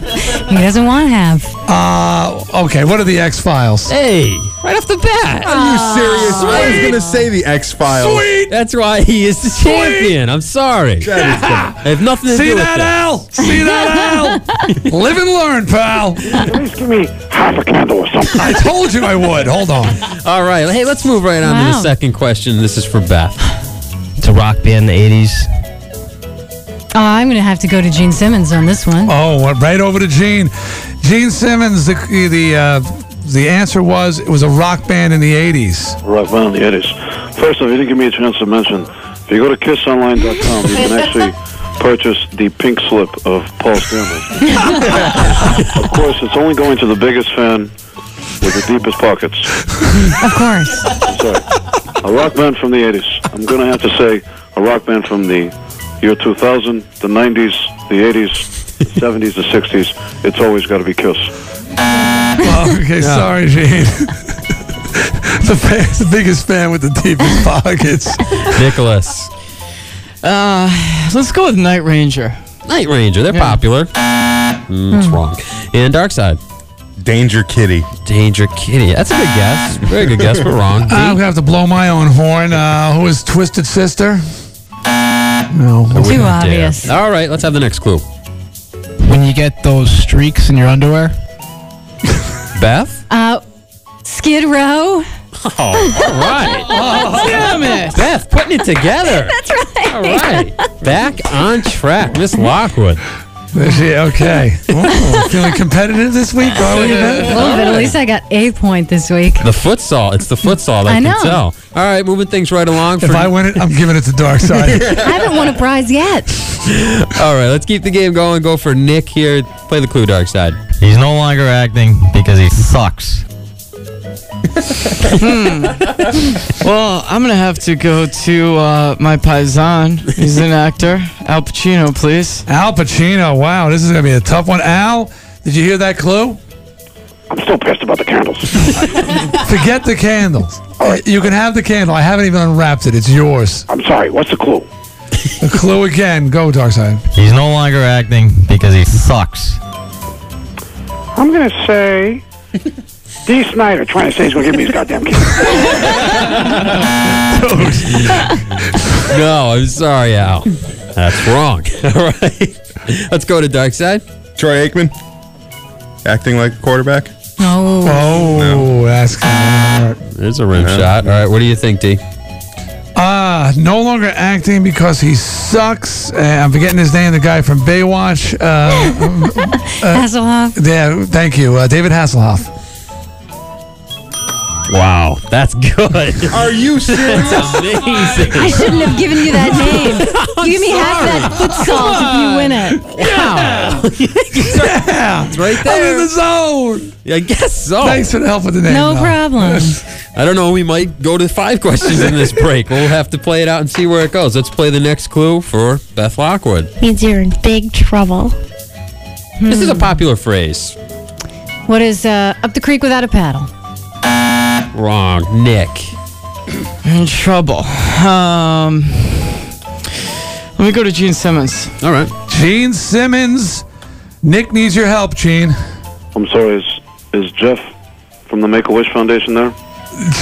He doesn't want to have. Uh, okay. What are the X Files? Hey, right off the bat. Are you serious? I was gonna say the X Files. Sweet. That's why he is the champion. I'm sorry. I have nothing to See do with that, this. Al? See that, Al? Live and learn, pal. At least give me half a candle or something. I told you I would. Hold on. All right. Hey, let's move right on to the second question. This is for Beth. It's a rock band in the 80s. Oh, I'm going to have to go to Gene Simmons on this one. Oh, went right over to Gene. Gene Simmons. The the uh, the answer was it was a rock band in the '80s. Rock band in the 80s. First off, you didn't give me a chance to mention. If you go to kissonline.com, you can actually purchase the pink slip of Paul Stanley. of course, it's only going to the biggest fan with the deepest pockets. Of course. I'm sorry. a rock band from the 80s. I'm going to have to say a rock band from the year 2000, the 90s, the 80s, the 70s, the 60s. It's always got to be Kiss. Oh, okay, Yeah. sorry, Gene. the, fan, the biggest fan with the deepest pockets. Nicholas. Uh, let's go with Night Ranger. Night Ranger. They're popular. Mm, it's wrong. And Dark Side. Danger Kitty. Danger Kitty. That's a good guess. Very good guess, but wrong. I'm gonna have to blow my own horn. Uh, who is Twisted Sister? No. I wouldn't dare. All right, let's have the next clue. When you get those streaks in your underwear. Beth? Uh, Skid Row. Oh, all right. Oh, damn it. Beth, putting it together. That's right. All right. Back on track. Miss Lockwood. Is she okay? Oh, feeling competitive this week? Are we, A Beth? little bit. At least I got a point this week. The foot salt. It's the foot salt. I, I can tell. All right, moving things right along. If I win it, I'm giving it to Dark Side. I haven't won a prize yet. All right, let's keep the game going. Go for Nick here. Play the clue, Dark Side. He's no longer acting because he sucks. Hmm. well, I'm gonna have to go to uh, my paisan. He's an actor. Al Pacino, please. Al Pacino. Wow, this is gonna be a tough one. Al, did you hear that clue? I'm still pissed about the candles. Forget the candles. You can have the candle. I haven't even unwrapped it. It's yours. I'm sorry. What's the clue? The clue again. Go, Dark Side. He's no longer acting because he sucks. I'm going to say Dee Snider trying to say he's going to give me his goddamn key. No, I'm sorry, Al. That's wrong. All right. Let's go to Dark Side. Troy Aikman. Acting like a quarterback. Oh. Oh, that's kind of There's a rim Yeah. shot. All right, what do you think, Dee? Ah, no longer acting because he sucks. Uh, I'm forgetting his name. The guy from Baywatch. Uh, Hasselhoff. yeah, thank you, uh, David Hasselhoff. Wow, that's good. Are you serious? That's amazing. I shouldn't have given you that name. Give me half that foot salt if you win it. Wow. Yeah, It's right there. I'm in the zone. I guess so. Thanks for the help with the name. No though. problem. I don't know. We might go to five questions in this break. We'll have to play it out and see where it goes. Let's play the next clue for Beth Lockwood. Means you're in big trouble. This is a popular phrase. What is uh, up the creek without a paddle? Wrong. Nick. In trouble. Um, let me go to Gene Simmons. All right. Gene Simmons. Nick needs your help, Gene. I'm sorry. Is, is Jeff from the Make-A-Wish Foundation there?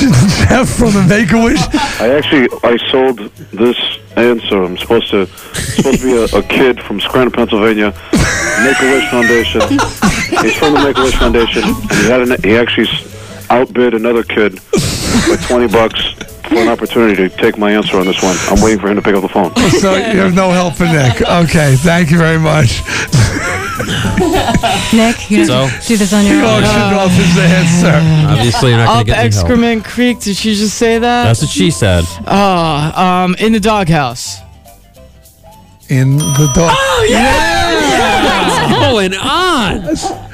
Jeff from the Make a Wish. I actually I sold this answer. I'm supposed to supposed to be a, a kid from Scranton, Pennsylvania. Make a Wish Foundation. He's from the Make a Wish Foundation, and he had an, he actually s- outbid another kid by 20 bucks for an opportunity to take my answer on this one. I'm waiting for him to pick up the phone. So you have no help for Nick. Okay, thank you very much. Nick, you So? do this on your You own. auctioned off his answer. Obviously, you're not going to get any help. Excrement Creek. Did she just say that? That's what she said. Oh, um, in the doghouse. In the dog. Oh What's going on?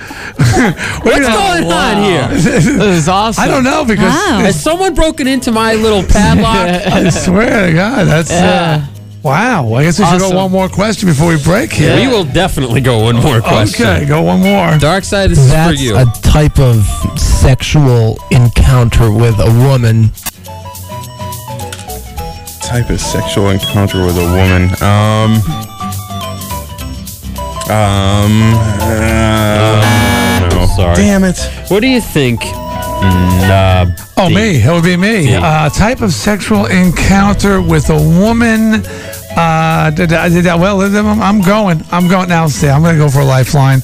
What's going on here? This is awesome. I don't know because Wow. Has someone broken into my little padlock? I swear to God, that's uh, wow. I guess we should go one more question before we break here. We will definitely go one more question. Okay, go one more. Dark side, this is for That's you. a type of sexual encounter with a woman. Type of sexual encounter with a woman. Um. Um. uh, no. Sorry. Damn it. What do you think? Uh, Oh, Dee? me. It would be me. Dee. Uh, type of sexual encounter with a woman. Uh, did I- did I- well, I'm I'm going. I'm going now. See, I'm going to go for a lifeline.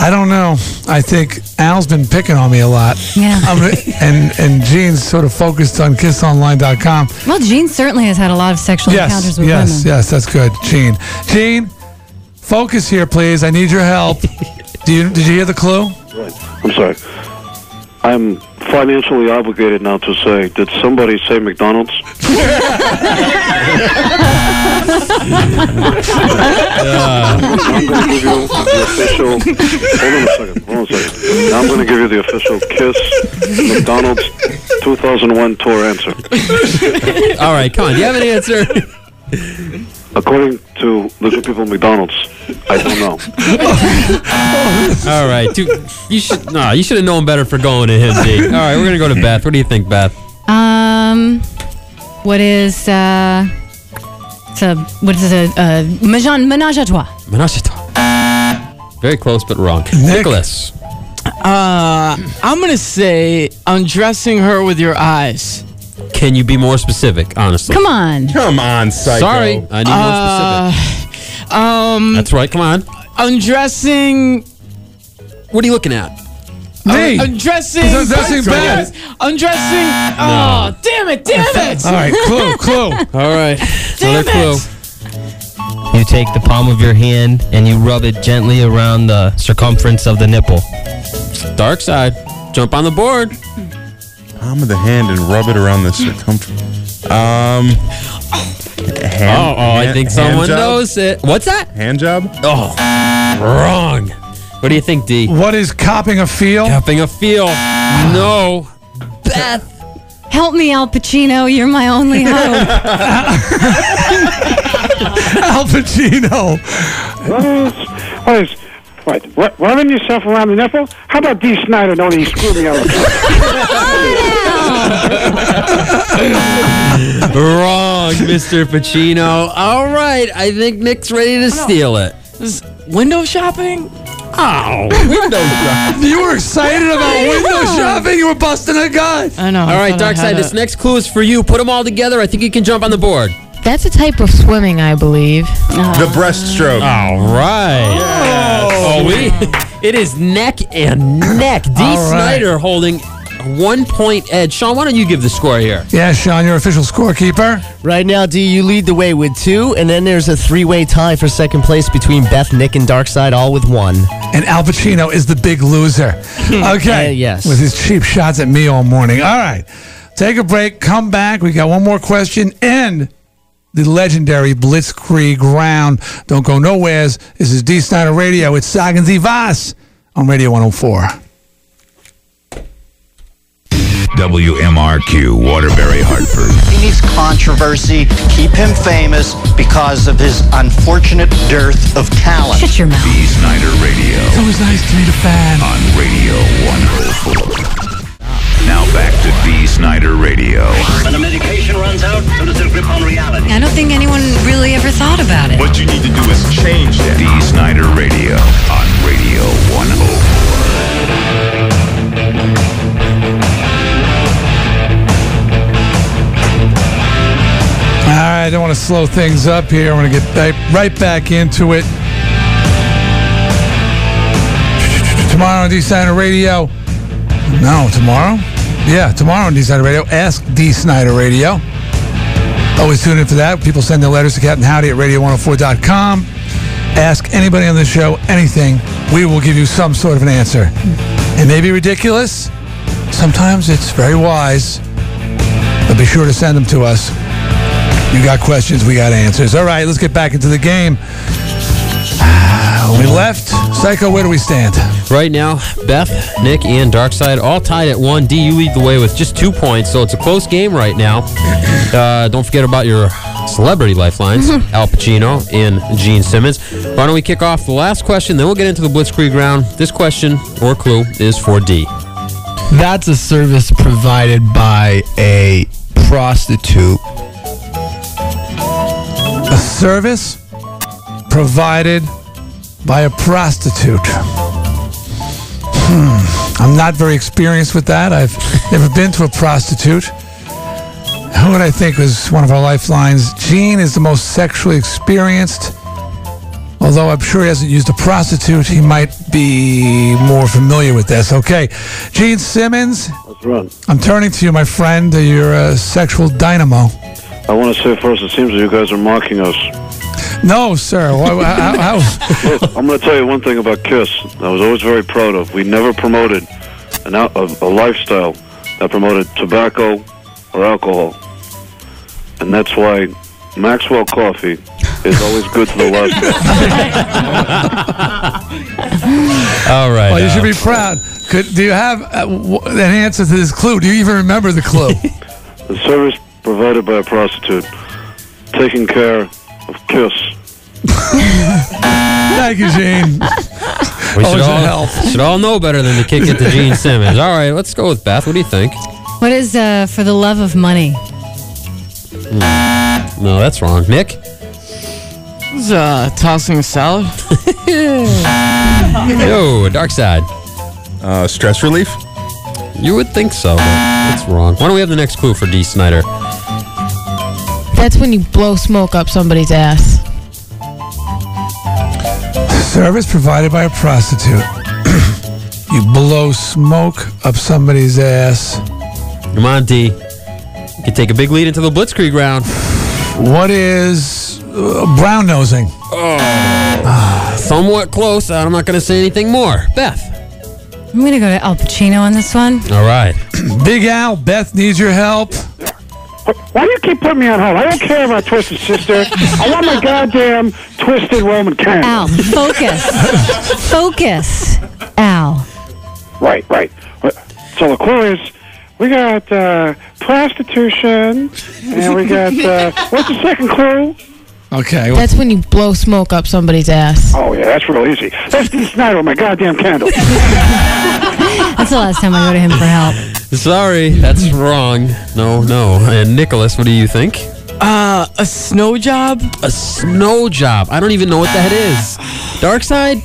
I don't know. I think Al's been picking on me a lot. Yeah. I'm and and Gene's sort of focused on kissonline.com. Well, Gene certainly has had a lot of sexual Yes, encounters with women. yes, women. yes. That's good, Gene. Gene, focus here, please. I need your help. Do you did you hear the clue? Right. I'm sorry. I'm financially obligated now to say, did somebody say McDonald's? I'm going to give you the official. Hold on a second. Hold on a second. Now I'm going to give you the official Kiss McDonald's 2001 tour answer. All right, come on. Do you have an answer? According to the good people at McDonald's, I don't know. All right. Two, you should no. You should have known better for going to him, Dee. All right, we're gonna go to Beth. What do you think, Beth? Um, what is uh, it's a what is it? A, a menage, menage a trois. Menage a trois. Very close, but wrong. Nicholas. Uh, I'm gonna say undressing her with your eyes. Can you be more specific, honestly? Come on. Come on, psycho. Sorry, I need more specific. Uh, um, That's right. Come on. undressing. What are you looking at? Me. Undressing. He's undressing Beth. Undressing. Oh, damn it! Damn it! All right, clue, clue. All right. Damn Another clue. it! You take the palm of your hand and you rub it gently around the circumference of the nipple. Dark side. Jump on the board. Palm of the hand and rub it around the circumference. Um. Hand, oh, oh, I think someone knows it. What's that? Hand job? Oh, wrong. What do you think, Dee? What is copping a feel? Cupping a feel. No. Beth. Help me, Al Pacino. You're my only hope. Al Pacino. What is, what is, what, what, rubbing yourself around the nipple? How about Dee Snider? Don't he screw me over? Wrong, Mr. Pacino. All right, I think Nick's ready to steal it. Is window shopping? Oh, window shopping. You were excited about window shopping. You were busting a gut. I know. All right, Dark Side, this next clue is for you. Put them all together. I think you can jump on the board. That's a type of swimming, I believe. The breaststroke. All right. Oh, oh we. It is neck and neck. Dee. All right. Snider holding a one point edge. Sean, why don't you give the score here? Yeah, Sean, your official scorekeeper. Right now, Dee, you lead the way with two, and then there's a three-way tie for second place between Beth, Nick, and Darkside, all with one. And Al Pacino is the big loser. Okay. Uh, yes. With his cheap shots at me all morning. All right. Take a break. Come back. We got one more question and the legendary Blitzkrieg round. Don't go nowheres. This is Dee Snider Radio. It's Sagen Sie was on Radio 104. WMRQ, Waterbury, Hartford. He needs controversy, keep him famous because of his unfortunate dearth of talent. Shut your mouth. Dee Snider Radio It's always nice to meet a fan. on Radio 104. Now back to Dee Snider Radio. When the medication runs out, so does their grip on reality. I don't think anyone really ever thought about it. What you need to do is change that. Dee Snider Radio on Radio 104. Right, I don't want to slow things up here. I want to get right, back into it. Tomorrow on Dee Snider Radio. No, tomorrow? Yeah, tomorrow on Dee Snider Radio. Ask Dee Snider Radio. Always tune in for that. People send their letters to Captain Howdy at radio104.com. Ask anybody on the show anything. We will give you some sort of an answer. It may be ridiculous. Sometimes it's very wise. But be sure to send them to us. You got questions, we got answers. All right, let's get back into the game. we left. Psycho, where do we stand? Right now, Beth, Nick, and Darkside all tied at one. Dee, you lead the way with just two points, so it's a close game right now. Uh, don't forget about your celebrity lifelines, Al Pacino and Gene Simmons. Why don't we kick off the last question, then we'll get into the Blitzkrieg round. This question or clue is for Dee. That's a service provided by a prostitute. A service provided by a prostitute. Hmm. I'm not very experienced with that. I've never been to a prostitute. Who would I think was one of our lifelines? Gene is the most sexually experienced. Although I'm sure he hasn't used a prostitute, he might be more familiar with this. Okay. Gene Simmons. I'm turning to you, my friend. You're a sexual dynamo. I want to say first, it seems that you guys are mocking us. No, sir. Why- how- how- Look, I'm going to tell you one thing about Kiss. I was always very proud of. We never promoted an a, a lifestyle that promoted tobacco or alcohol, and that's why Maxwell Coffee is always good to the last. All right. Well, you should be proud. Could do you have uh, w- an answer to this clue? Do you even remember the clue? The service provided by a prostitute, taking care of Kiss. Thank you, Gene. We should Always a all, help. should all know better than to kick it to Gene Simmons. All right, let's go with Beth. What do you think? What is uh, for the love of money? No, that's wrong. Nick? Is uh, tossing a salad? Yo, dark side. Uh, stress relief? You would think so, but that's wrong. Why don't we have the next clue for Dee Snider? That's when you blow smoke up somebody's ass. Service provided by a prostitute. you blow smoke up somebody's ass. Come on, Dee. You can take a big lead into the Blitzkrieg round. What is uh, brown nosing? Oh, somewhat close. I'm not going to say anything more. Beth. I'm going to go to Al Pacino on this one. All right. Big Al, Beth needs your help. Why do you keep putting me on hold? I don't care about Twisted Sister. I want my goddamn Twisted Roman candle. Al, focus. focus. Al. Right, right. So the clue is we got uh, prostitution, and we got uh, what's the second clue? Okay. That's when you blow smoke up somebody's ass. Oh yeah, that's real easy. That's Dee Snider with my goddamn candle. That's the last time I go to him for help. Sorry, that's wrong. No, no. And Nicholas, what do you think? Uh, a snow job? A snow job. I don't even know what that is. Dark side?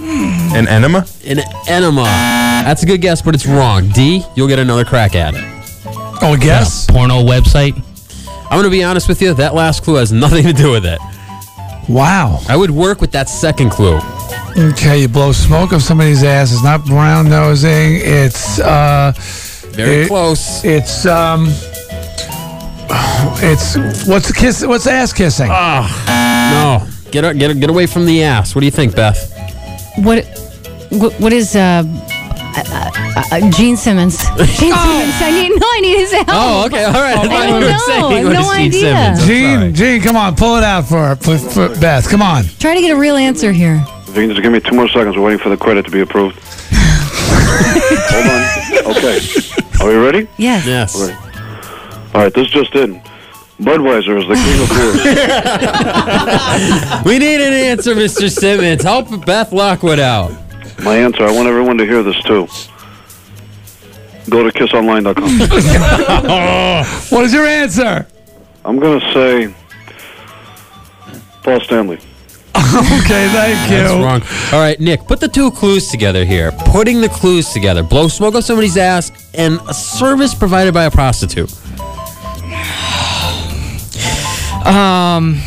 An enema? An enema. That's a good guess, but it's wrong. D, you'll get another crack at it. Oh, guess? Porno website. I'm going to be honest with you. That last clue has nothing to do with it. Wow. I would work with that second clue. Okay, you blow smoke up somebody's ass. It's not brown nosing. It's uh Very it- close. It's um it's what's the kiss what's the ass kissing? Oh, No. Get, a- get, get away from the ass. What do you think, Beth? What, what, what is uh, uh, uh, Gene Simmons? Gene Simmons. I need, no, I need his help. Oh, okay. All right. I I thought you don't were know. saying I have what no Gene idea. Simmons. I'm Gene, sorry. Gene, come on, pull it out for, for, for Beth. Come on. Try to get a real answer here. If you can just give me two more seconds, we're waiting for the credit to be approved. Hold on. Okay. Are we ready? Yes. Yes. All right. All right, this just in. Budweiser is the king of beers. We need an answer, Mr. Simmons. Help Beth Lockwood out. My answer, I want everyone to hear this too. Go to kissonline.com. What is your answer? I'm going to say Paul Stanley. Okay, thank you. That's wrong. All right, Nick, put the two clues together here. Putting the clues together. Blow smoke up somebody's ass and a service provided by a prostitute. Um,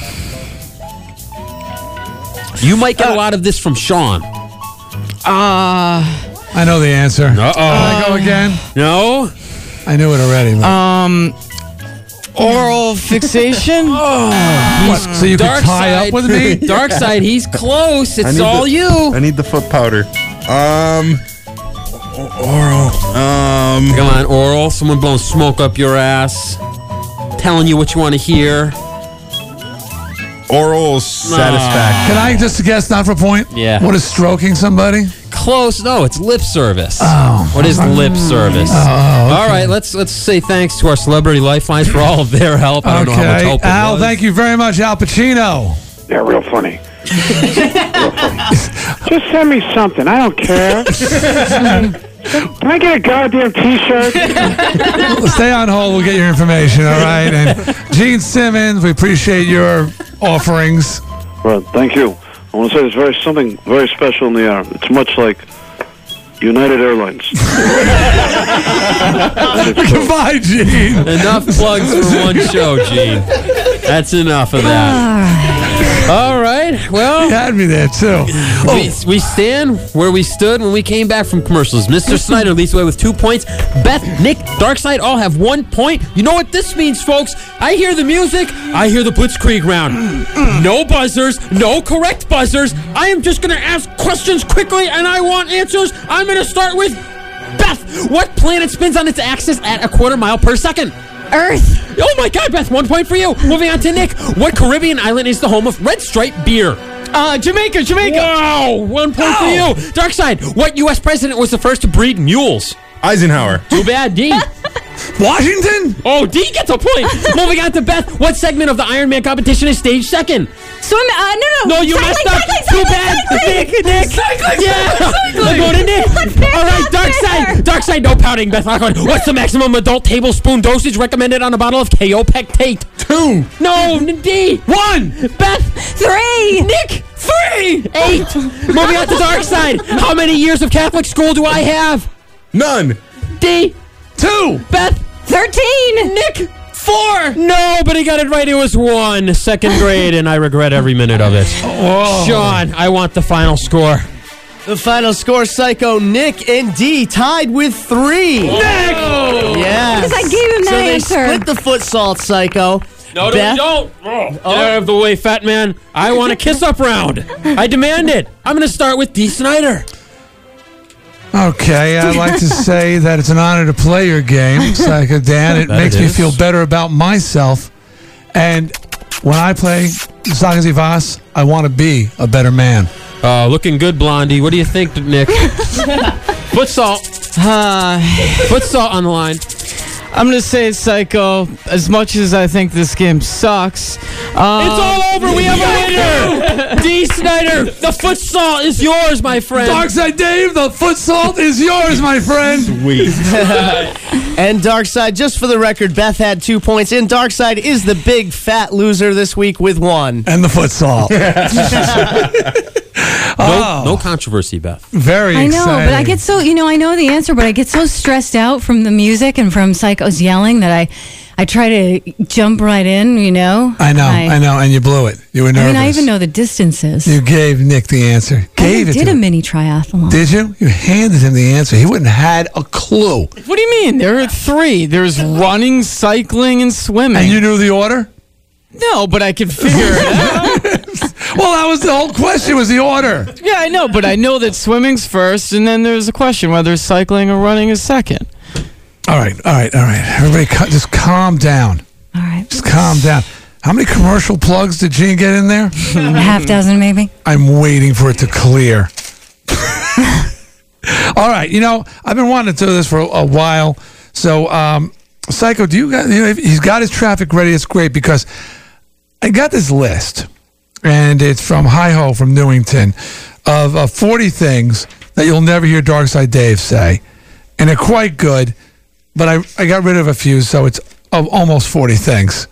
You might get a lot of this from Sean. uh, I know the answer. Uh-oh. Can I go again? No? I knew it already. but- um, oral fixation? What, so you could Dark tie side, up with me? Dark side, he's close. It's need all the- you. I need the foot powder. Um, o- oral. Um, Come on, oral. Someone blowing smoke up your ass. Telling you what you want to hear. oral satisfaction. Can I just guess, not for a point? Yeah. What is stroking somebody? Close. No, it's lip service. Oh. What is lip service? Oh, okay. All right, let's let's say thanks to our celebrity lifelines for all of their help. I don't know how much Okay. help it Al, was. thank you very much, Al Pacino. Yeah, real funny. real funny. Just send me something. I don't care. Can I get a goddamn T-shirt? Stay on hold. We'll get your information, all right? And Gene Simmons, we appreciate your offerings. Right, thank you. I want to say there's very something very special in the air. It's much like United Airlines. Goodbye, Gene. Enough plugs for one show, Gene. That's enough of that. All right. Well, You had me there, too. we, oh. we stand where we stood when we came back from commercials. Mr. Snider leads the way with two points. Beth, Nick, Darkside all have one point. You know what this means, folks? I hear the music. I hear the Blitzkrieg round. No buzzers. No correct buzzers. I am just going to ask questions quickly, and I want answers. I'm going to start with Beth. What planet spins on its axis at a quarter mile per second? Earth. Oh my God, Beth, one point for you. Moving on to Nick. What Caribbean island is the home of Red Stripe beer? Uh, Jamaica, Jamaica. Wow, one point for you. Dark side. What U.S. president was the first to breed mules? Eisenhower. Too bad, D. Washington? Oh, D gets a point. Moving on to Beth. What segment of the Iron Man competition is stage second? Swim. Uh, no, no. No, you Cycling, messed up. cycling, Too cycling, bad. cycling. Nick, Nick. Cycling, yeah. cycling, We'll go to Nick. All right, Dark unfair. Side. Dark Side, no pouting, Beth Lachlan. What's the maximum adult tablespoon dosage recommended on a bottle of Kaopectate? Two. No, n- D. One. Beth. Three. Nick. Three. Eight. Moving on to Dark Side. How many years of Catholic school do I have? None. D. Two. Beth. 13. Nick. Four. No, but he got it right. It was one. Second grade, and I regret every minute of it. Oh. Sean, I want the final score. The final score, Psycho, Nick, and D tied with three. Nick! Yeah. Because I gave him that So they answer. split the foot salt, Psycho. No, no, Beth? don't. Oh, Get out of the way, fat man. I want a kiss up round. I demand it. I'm going to start with Dee Snider. Okay, I'd like to say that it's an honor to play your game, Psycho Dan. It That makes it me feel better about myself. And when I play Sagas Vas, I want to be a better man. Uh, looking good, Blondie. What do you think, Nick? Foot salt. Uh, Foot salt on the line. I'm gonna say Psycho. As much as I think this game sucks, um, It's all over. We have a winner. Dee Snider, the foot salt is yours, my friend. Darkside Dave, the foot salt is yours, my friend. Sweet. And Darkside, just for the record, Beth had two points, and Darkside is the big fat loser this week with one. And the foot salt. No, oh. no controversy, Beth. Very I know, exciting. but I get so you know I know the answer, but I get so stressed out from the music and from Psycho's yelling that I I try to jump right in. You know. I know, I, know, and you blew it. You were I nervous. mean, I even know the distances. You gave Nick the answer. I Gave it did to a him. mini triathlon. Did you? You handed him the answer. He wouldn't have had a clue. what do you mean? There are three. There's running, cycling, and swimming. And you knew the order? no, but I could figure it out. Well, that was the whole question. Was the order? Yeah, I know, but I know that swimming's first, and then there's a question whether cycling or running is second. All right, all right, all right. Everybody, ca- just calm down. All right, Just calm down. How many commercial plugs did Gene get in there? half dozen maybe. I'm waiting for it to clear. All right, you know I've been wanting to do this for a, a while. So, um, Psycho, do you got? You know, if he's got his traffic ready. It's great because I got this list, and it's from Hi Ho from Newington of uh, 40 things that you'll never hear Darkside Dave say, and they're quite good. But I I got rid of a few, so it's of almost 40 things.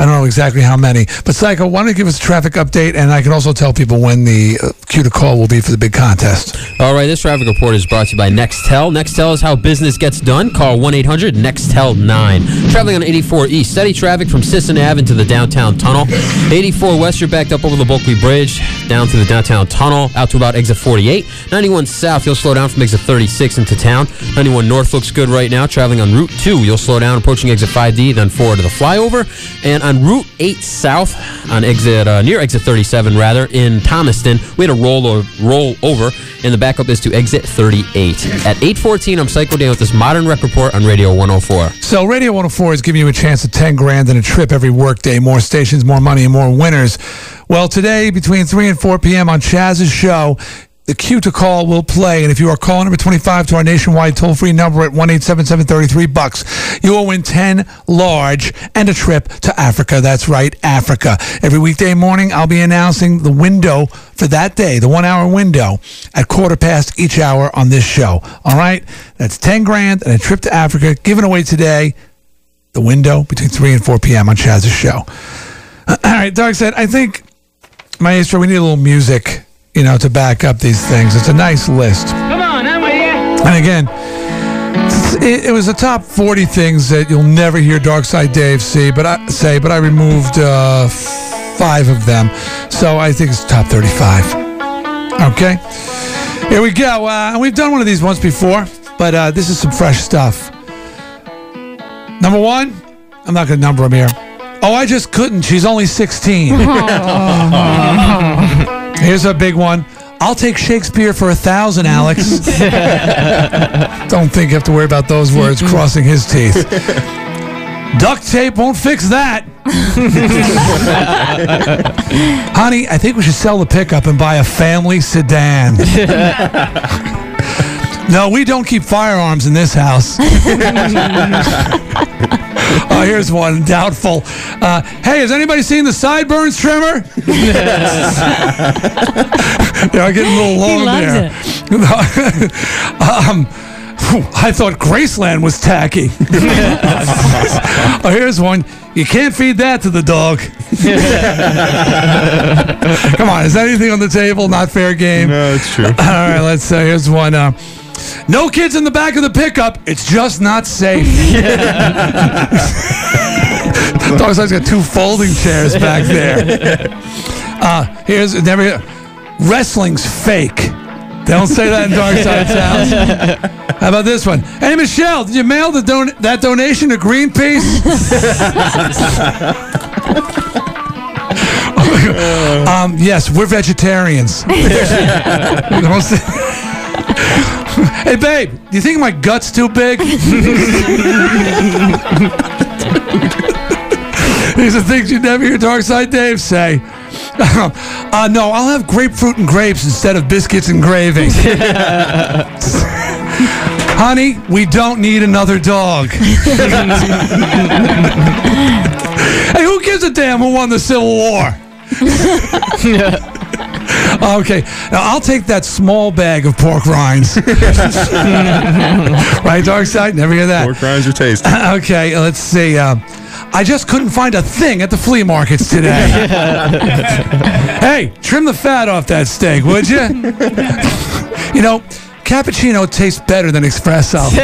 I don't know exactly how many. But Psycho, why don't you give us a traffic update, and I can also tell people when the uh, cue to call will be for the big contest. All right, this traffic report is brought to you by Nextel. Nextel is how business gets done. Call 1 800 Nextel 9. Traveling on 84 East, steady traffic from Sisson Ave into the downtown tunnel. 84 West, you're backed up over the Bulkeley Bridge, down to the downtown tunnel, out to about exit 48. 91 South, you'll slow down from exit 36 into town. 91 North looks good right now. Traveling on Route 2, you'll slow down approaching exit 5D, then forward to the flyover. And Route 8 South, on exit uh, near exit 37 rather, in Thomaston, we had a roll, or, roll over, and the backup is to exit 38. At 8:14, I'm Psycho Dan with this modern rec report on Radio 104. So Radio 104 is giving you a chance at 10 grand and a trip every workday. More stations, more money, and more winners. Well, today between 3 and 4 p.m. on Chaz's show, the cue to call will play. And if you are caller number 25 to our nationwide toll-free number at 1-877-33 bucks, you will win 10 large and a trip to Africa. That's right, Africa. Every weekday morning, I'll be announcing the window for that day, the one-hour window, at quarter past each hour on this show. All right? That's 10 grand and a trip to Africa given away today the window between 3 and 4 p.m. on Chaz's show. All right, Doug said, I think, Maestro, we need a little music, you know, to back up these things. It's a nice list. Come on, I'm with you. And again, it, it was the top 40 things that you'll never hear Darkside Dave see, but I say, but I removed uh, five of them. So I think it's top 35. Okay. Here we go. Uh, we've done one of these once before, but uh, this is some fresh stuff. Number one, I'm not going to number them here. Oh, I just couldn't. She's only 16. Here's a big one. I'll take Shakespeare for a thousand, Alex. Don't think you have to worry about those words crossing his teeth. Duct tape won't fix that. Honey, I think we should sell the pickup and buy a family sedan. No, we don't keep firearms in this house. oh, here's one doubtful. Uh, hey, has anybody seen the sideburns trimmer? they are getting a little long loves there. um, I thought Graceland was tacky. oh, here's one. You can't feed that to the dog. Come on, is anything on the table? Not fair game. No, it's true. All right, let's say here's one. Uh, no kids in the back of the pickup. It's just not safe. Dog side's got two folding chairs back there. Uh, here's never. Wrestling's fake. They don't say that in Dark Side's house. How about this one? Hey, Michelle, did you mail the don- that donation to Greenpeace? um, yes, we're vegetarians. Hey, babe, do you think my gut's too big? These are things you never hear Dark Side Dave say. uh, no, I'll have grapefruit and grapes instead of biscuits and gravy. Honey, we don't need another dog. hey, who gives a damn who won the Civil War? okay, now I'll take that small bag of pork rinds. right, Dark Side? Never hear that. Pork rinds are tasty. okay, let's see. Uh, I just couldn't find a thing at the flea markets today. hey, trim the fat off that steak, would you? you know, cappuccino tastes better than espresso.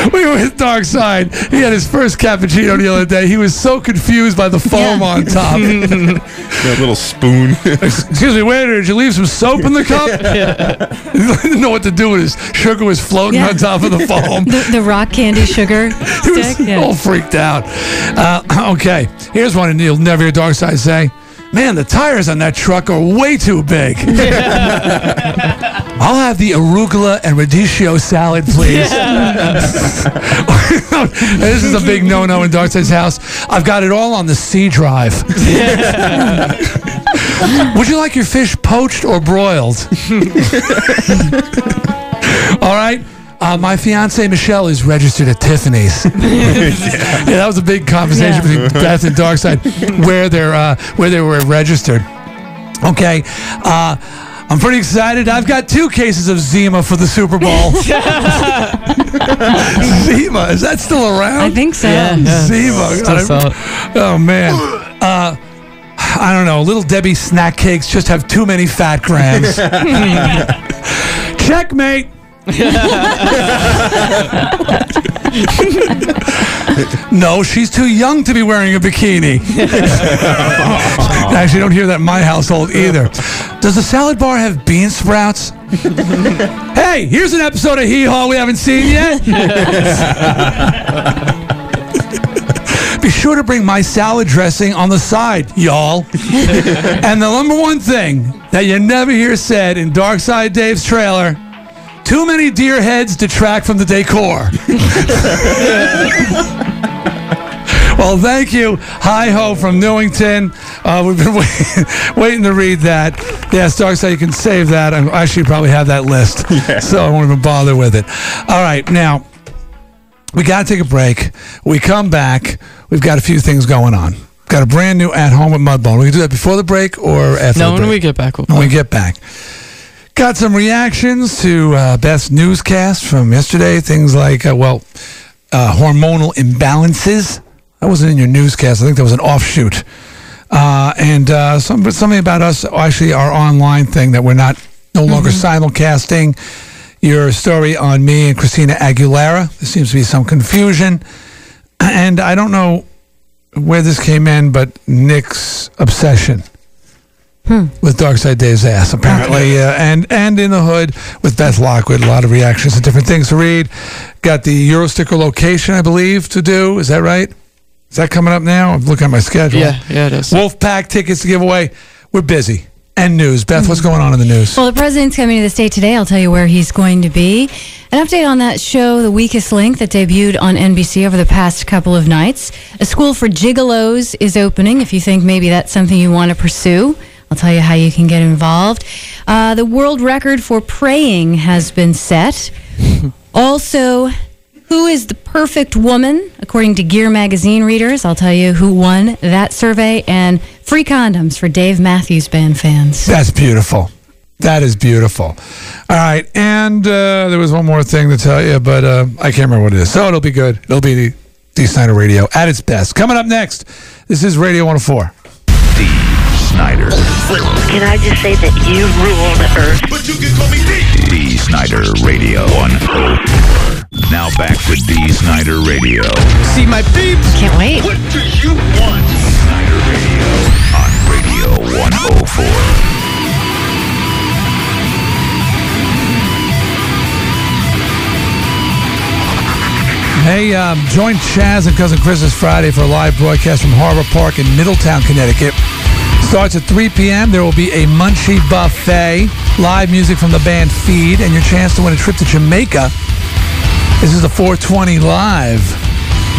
we were with Dark Side. He had his first cappuccino the other day. He was so confused by the foam on top. that little spoon. Excuse me, waiter, did you leave some soap in the cup? he didn't know what to do with his sugar was floating Yeah. on top of the foam. The, the rock candy sugar He was stick. all freaked out. Uh, okay, here's one you'll never hear Dark Side say. Man, the tires on that truck are way too big. I'll have the arugula and radicchio salad, please. this is a big no-no in Dark house. I've got it all on the C drive. Would you like your fish poached or broiled? all right. Uh, my fiance Michelle is registered at Tiffany's. yeah, that was a big conversation Yeah. between Beth and Darkside where they're uh, where they were registered. Okay, uh, I'm pretty excited. I've got two cases of Zima for the Super Bowl. Zima is that still around? I think so. Yeah, yeah. Zima. Still sell. Oh man. Uh, I don't know. Little Debbie snack cakes just have too many fat grams. Checkmate. No, she's too young to be wearing a bikini. Actually, you don't hear that in my household either. Does the salad bar have bean sprouts? hey, here's an episode of Hee Haw we haven't seen yet. Be sure to bring my salad dressing on the side, y'all. and the number one thing that you never hear said in Dark Side Dave's trailer too many deer heads detract from the decor. well, thank you. Hi ho from Newington. Uh, we've been waiting, waiting to read that. Yes, Dark Side, you can save that. I actually probably have that list, so I won't even bother with it. All right, now we got to take a break. We come back. We've got a few things going on. Got a brand new at home with Mudbone. We can do that before the break or after No, the when break. we get back, we'll when we get back. Got some reactions to uh, Beth's newscast from yesterday. Things like, uh, well, uh, hormonal imbalances. That wasn't in your newscast. I think that was an offshoot. Uh, and uh, some, but something about us, actually, our online thing that we're not no longer simulcasting. Your story on me and Christina Aguilera. There seems to be some confusion. And I don't know where this came in, but Nick's obsession with Darkside Dave's ass, apparently, uh, and and in the hood with Beth Lockwood. A lot of reactions and different things to read. Got the Eurosticker location, I believe, to do. Is that right? Is that coming up now? I'm looking at my schedule. Yeah, yeah, it is. Wolfpack tickets to give away. We're busy. and news. Beth, what's going on in the news? Well, the president's coming to the state today. I'll tell you where he's going to be. An update on that show, The Weakest Link, that debuted on NBC over the past couple of nights. A school for gigolos is opening if you think maybe that's something you want to pursue. I'll tell you how you can get involved. Uh, the world record for praying has been set. also, who is the perfect woman? According to Gear Magazine readers, I'll tell you who won that survey and free condoms for Dave Matthews Band fans. That's beautiful. That is beautiful. All right, and uh, there was one more thing to tell you, but uh, I can't remember what it is. So it'll be good. It'll be the Dee Snider Radio at its best. Coming up next, this is Radio 104. D. Snider. Can I just say that you rule the earth? But you can call me D. Dee Snider Radio 104. Now back to Dee Snider Radio. See my peeps. Can't wait. What do you want? Dee Snider Radio on Radio 104. Hey, um, join Chaz and Cousin Chris this Friday for a live broadcast from Harbor Park in Middletown, Connecticut. Starts at 3 p.m. There will be a munchie buffet, live music from the band Feed, and your chance to win a trip to Jamaica. This is the 420 live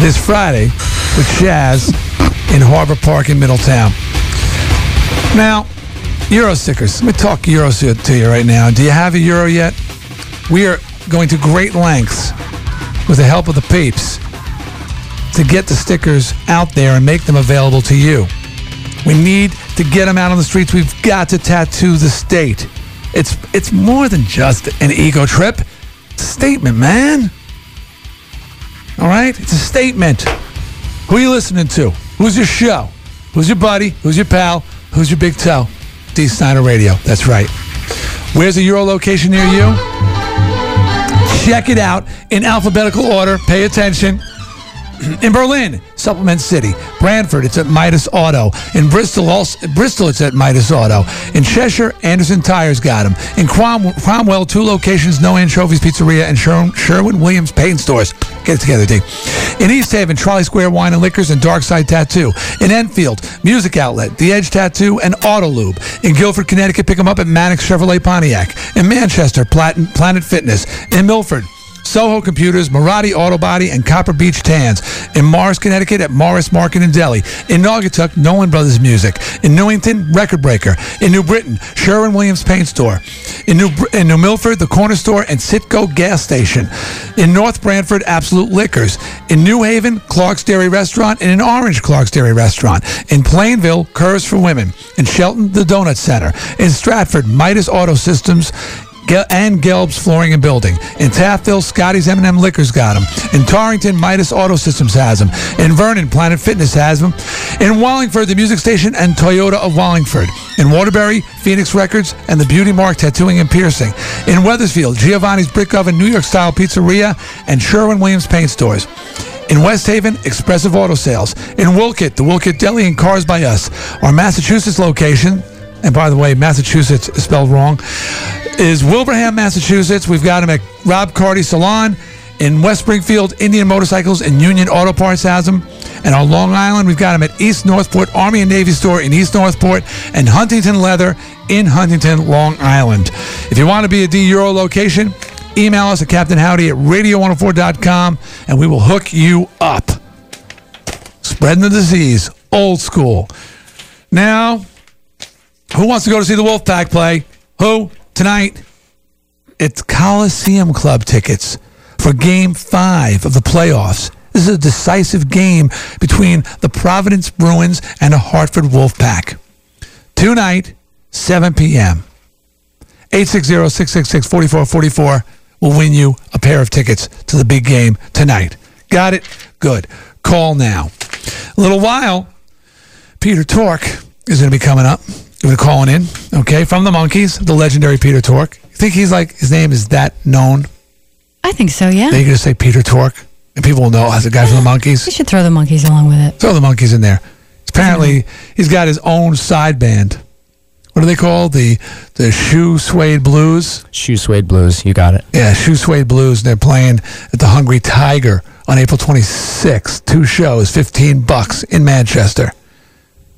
this Friday with Jazz in Harbor Park in Middletown. Now, Euro stickers. Let me talk Euro to you right now. Do you have a Euro yet? We are going to great lengths with the help of the peeps to get the stickers out there and make them available to you. We need to get them out on the streets. We've got to tattoo the state. It's it's more than just an ego trip. It's a statement, man. All right? It's a statement. Who are you listening to? Who's your show? Who's your buddy? Who's your pal? Who's your big toe? Dee Snider Radio. That's right. Where's a Euro location near you? Check it out in alphabetical order. Pay attention. In Berlin, Supplement City. Branford, it's at Midas Auto. In Bristol, also, Bristol, it's at Midas Auto. In Cheshire, Anderson Tires got them. In Crom- Cromwell, two locations, No Anchovies Pizzeria and Sher- Sherwin Williams Paint Stores. Get it together, D. In East Haven, Trolley Square Wine and Liquors and Darkside Tattoo. In Enfield, Music Outlet, The Edge Tattoo, and Auto Lube. In Guilford, Connecticut, pick them up at Mannix Chevrolet Pontiac. In Manchester, Planet Fitness. In Milford, Soho Computers, Marati Auto Body, and Copper Beach Tans. In Morris, Connecticut at Morris Market and Deli. In Naugatuck, Nolan Brothers Music. In Newington, Record Breaker. In New Britain, Sherwin Williams Paint Store. In New, in New Milford, the Corner Store and Sitco Gas Station. In North Branford, Absolute Liquors. In New Haven, Clark's Dairy Restaurant. And in Orange, Clark's Dairy Restaurant. In Plainville, Curves for Women. In Shelton, the Donut Center. In Stratford, Midas Auto Systems. And Gelb's Flooring and Building. In Taftville, Scotty's M&M Liquors got them. In Torrington, Midas Auto Systems has them. In Vernon, Planet Fitness has them. In Wallingford, the Music Station and Toyota of Wallingford. In Waterbury, Phoenix Records and the Beauty Mark Tattooing and Piercing. In Wethersfield, Giovanni's Brick Oven New York Style Pizzeria and Sherwin Williams Paint Stores. In West Haven, Expressive Auto Sales. In Wolcott, the Wolcott Deli and Cars by Us. Our Massachusetts location, and by the way, Massachusetts is spelled wrong, is Wilbraham, Massachusetts. We've got him at Rob Carty Salon. In West Springfield, Indian Motorcycles and Union Auto Parts has them. And on Long Island, we've got him at East Northport Army and Navy Store in East Northport and Huntington Leather in Huntington, Long Island. If you want to be a D Euro location, email us at Captain Howdy at radio104.com and we will hook you up. Spreading the disease, old school. Now, who wants to go to see the Wolfpack play? Who? Tonight, it's Coliseum Club tickets for Game 5 of the playoffs. This is a decisive game between the Providence Bruins and the Hartford Wolfpack. Tonight, 7 p.m. 860-666-4444 will win you a pair of tickets to the big game tonight. Got it? Good. Call now. A little while, Peter Tork is going to be coming up. Going to calling in, okay, from the Monkees, the legendary Peter Tork. You think he's like his name is that known? I think so, yeah. They're going to say Peter Tork, and people will know as a guy from the Monkees. You should throw the Monkees along with it. Throw the Monkees in there. Apparently, mm-hmm. he's got his own side band. What are they called? The the Shoe Suede Blues. Shoe Suede Blues. You got it. Yeah, Shoe Suede Blues. And They're playing at the Hungry Tiger on April 26th. Two shows, 15 bucks in Manchester.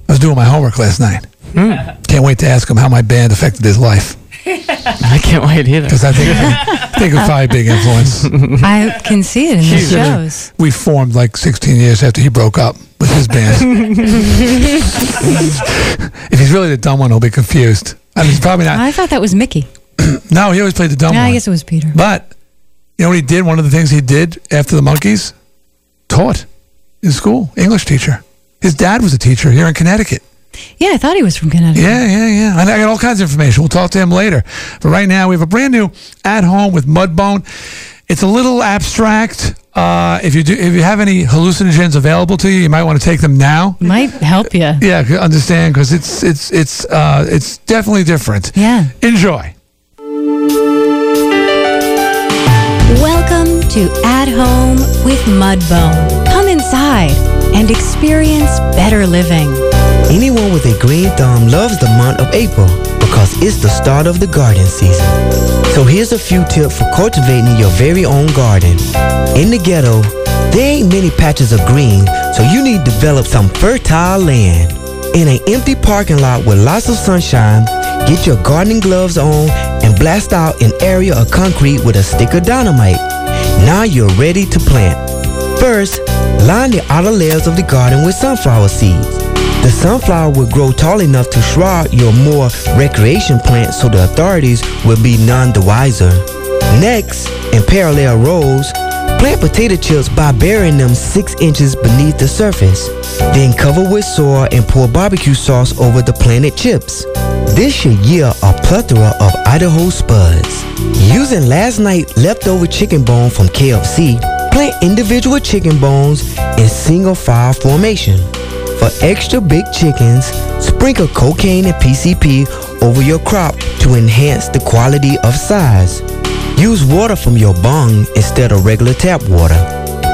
I was doing my homework last night. Hmm. Can't wait to ask him how my band affected his life. I can't wait either. Because I think I think it's probably a big influence. I can see it in the shows. We formed like 16 years after he broke up with his band. if he's really the dumb one, he'll be confused. I mean, he's probably not. I thought that was Mickey. No, he always played the dumb Yeah, one. I guess it was Peter. But you know what he did? One of the things he did after the Monkees, taught in school, English teacher. His dad was a teacher here in Connecticut. Yeah, I thought he was from Connecticut. Yeah, yeah, yeah. And I got all kinds of information. We'll talk to him later. But right now, we have a brand new at home with Mudbone. It's a little abstract. Uh, if you do, if you have any hallucinogens available to you, you might want to take them now. Might help you. Yeah, understand because it's it's it's uh, it's definitely different. Yeah. Enjoy. Welcome to At Home with Mudbone. Come inside and experience better living. Anyone with a green thumb loves the month of April because it's the start of the garden season. So here's a few tips for cultivating your very own garden. In the ghetto, there ain't many patches of green, so you need to develop some fertile land. In an empty parking lot with lots of sunshine, get your gardening gloves on and blast out an area of concrete with a stick of dynamite. Now you're ready to plant. First, line the outer layers of the garden with sunflower seeds. The sunflower will grow tall enough to shroud your more recreation plants so the authorities will be none the wiser. Next, in parallel rows, plant potato chips by burying them 6 inches beneath the surface. Then cover with soil and pour barbecue sauce over the planted chips. This should yield a plethora of Idaho spuds. Using last night's leftover chicken bone from KFC, plant individual chicken bones in single file formation. For extra big chickens, sprinkle cocaine and PCP over your crop to enhance the quality of size. Use water from your bung instead of regular tap water.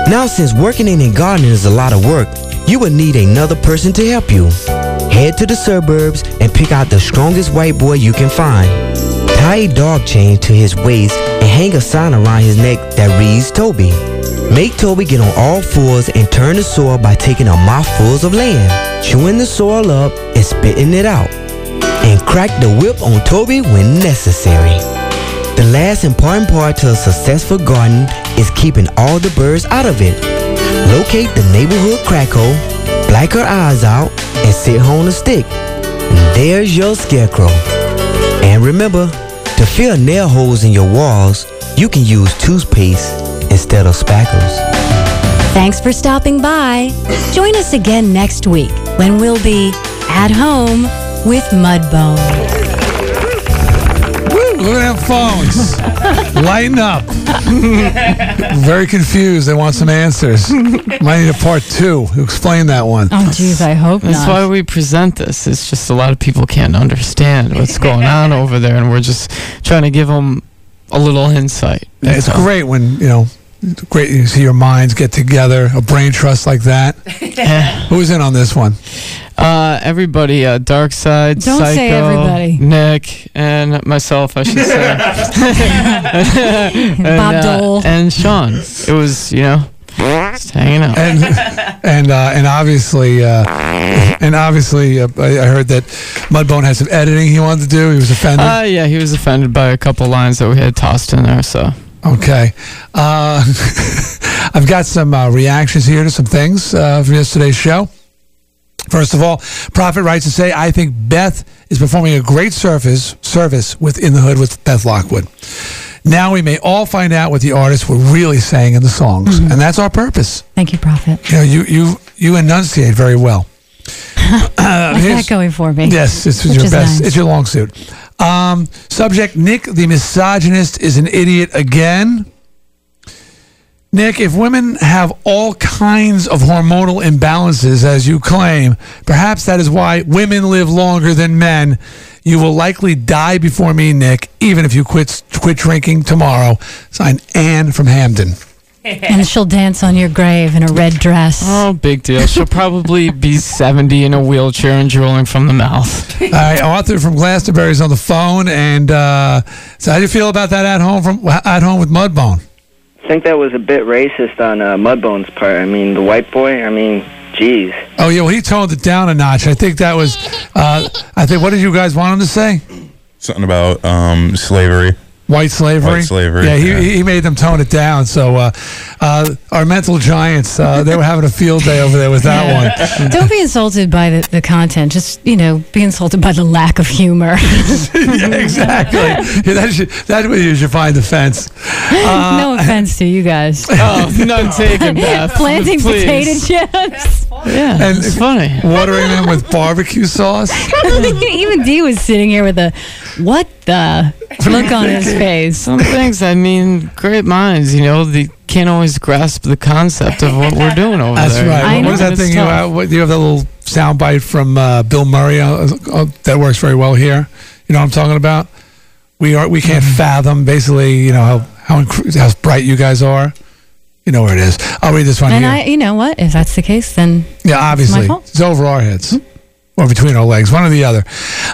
Now, since working in a garden is a lot of work, you will need another person to help you. Head to the suburbs and pick out the strongest white boy you can find. Tie a dog chain to his waist and hang a sign around his neck that reads Toby. Make Toby get on all fours and turn the soil by taking a mouthfuls of land, chewing the soil up and spitting it out. And crack the whip on Toby when necessary. The last important part to a successful garden is keeping all the birds out of it. Locate the neighborhood crack hole, black her eyes out, and sit her on a stick. And there's your scarecrow. And remember, to fill nail holes in your walls, you can use toothpaste instead of spackles. Thanks for stopping by. Join us again next week when we'll be at home with Mudbone. Woo, look at them phones. Lighten up. Very confused. They want some answers. Might need a part two to explain that one. Oh, geez, I hope That's not. why we present this. It's just a lot of people can't understand what's going on over there, and we're just trying to give them a little insight. Yeah, It's all. great when, you know, great to see your minds get together, a brain trust like that. Who's in on this one? Uh, everybody, uh, Dark Side, Don't Psycho, say everybody. Nick, and myself, I should say. and, Bob Dole. And Sean. It was, you know, just hanging out. and and uh, and obviously uh, and obviously uh, I, I heard that Mudbone had some editing he wanted to do. He was offended. Uh, yeah, he was offended by a couple lines that we had tossed in there, so. Okay, uh, I've got some uh, reactions here to some things uh, from yesterday's show. First of all, Prophet writes to say, I think Beth is performing a great service service with In the Hood with Beth Lockwood. Now we may all find out what the artists were really saying in the songs, and that's our purpose. Thank you, Prophet. You know, you you you enunciate very well. Uh, that going for me? Yes, this is Which your best. nice. It's your long suit. Um, subject: Nick, the misogynist, is an idiot again. Nick, if women have all kinds of hormonal imbalances, as you claim, perhaps that is why women live longer than men. You will likely die before me, Nick, even if you quit quit drinking tomorrow. Sign Anne from Hamden. and she'll dance on your grave in a red dress. Oh, big deal. She'll probably be 70 in a wheelchair and drooling from the mouth. All right, Arthur from Glastonbury is on the phone, and uh, so how do you feel about that at home from at home with Mudbone? I think that was a bit racist on uh, Mudbone's part. I mean, the white boy. I mean, Jeez. Oh yeah, well he toned it down a notch. I think that was. Uh, I think what did you guys want him to say? Something about um, slavery. White slavery. White slavery, Yeah, he, yeah. he made them tone it down. So uh, uh, our mental giants, uh, they were having a field day over there with that one. Don't be insulted by the, the content. Just, you know, be insulted by the lack of humor. yeah, exactly. Yeah, that should, that's where you should find offense. Uh, no offense to you guys. Oh, none taken, Beth. Planting Please. potato chips. Yeah, and it's funny. Watering them with barbecue sauce. Even D was sitting here with a what the look on his face. Some things, I mean, great minds, you know, they can't always grasp the concept of what we're doing over That's there. right. you know? what is that thing you tough. have? What, you have that little soundbite from uh, Bill Murray uh, uh, that works very well here. You know what I'm talking about? We are we can't fathom basically. You know how how inc- how bright you guys are. You know where it is. I'll read this one And here. I, you know what? If that's the case, then Yeah, obviously. my fault. It's over our heads. Or between our legs, one or the other.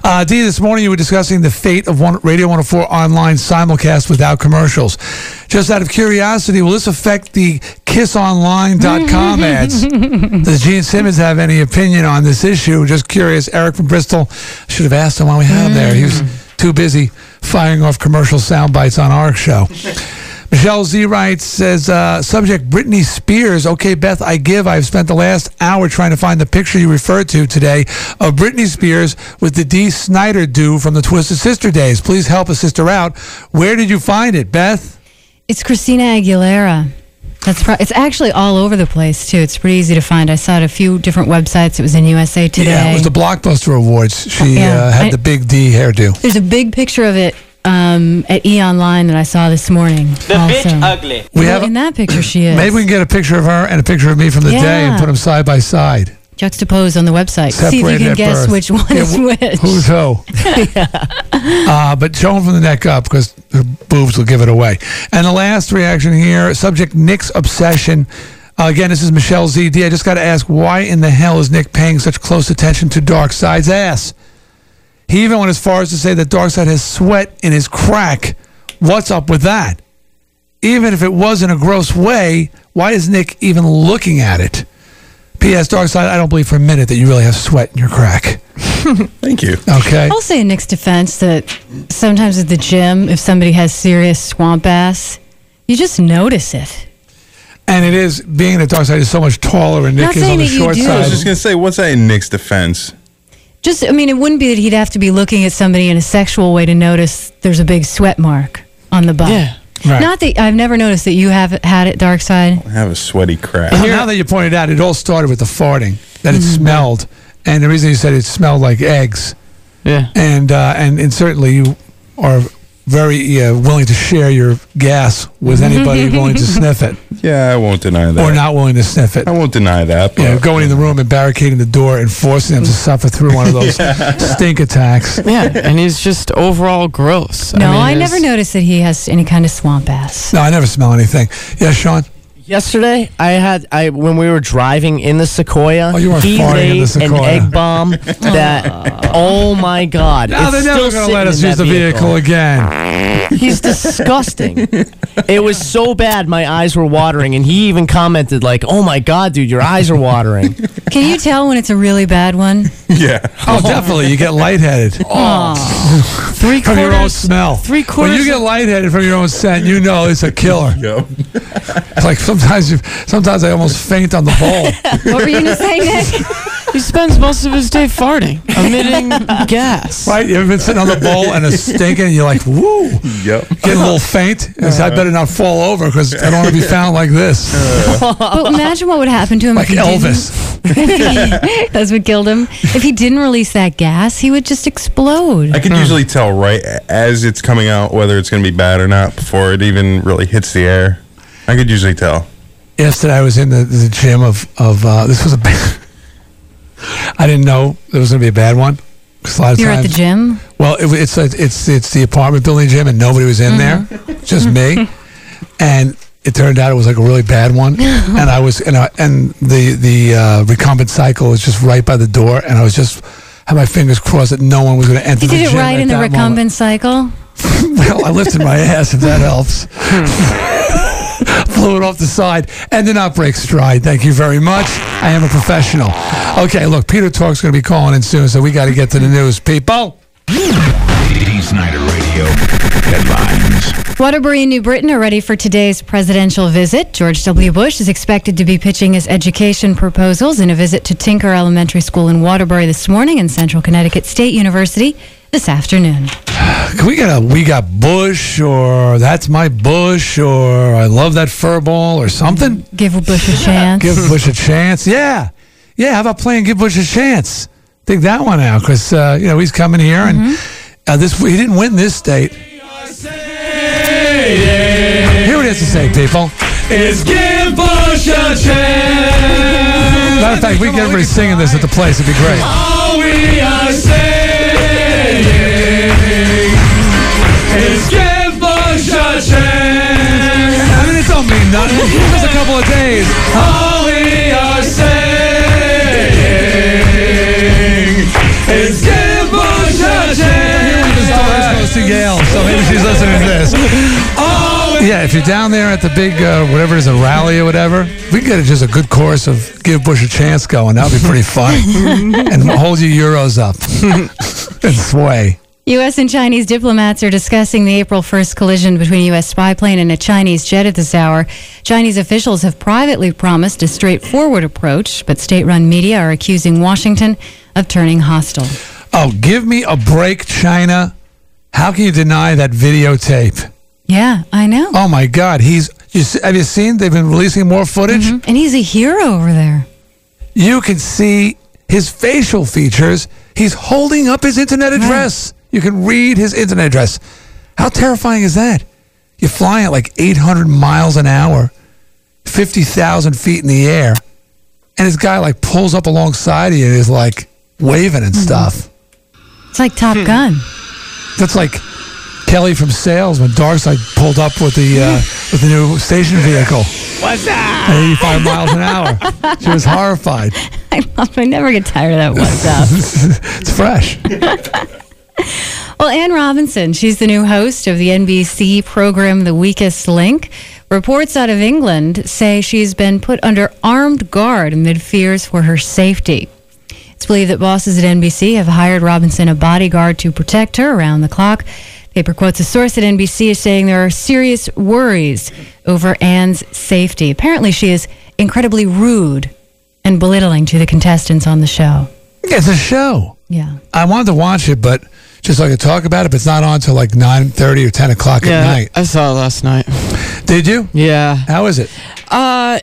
Uh, Dee, this morning you were discussing the fate of one, Radio 104 online simulcast without commercials. Just out of curiosity, will this affect the kissonline.com ads? Does Gene Simmons have any opinion on this issue? Just curious. Eric from Bristol should have asked him while we had him there. He was too busy firing off commercial sound bites on our show. Michelle Z writes, says, uh, subject Britney Spears. Okay, Beth, I give. I've spent the last hour trying to find the picture you referred to today of Britney Spears with the Dee Snider do from the Twisted Sister days. Please help a sister out. Where did you find it, Beth? it's Christina Aguilera. That's pro- it's actually all over the place too. It's pretty easy to find. I saw it a few different websites. It was in USA Today. Yeah, it was the Blockbuster Awards. She Yeah, uh, had I- the big D hairdo. There's a big picture of it um, at E Online that I saw this morning. The also. bitch ugly. We Well, have in that picture she is. Maybe we can get a picture of her and a picture of me from the day and put them side by side. juxtaposed on the website. See if you can guess birth. which one Yeah, is which. Who's who? uh, but show them from the neck up because her boobs will give it away. And the last reaction here subject Nick's obsession. Uh, again, this is Michelle ZD. I just got to ask why in the hell is Nick paying such close attention to Darkside's ass? He even went as far as to say that Darkside has sweat in his crack. What's up with that? Even if it was in a gross way, why is Nick even looking at it? P.S. Darkside, I don't believe for a minute that you really have sweat in your crack. Thank you. Okay. I'll say in Nick's defense that sometimes at the gym, if somebody has serious swamp ass, you just notice it. And it is being that Darkside is so much taller and Nick Not is on the that you short do. I was just gonna say, what's that in Nick's defense? Just, I mean, it wouldn't be that he'd have to be looking at somebody in a sexual way to notice there's a big sweat mark on the butt. Yeah. Right. Not that I've never noticed that you have had it, Dark Side. I have a sweaty crack. now that you pointed out, it all started with the farting that it smelled, and the reason you said it smelled like eggs, Yeah. and uh, and and certainly you are very uh, willing to share your gas with anybody willing to sniff it Yeah, I won't deny that. or not willing to sniff it. I won't deny that. But You know, going in the room and barricading the door and forcing them to suffer through one of those stink attacks. Yeah, and he's just overall gross. No, mean, I, never noticed that he has any kind of swamp ass. No, I never smell anything. Yeah, Sean. Yesterday, I had I when we were driving in the Sequoia, Oh, you weren't he farting in laid the an Sequoia. egg bomb that oh my god! Now they're never still going to sitting let us in use that the vehicle again. He's disgusting. it was so bad, my eyes were watering, and he even commented like, "Oh my god, dude, your eyes are watering." Can you tell when it's a really bad one? yeah. Oh, definitely. You get lightheaded. Oh. Three from your own quarters- smell. three When quarters you get lightheaded from your own scent, you know it's a killer. Yep. It's like sometimes you, sometimes I almost faint on the ball. What were you going to say, Nick? He spends most of his day farting, emitting gas. Right? You ever been sitting on the bowl and it's stinking and you're like, woo, Yep. getting a little faint? And I uh-huh. better not fall over because I don't want to be found like this. But imagine what would happen to him like if he Elvis. didn't. That's what killed him. If he didn't release that gas, he would just explode. I can hmm. usually tell right as it's coming out whether it's going to be bad or not before it even really hits the air. I could usually tell. Yesterday I was in the, the gym of, of uh, this was a bad, I didn't know it was going to be a bad one. 'Cause a lot of You're at the gym? Well, it, it's it's it's the apartment building gym, and nobody was in Mm-hmm. there, just me. And it turned out it was like a really bad one, and I was and I, and the the uh, recumbent cycle was just right by the door, and I was just had my fingers crossed that no one was going to enter You the did it gym right in the that moment. recumbent cycle? well, I lifted my ass if that helps. Flew it off the side and did not break stride. Thank you very much. I am a professional. Okay, look, Peter Tork's going to be calling in soon, so we got to get to the news, people. Dee Snider Radio headlines. Waterbury and New Britain are ready for today's presidential visit. George W. Bush is expected to be pitching his education proposals in a visit to Tinker Elementary School in Waterbury this morning and Central Connecticut State University this afternoon. Can we get a we got Bush or that's my Bush or I love that fur ball or something? Give Bush a chance. Give Bush a chance. Yeah. Yeah, how about playing Give Bush a Chance? Think that one out because, uh, you know, he's coming here and uh, this he didn't win this state. Here it is to say, people. It's give Bush a chance. Matter of fact, we get everybody singing this at the place. It'd be great. All we are saying is give Bush a chance. I mean, it don't mean nothing. Just a couple of days. All we are saying is give Bush a chance. His daughter goes to Yale, so maybe she's listening to this. All we Yeah, if you're down there at the big, uh, whatever it is, a rally or whatever, we get just a good course of give Bush a chance going. That'd be pretty fun. and hold your euros up and sway. U.S. and Chinese diplomats are discussing the April 1st collision between a U.S. spy plane and a Chinese jet at this hour. Chinese officials have privately promised a straightforward approach, but state run media are accusing Washington of turning hostile. Oh, give me a break, China. How can you deny that videotape? Yeah, I know. Oh my God, he's. You, s- have you seen? They've been releasing more footage. Mm-hmm. And he's a hero over there. You can see his facial features. He's holding up his internet address. You can read his internet address. How terrifying is that? You're flying at like 800 miles an hour, 50,000 feet in the air, and this guy like pulls up alongside of you and is like waving and mm-hmm. stuff. It's like Top hmm. Gun. That's like Kelly from Sales when Darkside pulled up with the uh, with the new station vehicle. What's At 85 miles an hour. She was horrified. I love I never get tired of that what's up. it's fresh. Well, Anne Robinson, she's the new host of the NBC program The Weakest Link. Reports out of England say she's been put under armed guard amid fears for her safety. It's believed that bosses at NBC have hired Robinson a bodyguard to protect her around the clock. Paper quotes a source at NBC as saying there are serious worries over Anne's safety. Apparently, she is incredibly rude and belittling to the contestants on the show. It's a show. Yeah. I wanted to watch it, but just so I could talk about it, but it's not on till like 9.30 or 10 o'clock yeah, at night. I saw it last night. Did you? Yeah. How is it? Uh,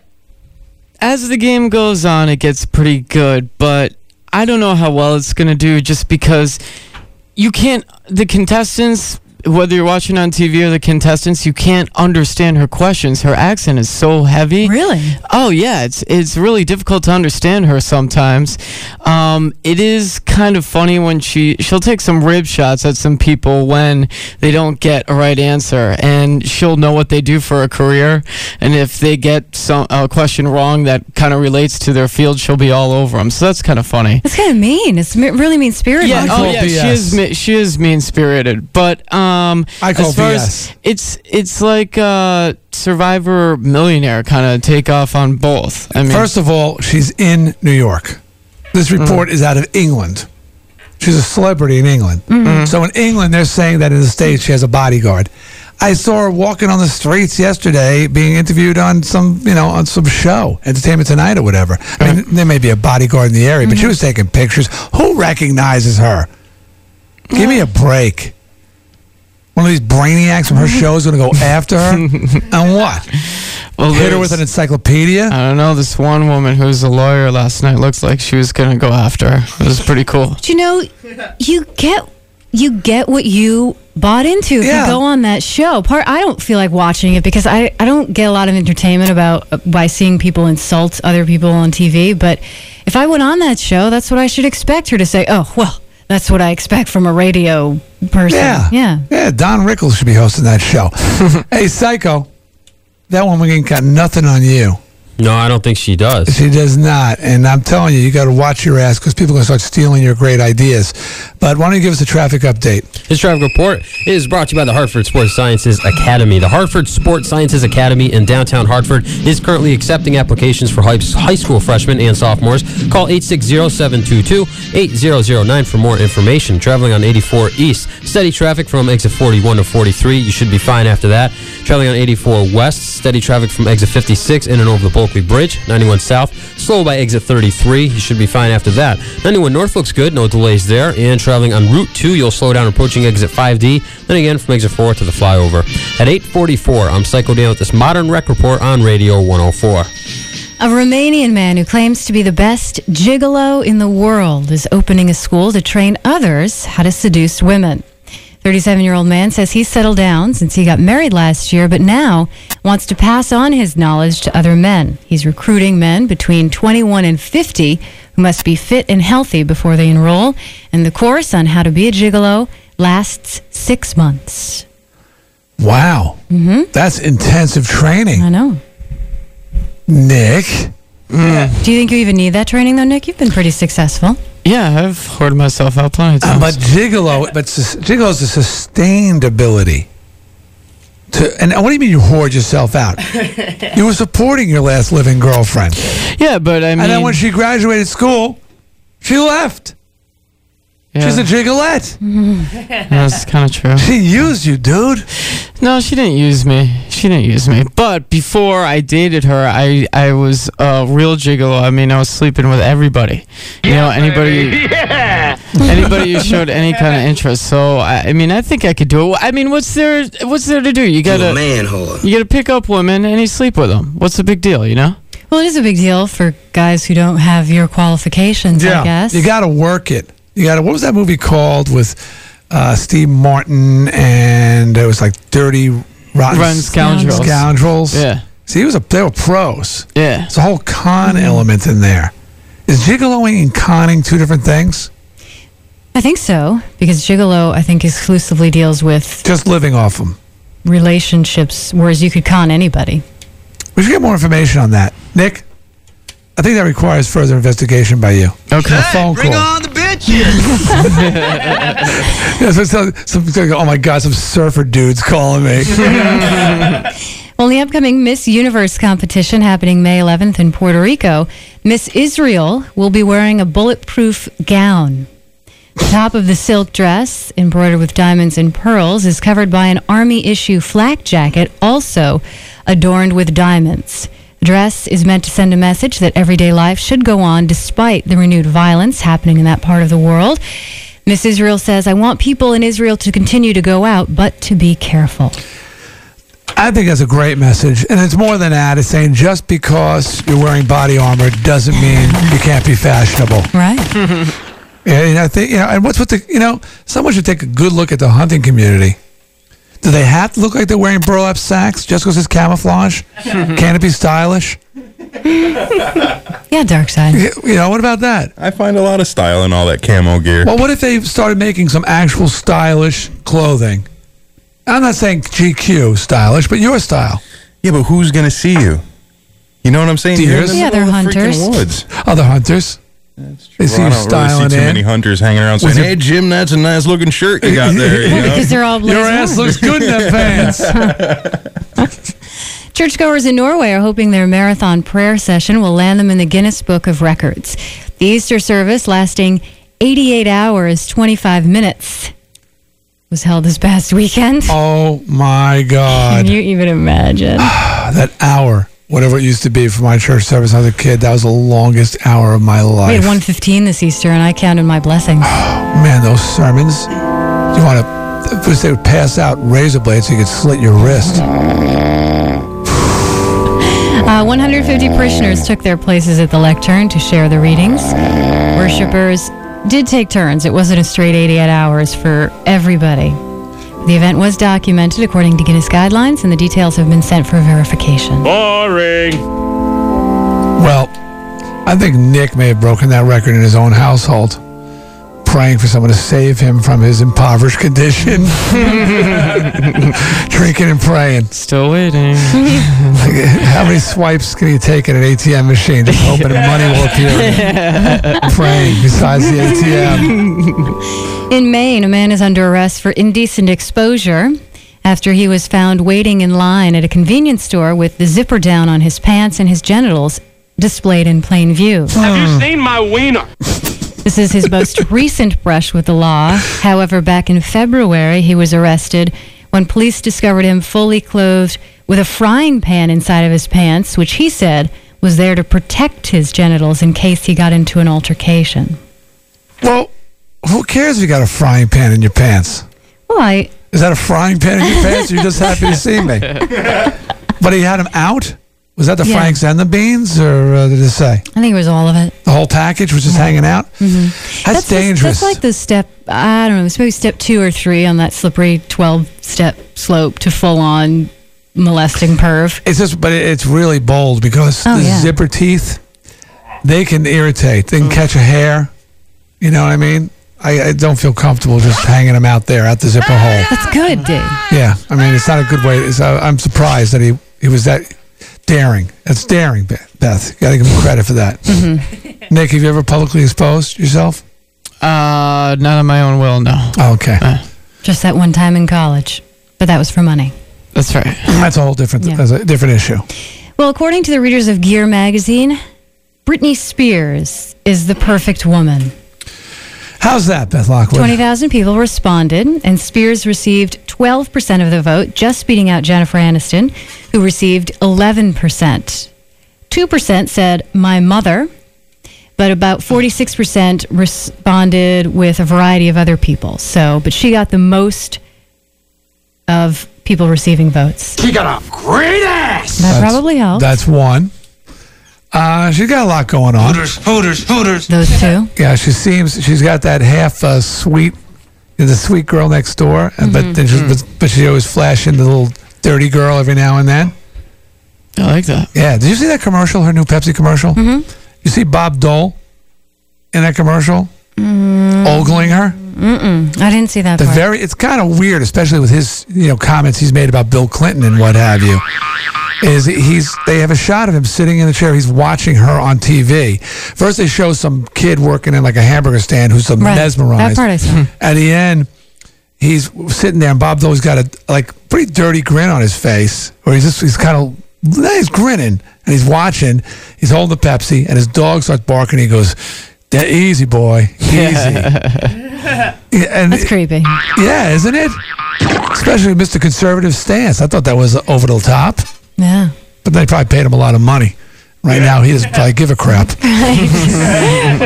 as the game goes on, it gets pretty good, but I don't know how well it's gonna do just because you can't. The contestants, whether you're watching on TV or the contestants, you can't understand her questions. Her accent is so heavy. Really? Oh yeah, it's it's really difficult to understand her sometimes. Um, it is kind of funny when she she'll take some rib shots at some people when they don't get a right answer, and she'll know what they do for a career, and if they get some a question wrong that kind of relates to their field, she'll be all over them. So that's kind of funny. That's kind of mean. It's really mean spirited. Yeah, oh yeah, she is she is mean spirited, but um, I call as far BS. as it's it's like uh, Survivor Millionaire kind of take off on both. I mean, First of all, she's in New York. This report is out of England. She's a celebrity in England. Mhm. So in England, they're saying that in the States she has a bodyguard. I saw her walking on the streets yesterday being interviewed on some, you know, on some show, Entertainment Tonight or whatever. I mean, there may be a bodyguard in the area, but she was taking pictures. Who recognizes her? Give me a break. One of these brainiacs from her show is going to go after her? and what? well, Hit her with an encyclopedia? I don't know. This one woman who's a lawyer last night looks like she was gonna go after her. It was pretty cool. But you know, you get you get what you bought into if Yeah. you go on that show. Part I don't feel like watching it because I I don't get a lot of entertainment about uh, by seeing people insult other people on TV. But if I went on that show, that's what I should expect her to say. Oh well, that's what I expect from a radio person. Yeah. yeah. Yeah, Don Rickles should be hosting that show. hey, Psycho, that woman ain't got nothing on you. No, I don't think she does. She does not. And I'm telling you, you got to watch your ass because people are going to start stealing your great ideas. But why don't you give us a traffic update? This traffic report is brought to you by the Hartford Sports Sciences Academy. The Hartford Sports Sciences Academy in downtown Hartford is currently accepting applications for high high school freshmen and sophomores. Call 860-722-8009 for more information. Traveling on 84 East. Steady traffic from exit 41 to 43. You should be fine after that. Traveling on 84 West. Steady traffic from exit 56 in and over the Bulkeley Bridge. 91 South. Slow by exit 33. You should be fine after that. 91 North looks good. No delays there. And traveling on Route 2, you'll slow down approaching exit 5D. Then again from exit 4 to the flyover. At 844, I'm Psycho Dan with this modern rec report on Radio 104. A Romanian man who claims to be the best gigolo in the world is opening a school to train others how to seduce women. 37 year old man says he's settled down since he got married last year, but now wants to pass on his knowledge to other men. He's recruiting men between 21 and 50 who must be fit and healthy before they enroll, and the course on how to be a gigolo lasts six months. Wow. Mm-hmm. That's intensive training. I know. Nick. Do you think you even need that training, though, Nick? You've been pretty successful. Yeah, I've hoarded myself out plenty of Uh, times. but gigolo, but sus- gigolo is a sustained ability. To, and what do you mean you hoard yourself out? you were supporting your last living girlfriend. yeah, but I mean, and then when she graduated school, she left. She's a gigolette. That's kind of true. She used you, dude. No, she didn't use me. She didn't use me. But before I dated her, I I was a real gigolo. I mean, I was sleeping with everybody. You know, anybody Yeah. anybody who showed any kind of interest. So I, I mean, I think I could do it. I mean, what's there what's there to do? You gotta a man whore. You gotta pick up women and you sleep with them. What's the big deal? You know? Well, it is a big deal for guys who don't have your qualifications, I guess. You got to work it. You got to. What was that movie called with uh, Steve Martin and it was like Dirty Rotten, Rotten Scoundrels. Scoundrels. Yeah. See, it was a, they were pros. Yeah. It's a whole con element in there. Is gigoloing and conning two different things? I think so, because Gigolo, I think, exclusively deals with Just living off them. relationships, whereas you could con anybody. We should get more information on that. Nick, I think that requires further investigation by you. Okay. A phone Bring call. on the bitches. Yeah, so- so- some- oh my God, some surfer dudes calling me. Well, the upcoming Miss Universe competition happening May 11th in Puerto Rico, Miss Israel will be wearing a bulletproof gown. The top of the silk dress, embroidered with diamonds and pearls, is covered by an army issue flak jacket, also adorned with diamonds. Dress is meant to send a message that everyday life should go on despite the renewed violence happening in that part of the world. Miss Israel says, I want people in Israel to continue to go out, but to be careful. I think that's a great message. And it's more than that. It's saying just because you're wearing body armor doesn't mean you can't be fashionable. Right. Yeah, and I think, you know, and what's with the, you know, someone should take a good look at the hunting community. Do they have to look like they're wearing burlap sacks just because it's camouflage? Can it be stylish? Yeah, Darkside. You know, what about that? I find a lot of style in all that camo gear. Well, what if they started making some actual stylish clothing? I'm not saying GQ stylish, but your style. Yeah, but who's gonna see you? You know what I'm saying? You're in Deers? the Yeah, they're the hunters. Woods. Other hunters. They see Well, you I don't really styling see too in. many hunters hanging around Was saying, "Hey, Jim, that's a nice looking shirt you got there." You Well, know? because they're all Your ass on. looks good in them pants. Churchgoers in Norway are hoping their marathon prayer session will land them in the Guinness Book of Records. The Easter service, lasting 88 hours, 25 minutes, was held this past weekend. Oh my God. Can you even imagine? that hour, whatever it used to be for my church service as a kid, that was the longest hour of my We life. had 115 this Easter, and I counted my blessings. Man, those sermons. You want to, first they would pass out razor blades so you could slit your wrist. Uh, 150 parishioners took their places at the lectern to share the readings. Worshippers did take turns. It wasn't a straight 88 hours for everybody. The event was documented according to Guinness guidelines, and the details have been sent for verification. Boring. Well, I think Nick may have broken that record in his own household. Praying for someone to save him from his impoverished condition. Drinking and praying. Still waiting. Like, how many swipes can you take at an ATM machine? Just hoping that money will appear. praying besides the ATM. In Maine, a man is under arrest for indecent exposure after he was found waiting in line at a convenience store with the zipper down on his pants and his genitals displayed in plain view. Have you seen my wiener? This is his most recent brush with the law. However, back in February, he was arrested when police discovered him fully clothed with a frying pan inside of his pants, which he said was there to protect his genitals in case he got into an altercation. Well, who cares if you got a frying pan in your pants? Well, I. Is that a frying pan in your pants? You're just happy to see me. But he had him out. Was that the Yeah. Franks and the beans, or uh, did it say I think it was all of it. the whole package was just hanging out? Mm-hmm. That's, dangerous. that's like the step, I don't know, it's maybe step two or three on that slippery 12 step slope to full on molesting perv. It's just, but it's really bold because Oh, the yeah. zipper teeth, they can irritate. Mm. They can catch a hair. You know what I mean? I, I don't feel comfortable just hanging them out there at the zipper hole. That's good, dude. Yeah, I mean, it's not a good way. Uh, I'm surprised that he he was that daring. That's daring, Be- Beth. Got to give him credit for that. Mm-hmm. Nick, have you ever publicly exposed yourself? Uh, not on my own will, no. Oh, okay. Just that one time in college, but that was for money. That's right. That's a whole different Yeah. that's a different issue. Well, according to the readers of Gear magazine, Britney Spears is the perfect woman. How's that, Beth Lockwood? 20,000 people responded, and Spears received 12% of the vote, just beating out Jennifer Aniston, who received 11%. 2% said, my mother, but about 46% responded with a variety of other people. So, but she got the most of people receiving votes. She got a great ass. That probably helps. That's one. Uh, she's got a lot going on. Hooters, Hooters, Hooters. Those two. Yeah, she seems she's got that half uh, sweet, the sweet girl next door, and but mm-hmm. then she, but, mm-hmm. but she always flash in the little dirty girl every now and then. I like that. Yeah, did you see that commercial? Her new Pepsi commercial. Mm-hmm. You see Bob Dole in that commercial, mm-hmm. ogling her. Mm-mm. I didn't see that The part. very it's kind of weird, especially with his you know comments he's made about Bill Clinton and what have you. Is he's they have a shot of him sitting in the chair. He's watching her on TV. First, they show some kid working in like a hamburger stand who's some Right. mesmerized. That part I saw. Hmm. At the end, he's sitting there, and Bob Dole's got a like pretty dirty grin on his face, or he's just he's kind of he's grinning and he's watching. He's holding the Pepsi, and his dog starts barking. He goes, "That easy boy, easy." Yeah, and That's creepy. yeah, isn't it? Especially Mr. Conservative stance. I thought that was over the top, Yeah. but they probably paid him a lot of money. Right now, he doesn't probably give a crap. what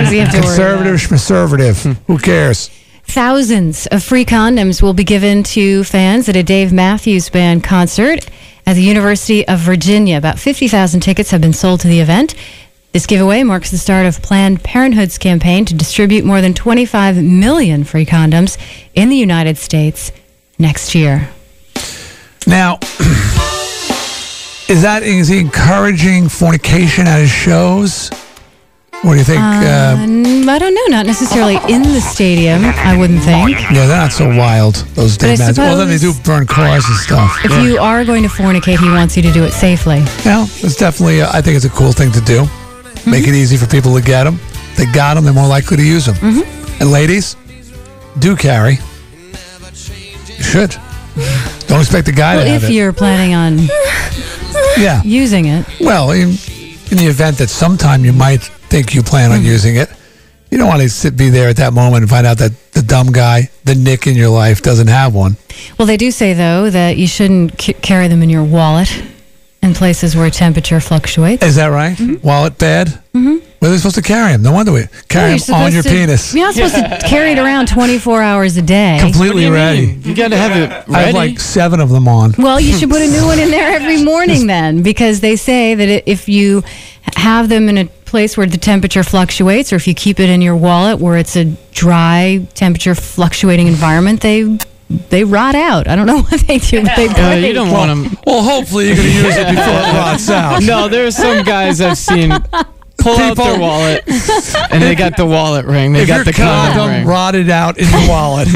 does he have to worry about? Conservative, conservative. Who cares? Thousands of free condoms will be given to fans at a Dave Matthews Band concert at the University of Virginia. About 50,000 tickets have been sold to the event. This giveaway marks the start of Planned Parenthood's campaign to distribute more than 25 million free condoms in the United States next year. Now, is that is he encouraging fornication at his shows? What do you think? Uh, Um, I don't know, not necessarily in the stadium, I wouldn't think. yeah, they're not so wild. Those I Well, then they do burn cars and stuff. If you are going to fornicate, he wants you to do it safely. Yeah, it's definitely. uh, I think it's a cool thing to do. Make it easy for people to get them. They got them. They're more likely to use them. And ladies, do carry. You should. Don't expect a guy Well, to have if it. you're planning on Yeah. using it. Well, in, in the event that sometime you might think you plan Mm-hmm. on using it, you don't want to sit, be there at that moment and find out that the dumb guy, the Nick in your life, doesn't have one. Well, they do say, though, that you shouldn't c- carry them in your wallet in places where temperature fluctuates. Is that right? Wallet bad? Mm-hmm. Where are they supposed to carry him? No wonder we carry Yeah, him on your to- penis. You're not supposed to carry it around 24 hours a day. Completely ready. You got to have it ready. I have like seven of them on. Well, you should put a new one in there every morning then, because they say that if you have them in a place where the temperature fluctuates, or if you keep it in your wallet where it's a dry temperature fluctuating environment, they they rot out. I don't know what they do, but they Uh, you don't want them. Well, hopefully you're going to use it before it rots out. No, there are some guys I've seen pull out their wallet, and they got the wallet ring. They if got your the condom, condom ring. rotted out in your wallet,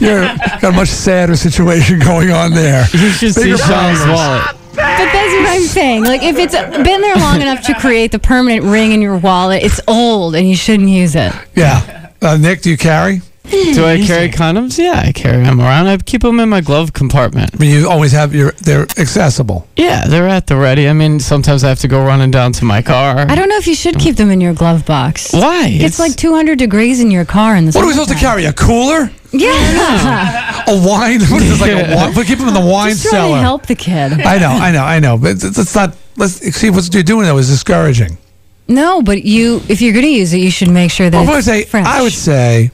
you're got a much sadder situation going on there. You should see Sean's wallet. But that's what I'm saying. Like, if it's been there long enough to create the permanent ring in your wallet, it's old and you shouldn't use it. Yeah. Uh, Nick, do you carry? Do I carry condoms? Yeah, I carry them around. I keep them in my glove compartment. I mean, you always have your. They're accessible. Yeah, they're at the ready. I mean, sometimes I have to go running down to my car. I don't know if you should keep them in your glove box. Why? It's, like 200 degrees in your car in the What are we supposed to carry? A cooler? Yeah. A wine? What is this, like a wine? We keep them in the wine Just trying cellar. to help the kid. I know, I know, I know. But it's, it's not. Let's see what you're doing. though is discouraging. No, but you, if you're going to use it, you should make sure that Well, I would it's say, fresh. I would say,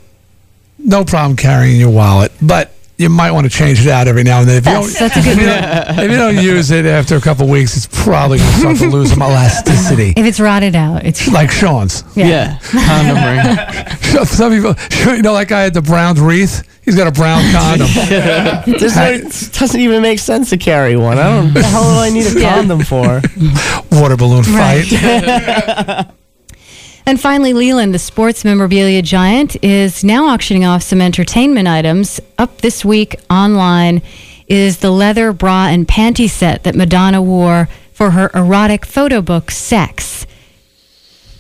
no problem carrying your wallet, but you might want to change it out every now and then. If you don't, that's a good if you don't- if you don't use it after a couple weeks, it's probably going to start to lose some elasticity, if it's rotted out, it's like Sean's. Yeah. Yeah, condom ring. Some people, you know, that guy had the Browns wreath. He's got a brown condom. This one doesn't even make sense to carry one. I don't. Know what the hell do I need a condom for? Water balloon fight. Right. And finally, Leland, the sports memorabilia giant, is now auctioning off some entertainment items. Up this week online is the leather bra and panty set that Madonna wore for her erotic photo book, Sex.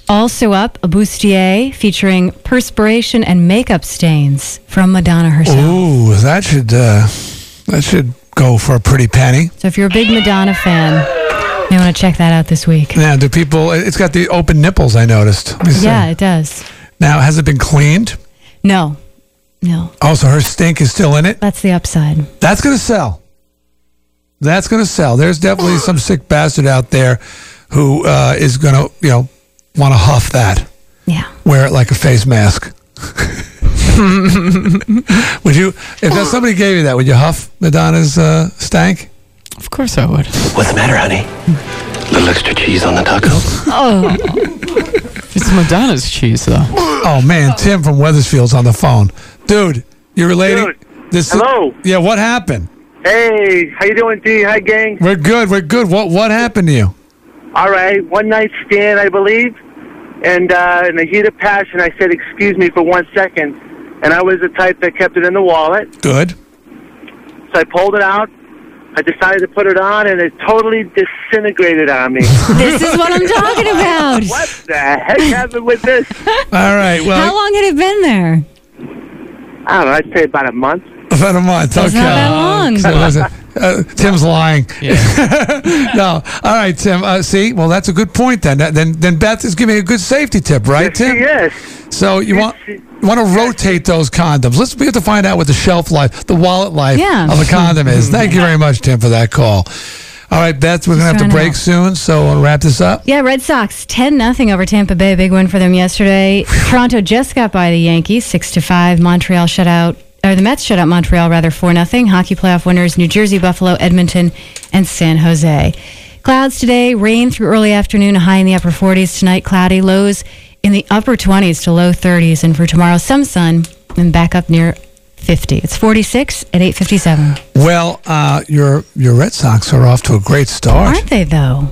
Also up, a bustier featuring perspiration and makeup stains from Madonna herself. Ooh, that should uh, that should go for a pretty penny. So if you're a big Madonna fan, you want to check that out this week. Now, do people? It's got the open nipples. I noticed. Yeah, it does. Now, has it been cleaned? No, no, Oh, so her stink is still in it. that's the upside. That's going to sell. That's going to sell. There's definitely some sick bastard out there who uh, is going to, you know, want to huff that. Yeah. Wear it like a face mask. would you, if somebody gave you that, would you huff Madonna's uh, stank? Of course I would. What's the matter, honey? A Little extra cheese on the taco? Oh, It's Madonna's cheese, though. Oh man, Tim from Wethersfield's on the phone, dude. You're relating. Dude, This hello. Yeah, what happened? Hey, how you doing, Dee? Hi, gang. We're good. We're good. What What happened to you? All right, one night stand, I believe, and uh, in the heat of passion, I said, "Excuse me for one second. and I was the type that kept it in the wallet. Good. So I pulled it out. I decided to put it on, and it totally disintegrated on me. This is what I'm talking about. what the heck happened with this? All right. Well, How long had it been there? I don't know. I'd say about a month. About a month. That's okay. not that long. So listen, uh, Tim's lying. no. All right, Tim. Uh, see, well, that's a good point then. That- Then, then Beth is giving a good safety tip, right, Tim? Yes. So you want you want to rotate those condoms. Let's we have to find out what the shelf life, the wallet life Yeah. of a condom is. Thank you very much, Tim, for that call. All right, Beth, we're gonna have to break help. soon, so we'll wrap this up. Yeah, Red Sox 10 nothing over Tampa Bay. Big win for them yesterday. Toronto just got by the Yankees 6 to 5. Montreal shut out or the Mets shut out Montreal rather 4 nothing. Hockey playoff winners New Jersey, Buffalo, Edmonton, and San Jose. Clouds today, rain through early afternoon, a high in the upper 40s tonight, cloudy, lows in the upper 20s to low 30s and for tomorrow some sun and back up near 50. It's 46 at 8:57. Well, uh, your your Red Sox are off to a great start. Aren't they though?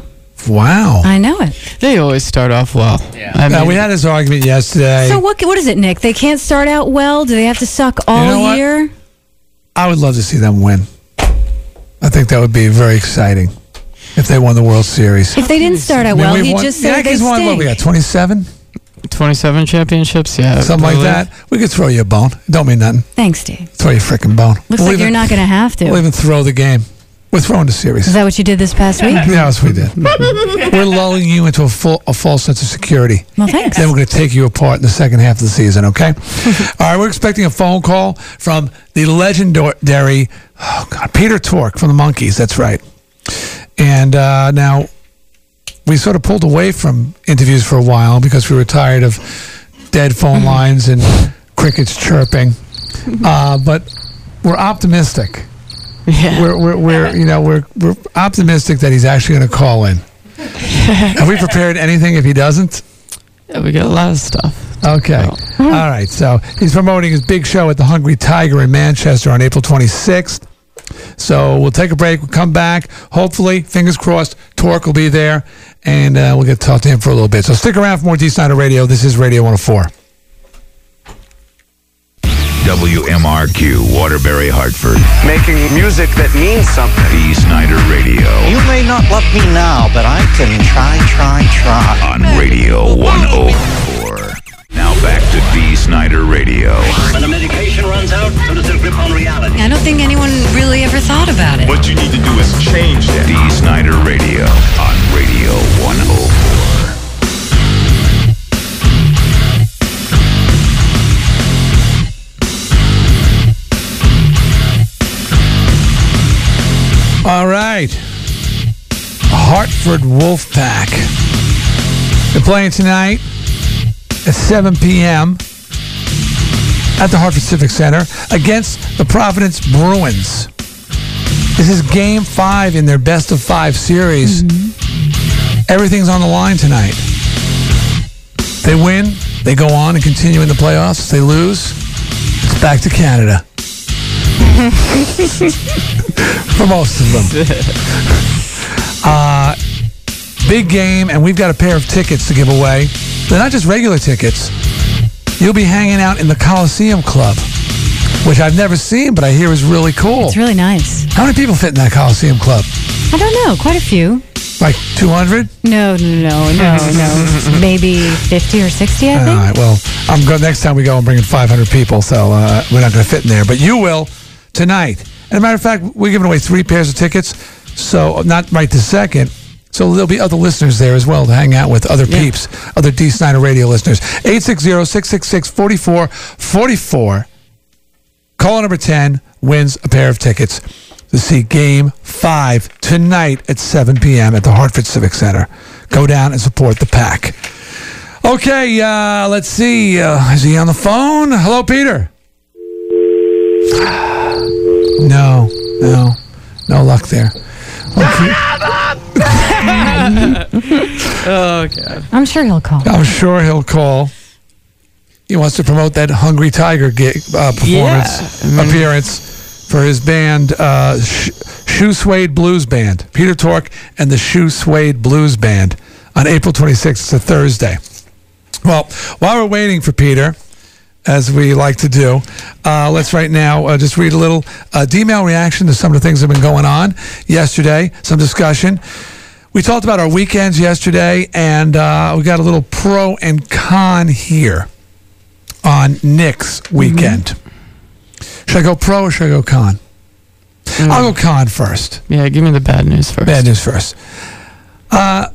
Wow. I know it. They always start off well. I Now, mean, we had this argument yesterday. So what what is it, Nick? They can't start out well? Do they have to suck all You know what? year? I would love to see them win. I think that would be very exciting if they won the World Series. If they didn't start out I mean, well, we've he won- just said they Yankees won what we got 27 27 championships, yeah. I something like that. We could throw you a bone. Don't mean nothing. Thanks, Steve. throw you a freaking bone. Looks We'll like even- you're not going to have to. we'll even throw the game. We're throwing the series. Is that what you did this past week? yes we did. We're lulling you into a full a false sense of security. Well, thanks. then we're going to take you apart in the second half of the season okay? All right we're expecting a phone call from the legendary oh god peter tork from the Monkees that's right. And uh, now we sort of pulled away from interviews for a while because we were tired of dead phone lines and crickets chirping. Uh, but we're optimistic. We're, we're, we're, you know, we're, we're optimistic that he's actually going to call in. Have we prepared anything if he doesn't? Yeah, we got a lot of stuff. Okay. All right. So he's promoting his big show at the Hungry Tiger in Manchester on April 26th. So we'll take a break. We'll come back. Hopefully, fingers crossed, Tork will be there, and uh, we'll get to talk to him for a little bit. So stick around for more Dee Snider Radio. This is Radio 104. WMRQ, Waterbury, Hartford. Making music that means something. Dee Snider Radio. You may not love me now, but I can try, try, try. On Radio 104. Now back to Dee Snider Radio. When the medication runs out, so does their grip on reality. I don't think anyone really ever thought about it. What you need to do is change that. Dee Snider Radio on Radio 104. All right. Hartford Wolfpack. They're playing tonight at 7 p.m. at the Hartford Civic Center against the Providence Bruins. This is game five in their best of five series. Everything's on the line tonight. They win, they go on and continue in the playoffs. They lose, it's back to Canada. For most of them. Uh, big game, and we've got a pair of tickets to give away. They're not just regular tickets. You'll be hanging out in the Coliseum Club, which I've never seen, but I hear is really cool. It's really nice. How many people fit in that Coliseum Club? I don't know, quite a few. Like 200? No, no, no, no, no. Maybe 50 or 60, I All think. right. Well, I'm going next time we go. I'm bringing 500 people, so uh, we're not going to fit in there. But you will tonight. And a matter of fact, we're giving away three pairs of tickets. So not right this second. So there'll be other listeners there as well to hang out with other peeps, other Dee Snider radio listeners. 860-666-4444. Caller number 10 wins a pair of tickets to see game five tonight at 7 p.m. at the Hartford Civic Center. Go down and support the pack. Okay, uh, let's see. Uh, is he on the phone? Hello, Peter. No, no, no luck there. Oh god. I'm sure he'll call. I'm sure he'll call. He wants to promote that Hungry Tiger gig, uh, performance Yeah, appearance for his band, uh, Sh- Shoe Suede Blues Band. Peter Tork and the Shoe Suede Blues Band on April 26th. It's a Thursday. Well, while we're waiting for Peter, as we like to do, uh, let's right now uh, just read a little uh, D-mail reaction to some of the things that have been going on yesterday, some discussion. We talked about our weekends yesterday, and uh, we got a little pro and con here on Nick's weekend. Should I go pro or should I go con? I'll go con first. Yeah, give me the bad news first. Bad news first. Uh,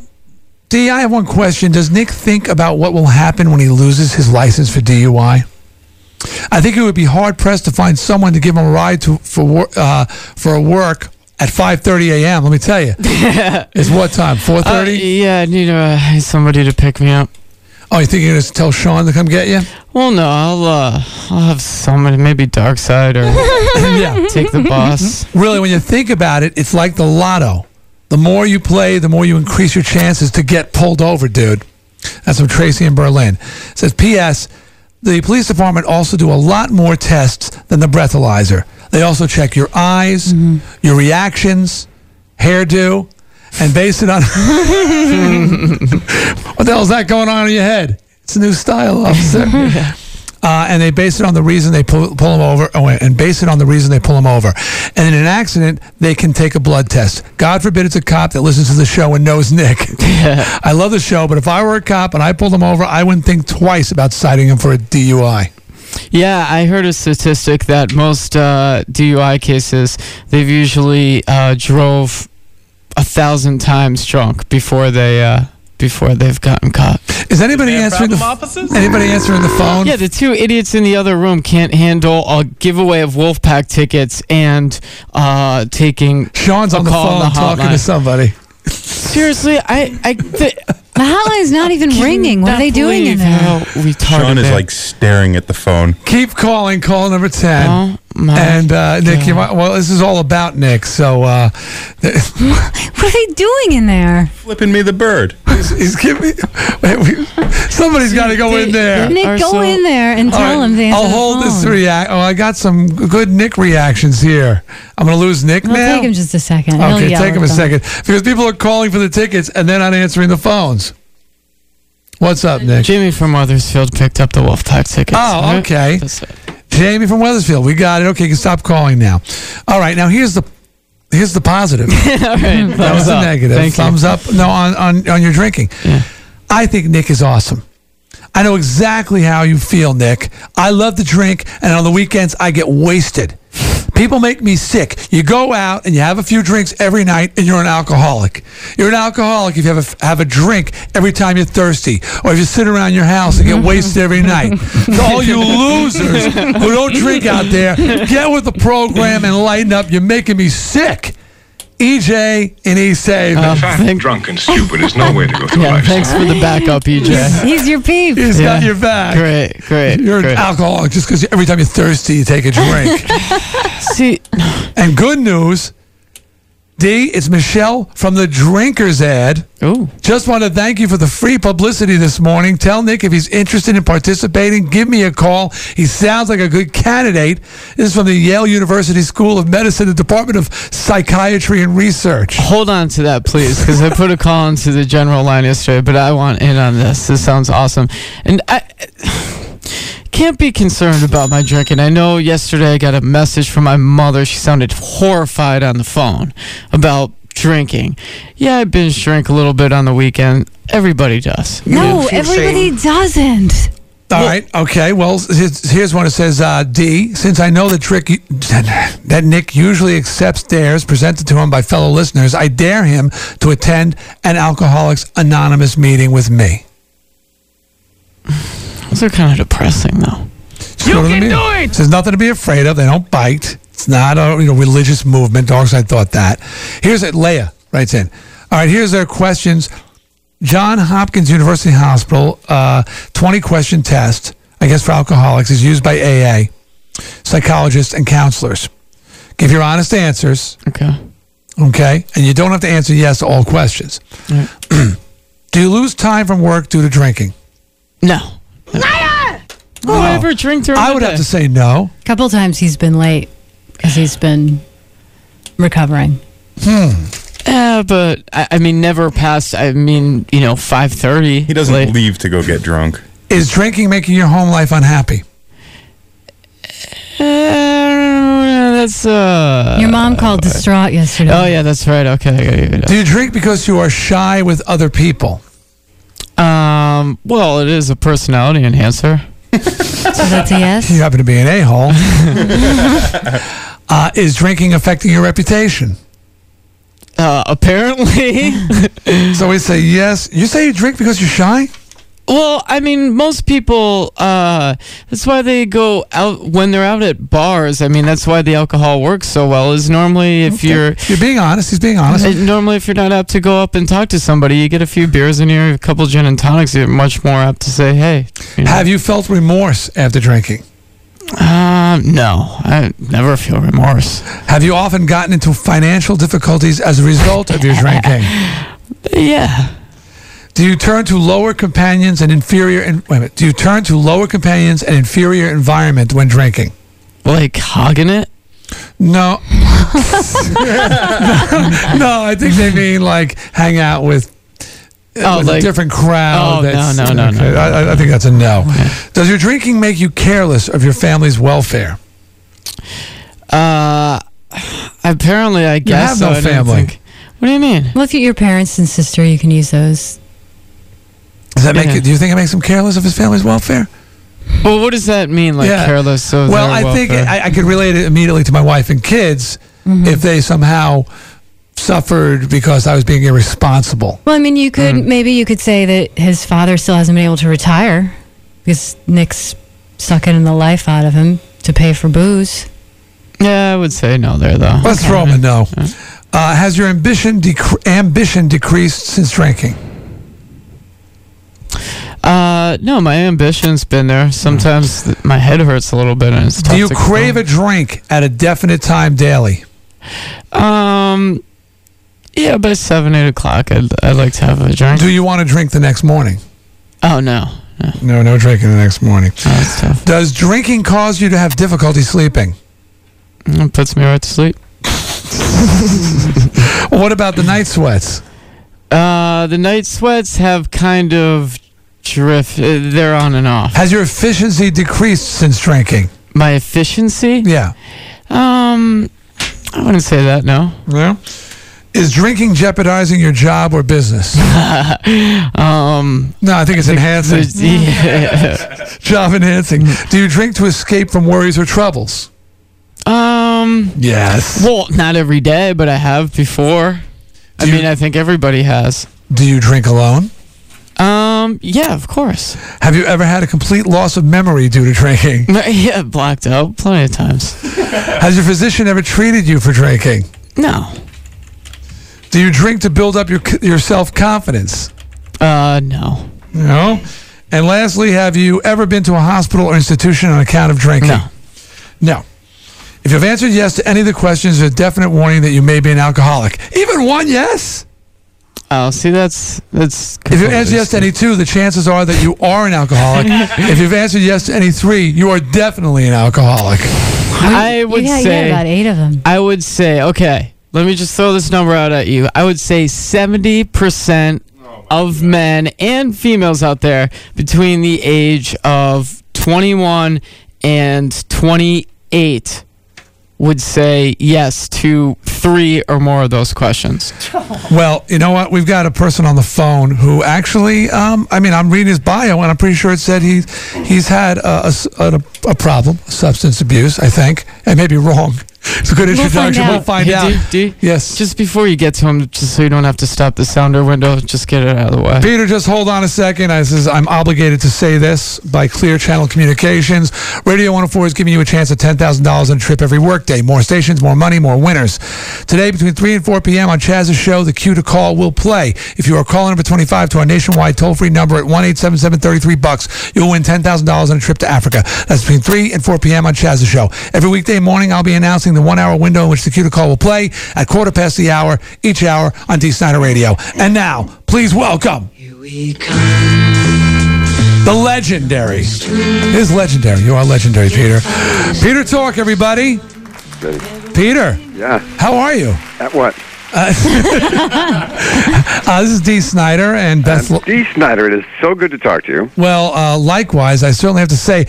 Dee, I have one question. Does Nick think about what will happen when he loses his license for DUI? I think it would be hard pressed to find someone to give him a ride to for uh, for a work at 5:30 a.m. Let me tell you, it's what time? 4:30. Uh, yeah, I need uh, somebody to pick me up. oh, you think you're gonna tell Sean to come get you? Well, no, I'll uh, I'll have somebody, maybe Darkside or yeah, take the bus. Really, when you think about it, it's like the lotto. The more you play, the more you increase your chances to get pulled over, dude. That's from Tracy in Berlin. It says, P.S. The police department also do a lot more tests than the breathalyzer. They also check your eyes, mm-hmm. your reactions, hairdo, and base it on. what the hell is that going on in your head? It's a new style, officer. Uh, and they base it on the reason they pull, pull them over, oh, and base it on the reason they pull them over. And in an accident, they can take a blood test. God forbid it's a cop that listens to the show and knows Nick. I love the show, but if I were a cop and I pulled him over, I wouldn't think twice about citing him for a DUI. Yeah, I heard a statistic that most uh, DUI cases they've usually uh, drove a thousand times drunk before they uh, before they've gotten caught. Is anybody answering the offices? anybody answering the phone? Yeah, the two idiots in the other room can't handle a giveaway of Wolfpack tickets and uh, taking Sean's a on the call phone on the talking to somebody. Seriously, I I th- The hotline's not even ringing. What are they doing in there? Sean is like staring at the phone. Keep calling. Call number ten. My and uh, Nick, you might, well, this is all about Nick. So uh, What are they doing in there? Flipping me the bird. he's, he's giving. Wait, we, somebody's got to go in there. Nick, go in there and tell right, him to answer I'll the hold this react. Oh, I got some good Nick reactions here. I'm going to lose Nick It'll now. take him just a second. He'll Okay, take him a them. second because people are calling for the tickets and they're not answering the phones. What's up, Nick? Jimmy from Wethersfield picked up the Wolfpack tickets. Oh, okay. That's it. Jamie from Wethersfield. We got it. Okay, you can stop calling now. All right, now here's the here's the positive. All right, that was the up. negative. Thank you. Thumbs up. No, on, on on your drinking. I think Nick is awesome. I know exactly how you feel, Nick. I love to drink, and on the weekends I get wasted. People make me sick. You go out and you have a few drinks every night, and you're an alcoholic. You're an alcoholic if you have a, have a drink every time you're thirsty, or if you sit around your house and get wasted every night. To all you losers who don't drink out there, get with the program and lighten up. You're making me sick. EJ and he's East Haven. Oh, Fat, drunk, and stupid is no way to go through Yeah, life. thanks for the backup, EJ. He's your peep. He's got your back. Great, great. You're great. an alcoholic just because every time you're thirsty, you take a drink. See, and good news, Dee, it's Michelle from the Drinkers ad. Ooh. Just want to thank you for the free publicity this morning. Tell Nick if he's interested in participating, give me a call. He sounds like a good candidate. This is from the Yale University School of Medicine, the Department of Psychiatry and Research. Hold on to that, please, because I put a call into the general line yesterday, but I want in on this. This sounds awesome. And I can't be concerned about my drinking. I know yesterday I got a message from my mother. She sounded horrified on the phone about drinking. Yeah, I binge drink a little bit on the weekend. Everybody does. No, everybody doesn't. All right. Okay. Well, here's, here's one. It says, uh, Dee, since I know the trick that Nick usually accepts dares presented to him by fellow listeners, I dare him to attend an Alcoholics Anonymous meeting with me. Those are kind of depressing, though. Just go to the meeting. There's nothing to be afraid of. They don't bite. It's not a you know religious movement. Darkside thought that. Here's it. Leah writes in. All right. Here's their questions. John Hopkins University Hospital, uh, 20 question test, I guess for alcoholics, is used by AA, psychologists, and counselors. Give your honest answers. Okay. Okay. And you don't have to answer yes to all questions. Do you lose time from work due to drinking? No. Who would ever drink during I the would have to say no. A couple times he's been late because he's been recovering. Hmm. Yeah, but I, I mean, never past. I mean, you know, five thirty. He doesn't leave to go get drunk. Is drinking making your home life unhappy? Uh, that's uh. Your mom called distraught yesterday. Oh yeah, that's right. Okay, I gotta give it Do you drink because you are shy with other people? Up. Um. Well, it is a personality enhancer. So that's a yes. You happen to be an a hole. uh, is drinking affecting your reputation? Uh, apparently. so we say yes. You say you drink because you're shy? Well, I mean, most people. Uh, that's why they go out when they're out at bars. I mean, that's why the alcohol works so well. Is normally if you're you're being honest. He's being honest. Normally, if you're not apt to go up and talk to somebody, you get a few beers in here, a couple gin and tonics. You're much more apt to say, "Hey." You know. Have you felt remorse after drinking? Uh, no, I never feel remorse. Have you often gotten into financial difficulties as a result of your drinking? Yeah. Do you turn to lower companions and inferior? In, wait a minute. Do you turn to lower companions and inferior environment when drinking? Like hogging it? No. no, I think they mean like hang out with. Oh, with a different crowd. Oh, no, that's- no, no, no, okay. no. I, I think that's a no. Does your drinking make you careless of your family's welfare? Uh, apparently, I guess you have so. no family. think- What do you mean? Look at your parents and sister, you can use those. Does that make Yeah. you, do you think it makes him careless of his family's welfare? Well, what does that mean? Like Yeah. careless of well, their I think? I, I could relate it immediately to my wife and kids if they somehow suffered because I was being irresponsible. Well, I mean, you could Mm. maybe you could say that his father still hasn't been able to retire because Nick's sucking the life out of him to pay for booze. yeah, I would say no there though. Let's throw him a no. Uh, has your ambition dec- ambition decreased since drinking? Uh, no, my ambition's been there. Sometimes th- my head hurts a little bit, and it's Do you crave a drink at a definite time daily? Um, yeah, by seven, eight o'clock, I'd, I'd like to have a drink. Do you want to drink the next morning? Oh no, No, no drinking the next morning. that's tough. Does drinking cause you to have difficulty sleeping? It puts me right to sleep. What about the night sweats? Uh, the night sweats have kind of drift. uh, They're on and off. Has your efficiency decreased since drinking? My efficiency? Yeah. Um, I wouldn't say that. No. Yeah. Is drinking jeopardizing your job or business? um, no, I think it's enhancing. Yeah. job enhancing. Do you drink to escape from worries or troubles? Um. Yes. Well, not every day, but I have before. I you- mean, I think everybody has. Do you drink alone? Um. Yeah, of course. Have you ever had a complete loss of memory due to drinking? yeah, blacked out plenty of times. Has your physician ever treated you for drinking? No. Do you drink to build up your your self confidence? Uh, no. No. And lastly, have you ever been to a hospital or institution on account of drinking? No. No. If you've answered yes to any of the questions, there's a definite warning that you may be an alcoholic. Even one yes? Oh, see, that's that's. If you answer yes to any two, the chances are that you are an alcoholic. if you've answered yes to any three, you are definitely an alcoholic. I would yeah, say yeah, about eight of them. I would say okay. Let me just throw this number out at you. I would say seventy percent of men and females out there between the age of twenty-one and twenty-eight would say yes to three or more of those questions. Well, you know what? We've got a person on the phone who actually, um, I mean, I'm reading his bio, and I'm pretty sure it said he he's had a problem, substance abuse. I think. I may be wrong. It's a good We'll find introduction. We'll out. find Hey, out. D- D, yes. Just before you get to him, just so you don't have to stop the sounder window, just get it out of the way. Peter, just hold on a second. I says I'm obligated to say this by Clear Channel Communications. Radio 104 is giving you a chance at $10,000 on a trip every workday. More stations, more money, more winners. Today, between 3 and 4 p.m. on Chaz's show, the cue to call will play. If you are calling number 25 to our nationwide toll-free number at 1-877-33 bucks, you'll win $10,000 on a trip to Africa. That's between 3 and 4 p.m. on Chaz's show. Every weekday morning, I'll be announcing the one-hour window in which the cue to call will play at quarter past the hour each hour on Dee Snider Radio. And now, please welcome the legendary. Is legendary. You are legendary, Peter. Peter Tork, everybody. Peter, Yeah. how are you? At what? Uh, uh, this is Dee Snider and Beth. Um, Dee Snider, it is so good to talk to you. well, uh, likewise, I certainly have to say,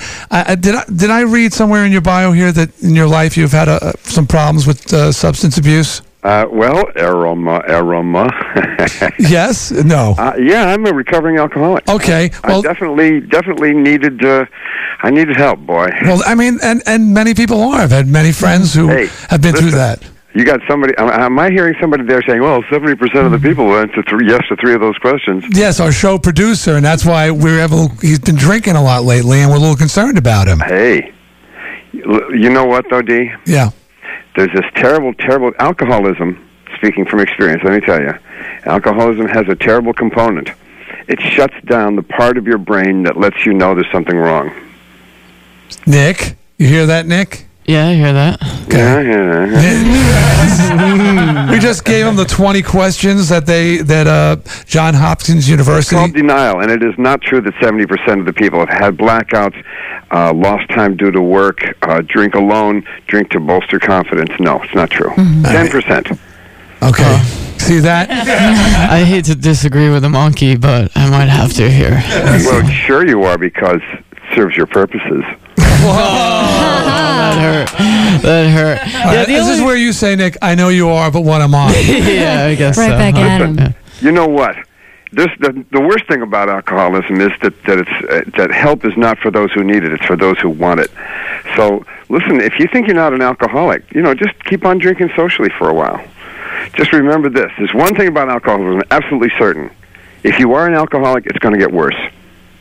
did I did I read somewhere in your bio here that in your life you've had uh, some problems with uh, substance abuse? Uh, well, aroma, aroma. Yes. No. Uh, yeah, I'm a recovering alcoholic. Okay. I Well, definitely, definitely needed. Uh, I needed help, boy. well, I mean, and and many people are. I've had many friends who Hey, have been through that. You got somebody? Am, I hearing somebody there saying, "Well, seventy percent of the people went to three, yes to three of those questions"? Yes, our show producer, and that's why we're able. He's been drinking a lot lately, and we're a little concerned about him. Hey, you you know what though, D? Yeah. There's this terrible, terrible alcoholism. Speaking from experience, let me tell you, alcoholism has a terrible component. It shuts down the part of your brain that lets you know there's something wrong. Nick, you hear that, Nick? Yeah, I hear that. Yeah, yeah. we just gave them the 20 questions that they that uh, John Hopkins University. It's University. called denial, and it is not true that 70% of the people have had blackouts, uh, lost time due to work, uh, drink alone, drink to bolster confidence. No, it's not true. 10%. Okay. See that? I hate to disagree with the monkey, but I might have to here. well, sure you are because it serves your purposes. that hurt. That hurt. All Yeah, right, the this is where you say, Nick, I know you are, but what am I? yeah, I guess Right so. back at him. Listen, you know what? This, the, the worst thing about alcoholism is that that it's uh, that help is not for those who need it; it's for those who want it. So, listen, if you think you're not an alcoholic, you know, just keep on drinking socially for a while. Just remember this: there's one thing about alcoholism, absolutely certain. If you are an alcoholic, it's going to get worse.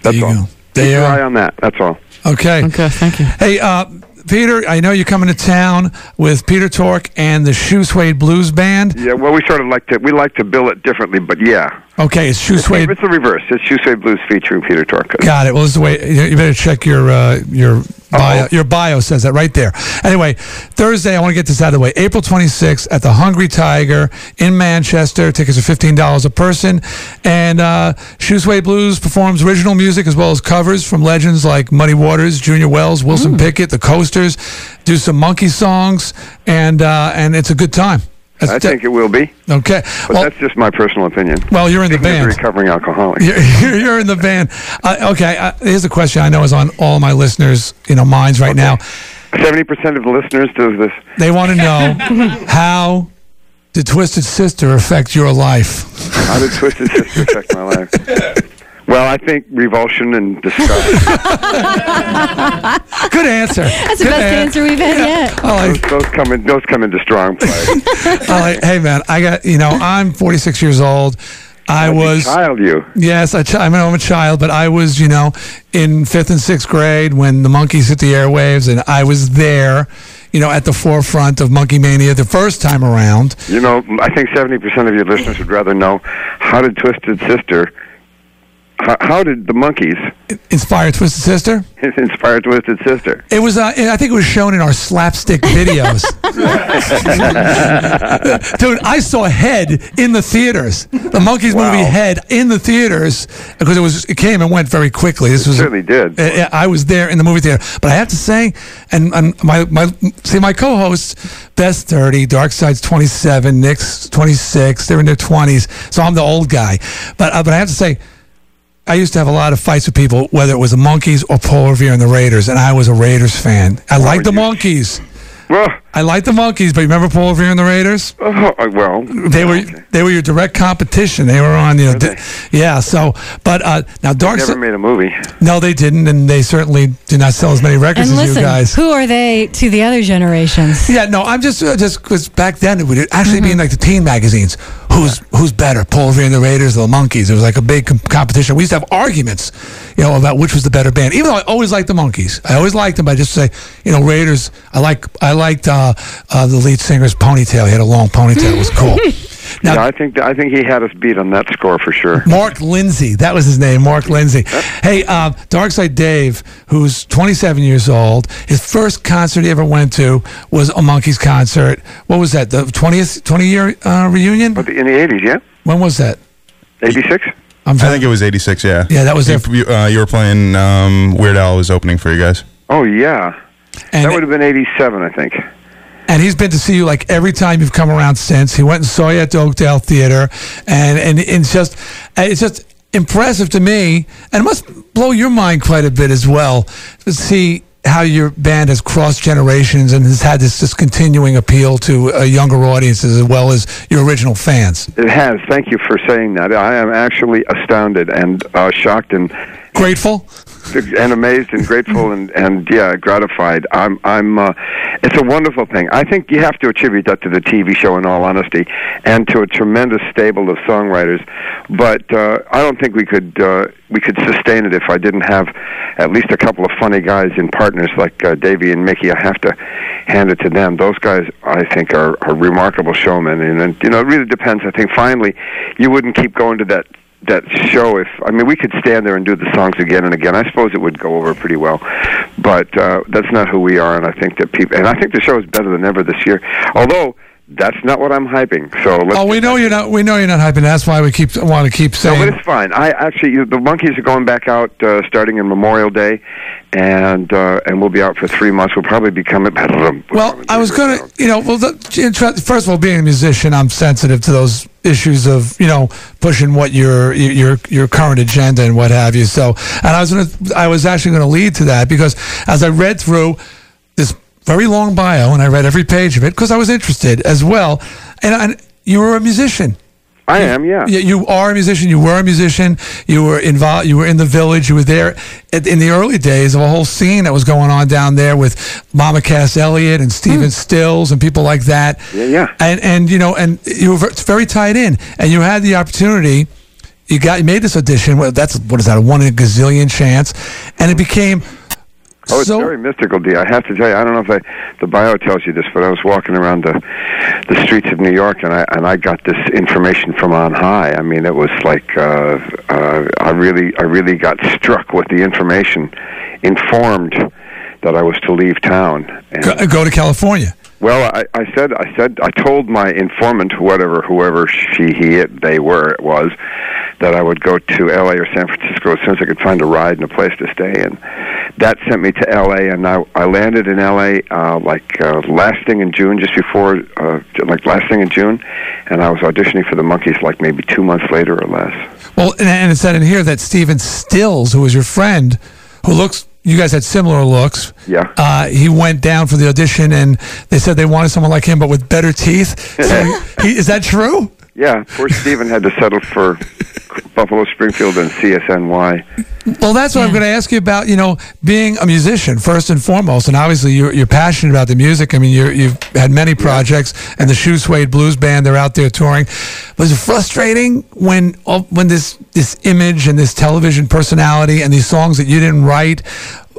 That's There you all. go. Keep There your you eye on that. That's all. Okay. Okay, thank you. Hey, uh, Peter, I know you're coming to town with Peter Tork and the Shoe Suede Blues Band. Yeah, well, we sort of like to we like to bill it differently, but yeah, Okay, it's Shoe Suede. It's the reverse. It's Shoe Suede Blues featuring Peter Torka. Got it. Well, this is the way you better check your uh, your bio. Your bio says that right there. Anyway, Thursday, I want to get this out of the way. April 26th at the Hungry Tiger in Manchester. Tickets are fifteen dollars a person, and uh, Shoe Suede Blues performs original music as well as covers from legends like Muddy Waters, Junior Wells, Wilson Pickett, the Coasters. Do some monkey songs, and uh, and it's a good time. That's I think it will be. Okay. But that's just my personal opinion. Well, you're in the Speaking as a band. recovering alcoholic. You're, you're, in the van. Uh, okay, uh, here's a question I know is on all my listeners' you know minds right now. Seventy percent of the listeners do this. They want to know how did Twisted Sister affect your life? How did Twisted Sister affect my life? Well, I think revulsion and disgust. Good answer. That's the Good best an- answer we've had yet. I those, those come in. Those come into strong play. Like, hey man, I got you know I'm 46 years old. I was child. You. Yes, I, ch- I mean, I'm a child, but I was, you know, in fifth and sixth grade when the Monkees hit the airwaves, and I was there, you know, at the forefront of Monkey Mania the first time around. You know, I think seventy percent of your listeners would rather know how did Twisted Sister, how, how did the Monkees inspire Twisted Sister. inspire Twisted Sister? It was, uh, I think it was shown in our slapstick videos. Dude, I saw Head in the theaters. The Monkees movie Head in the theaters because it was it came and went very quickly. This was certainly did. Uh, I was there in the movie theater, but I have to say, and, and my my see my co-hosts, Beth's thirty, Darkside's twenty seven, Nick's twenty six. They're in their twenties, so I'm the old guy. But uh, but I have to say. I used to have a lot of fights with people, whether it was the Monkees or Paul Revere and the Raiders, and I was a Raiders fan. I liked the Monkees. Well, I like the Monkees, but you remember Paul Revere and the Raiders? Oh, well, they were they were your direct competition. They were on, you know, di- yeah. So, but uh, now Dark never Si- made a movie. no, they didn't, and they certainly did not sell as many records And as listen, you guys. who are they to the other generations? Yeah, no, I'm just uh, just because back then it would actually be in like the teen magazines. Who's who's better, Paul Revere and the Raiders or the Monkees? It was like a big com- competition. We used to have arguments, you know, about which was the better band. Even though I always liked the Monkees, I always liked them. I just say, you know, Raiders. I like I liked uh, uh, the lead singer's ponytail. He had a long ponytail. It was cool. Now, yeah, I think I think he had us beat on that score for sure. Mark Lindsay, that was his name, Mark Lindsay. Hey, uh, Darkside Dave, who's 27 years old, his first concert he ever went to was a Monkees concert. What was that? The 20th 20 year uh, reunion? In the eighties, yeah. When was that? Eighty six. I'm I think it was '86. Yeah. Yeah, that was you, you, uh, you were playing. Um, Weird Al was opening for you guys. Oh yeah, that would have been eighty seven, I think. And he's been to see you like every time you've come around since. He went and saw you at the Oakdale Theater, and and it's just it's just impressive to me, and it must blow your mind quite a bit as well to see how your band has crossed generations and has had this, this continuing appeal to uh, younger audiences as well as your original fans. It has. Thank you for saying that. I am actually astounded and uh, shocked and grateful and amazed and grateful and and yeah gratified. I'm I'm. Uh, it's a wonderful thing. I think you have to attribute that to the TV show, in all honesty, and to a tremendous stable of songwriters. But uh, I don't think we could uh, we could sustain it if I didn't have at least a couple of funny guys in partners like uh, Davey and Mickey. I have to hand it to them. Those guys, I think, are, are remarkable showmen, and, and you know, it really depends. I think finally, you wouldn't keep going to that that show if I mean we could stand there and do the songs again and again. I suppose it would go over pretty well, but uh, that's not who we are. And I think that people and I think the show is better than ever this year. Although that's not what I'm hyping. So let's Oh, we know you're not. We know you're not hyping. That's why we keep want to keep no, saying. but it's fine. I actually, you- the Monkees are going back out uh, starting in Memorial Day, and uh, and we'll be out for three months. We'll probably be coming. back. Well, I was going to, you know, well, the, first of all, being a musician, I'm sensitive to those issues of, you know, pushing what your your your current agenda and what have you. So, and I was to, I was actually going to lead to that because as I read through very long bio and I read every page of it because I was interested as well, and, and you were a musician. I am, yeah. Yeah, you are a musician. You were a musician. You were involved. You were in the village. You were there at, in the early days of a whole scene that was going on down there with Mama Cass Elliott and Stephen hmm. Stills and people like that. Yeah, yeah. And and you know, and you were very tied in, and you had the opportunity. You got you made this audition. Well, that's what is that? A one in a gazillion chance, and it became Oh, it's very mystical, D. I have to tell you, I don't know if I, the bio tells you this, but I was walking around the the streets of New York, and I and I got this information from on high. I mean, it was like uh, uh, I really I really got struck with the information, informed that I was to leave town. And, Go, go to California. Well, I, I said, I said, I told my informant, whatever, whoever she, he, it, they were, it was, that I would go to L.A. or San Francisco as soon as I could find a ride and a place to stay. And that sent me to L.A. And I, I landed in L.A. Uh, like uh, last thing in June, just before, uh, like last thing in June, and I was auditioning for the Monkees like maybe two months later or less. Well, and, and it said in here that Stephen Stills, who was your friend, who looks, you guys had similar looks. Yeah. Uh, he went down for the audition, and they said they wanted someone like him, but with better teeth. So he, is that true? Yeah, poor Stephen had to settle for Buffalo Springfield and CSNY. Well, that's what I'm going to ask you about. You know, being a musician first and foremost, and obviously you're, you're passionate about the music. I mean, you're, you've had many projects, and the Shoe Suede Blues Band they're out there touring. Was it frustrating when when this this image and this television personality and these songs that you didn't write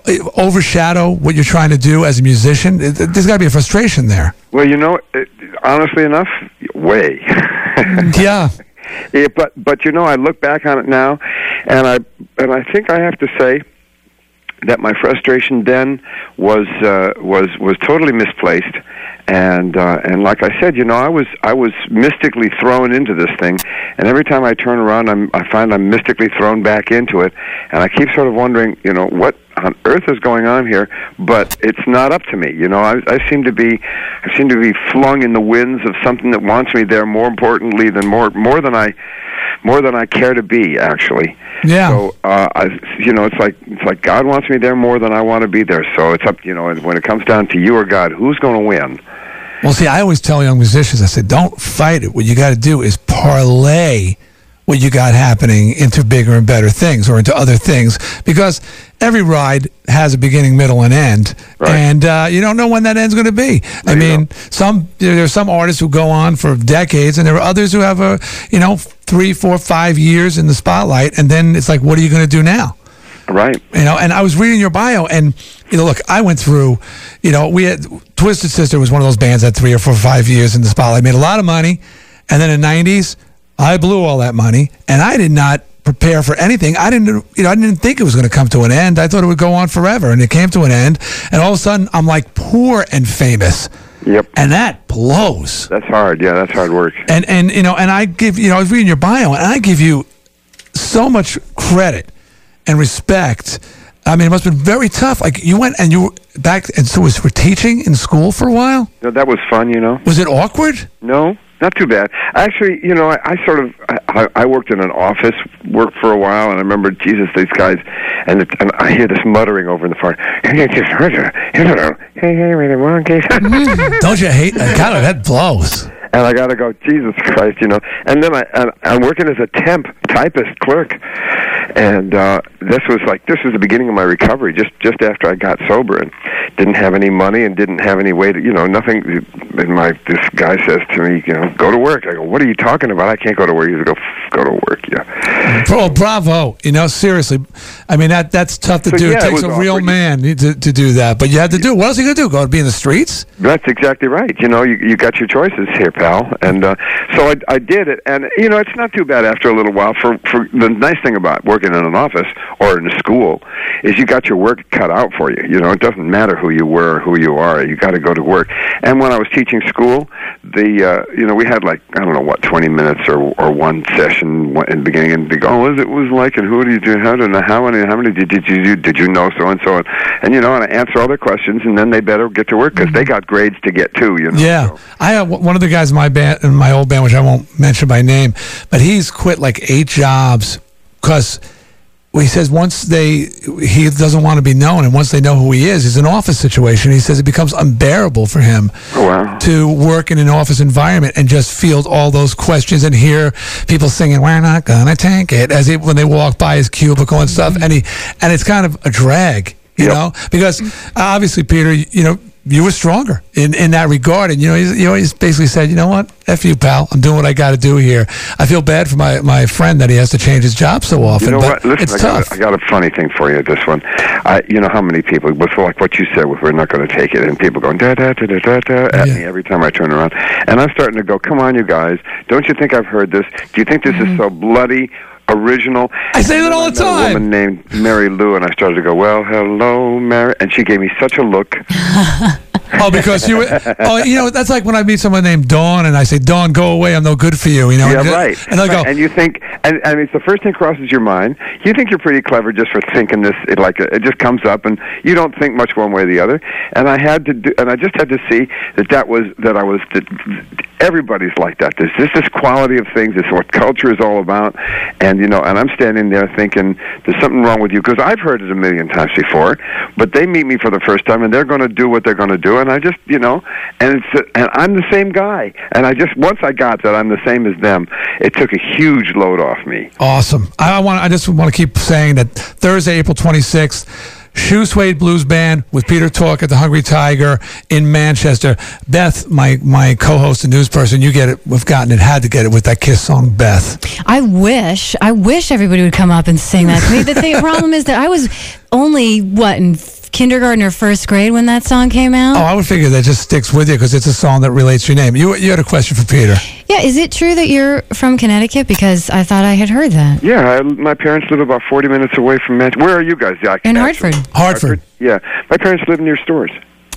eh, overshadow what you're trying to do as a musician? There's got to be a frustration there. Well, you know, it, honestly enough, way. yeah. Yeah, but but you know, I look back on it now, and I and I think I have to say that my frustration then was uh, was was totally misplaced, and uh, and like I said, you know, I was I was mystically thrown into this thing, and every time I turn around, I'm I find I'm mystically thrown back into it, and I keep sort of wondering, you know, what on earth is going on here? But it's not up to me, you know. I, I seem to be I seem to be flung in the winds of something that wants me there more importantly than more more than I more than I care to be actually. Yeah. So uh, I, you know, it's like it's like God wants me there more than I want to be there. So it's up, you know, and when it comes down to you or God, who's going to win? Well, see, I always tell young musicians, I say, don't fight it. What you got to do is parlay what you got happening into bigger and better things or into other things because every ride has a beginning, middle, and end. And uh, you don't know when that end's going to be. I mean, some there are some artists who go on for decades, and there are others who have a you know three, four, five years in the spotlight, and then it's like, what are you going to do now? Right. You know, and I was reading your bio, and you know, look, I went through, you know, we had Twisted Sister was one of those bands that had three or four, five years in the spotlight, made a lot of money, and then in the '90s, I blew all that money, and I did not prepare for anything. I didn't, you know, I didn't think it was going to come to an end. I thought it would go on forever, and it came to an end, and all of a sudden, I'm like poor and famous. Yep. And that blows. That's hard. Yeah, that's hard work. And and you know, and I give you know, I was reading your bio, and I give you so much credit and respect. I mean, it must have been very tough. Like you went and you were back, and so was for teaching in school for a while. Know, that was fun. You know. Was it awkward? No, not too bad. Actually, you know, I, I sort of I, I worked in an office, worked for a while, and I remember Jesus, these guys, and, it, and I hear this muttering over in the far. Don't you hate? uh, God, that blows. And I got to go, Jesus Christ, you know. And then I, and I'm working as a temp typist clerk, and uh, this was like this was the beginning of my recovery. Just just after I got sober and didn't have any money and didn't have any way to, you know, nothing. And my this guy says to me, you know, go to work. I go, what are you talking about? I can't go to work. He go, go to work. Yeah. Bro, bravo. You know, seriously. I mean, that that's tough to So, do. yeah, it it takes was a real man to, to do that. But you had to do it. What else are you going to do? Go to be in the streets? That's exactly right. You know, you you got your choices here, pal. And uh, so I I did it, and you know, it's not too bad after a little while. For for the nice thing about working in an office or in a school is you got your work cut out for you. You know, it doesn't matter who you were, or who you are. You got to go to work. And when I was teaching school, the uh, you know we had like I don't know what twenty minutes or or one session in the beginning, and they go, oh, what it was like, and who do you do, how did how many how many did you did you did you know so and so, and you know, and I answer all their questions, and then they better get to work because they got grades to get too. You know. Yeah, I have one of the guys in my band, in my old band, which I won't mention by name, but he's quit like eight jobs because he says once they he doesn't want to be known, and once they know who he is, he's an office situation. He says it becomes unbearable for him oh, to work in an office environment and just field all those questions and hear people singing "We're not gonna tank it" as he, when they walk by his cubicle and stuff, mm-hmm. and he and it's kind of a drag. You know, because obviously, Peter, you know, you were stronger in, in that regard. And you know, he's, you always basically said, you know what, f you, pal. I'm doing what I got to do here. I feel bad for my, my friend that he has to change his job so often. You know but what? Listen, it's I tough. got, a, I got a funny thing for you. This one, I, you know how many people, with like what you said, with we're not going to take it, and people going da da da da da da at me every time I turn around, and I'm starting to go, come on, you guys, don't you think I've heard this? Do you think this is mm-hmm. so bloody? Original. I say that all the I met A time. woman named Mary Lou, and I started to go, "Well, hello, Mary," and she gave me such a look. oh, because you, oh, you know, that's like when I meet someone named Dawn and I say, Dawn, go away. I'm no good for you. You know, yeah, and, right. And I go, and you think, and I mean, it's the first thing crosses your mind. You think you're pretty clever just for thinking this. It like it just comes up, and you don't think much one way or the other. And I had to do, and I just had to see that that was that I was that everybody's like that. There's just this quality of things. It's what culture is all about. And you know, and I'm standing there thinking there's something wrong with you because I've heard it a million times before. But they meet me for the first time, and they're going to do what they're going to do, and I just you know, and it's and I'm the same guy. And I just once I got that I'm the same as them, it took a huge load off me. Awesome. I I want. I just want to keep saying that Thursday, April 26th. Shoe Suede Blues Band with Peter Tork at the Hungry Tiger in Manchester. Beth, my my co-host and news person, you get it. We've gotten it. Had to get it with that Kiss song, Beth. I wish, I wish everybody would come up and sing that to me. The thing, problem is that I was only what in kindergarten or first grade when that song came out. Oh, I would figure that just sticks with you because it's a song that relates to your name. You you had a question for Peter. Yeah, is it true that you're from Connecticut? Because I thought I had heard that. Yeah, I, my parents live about 40 minutes away from Manchester. Where are you guys? Yeah, In Hartford. Hartford. Yeah, my parents live near Storrs.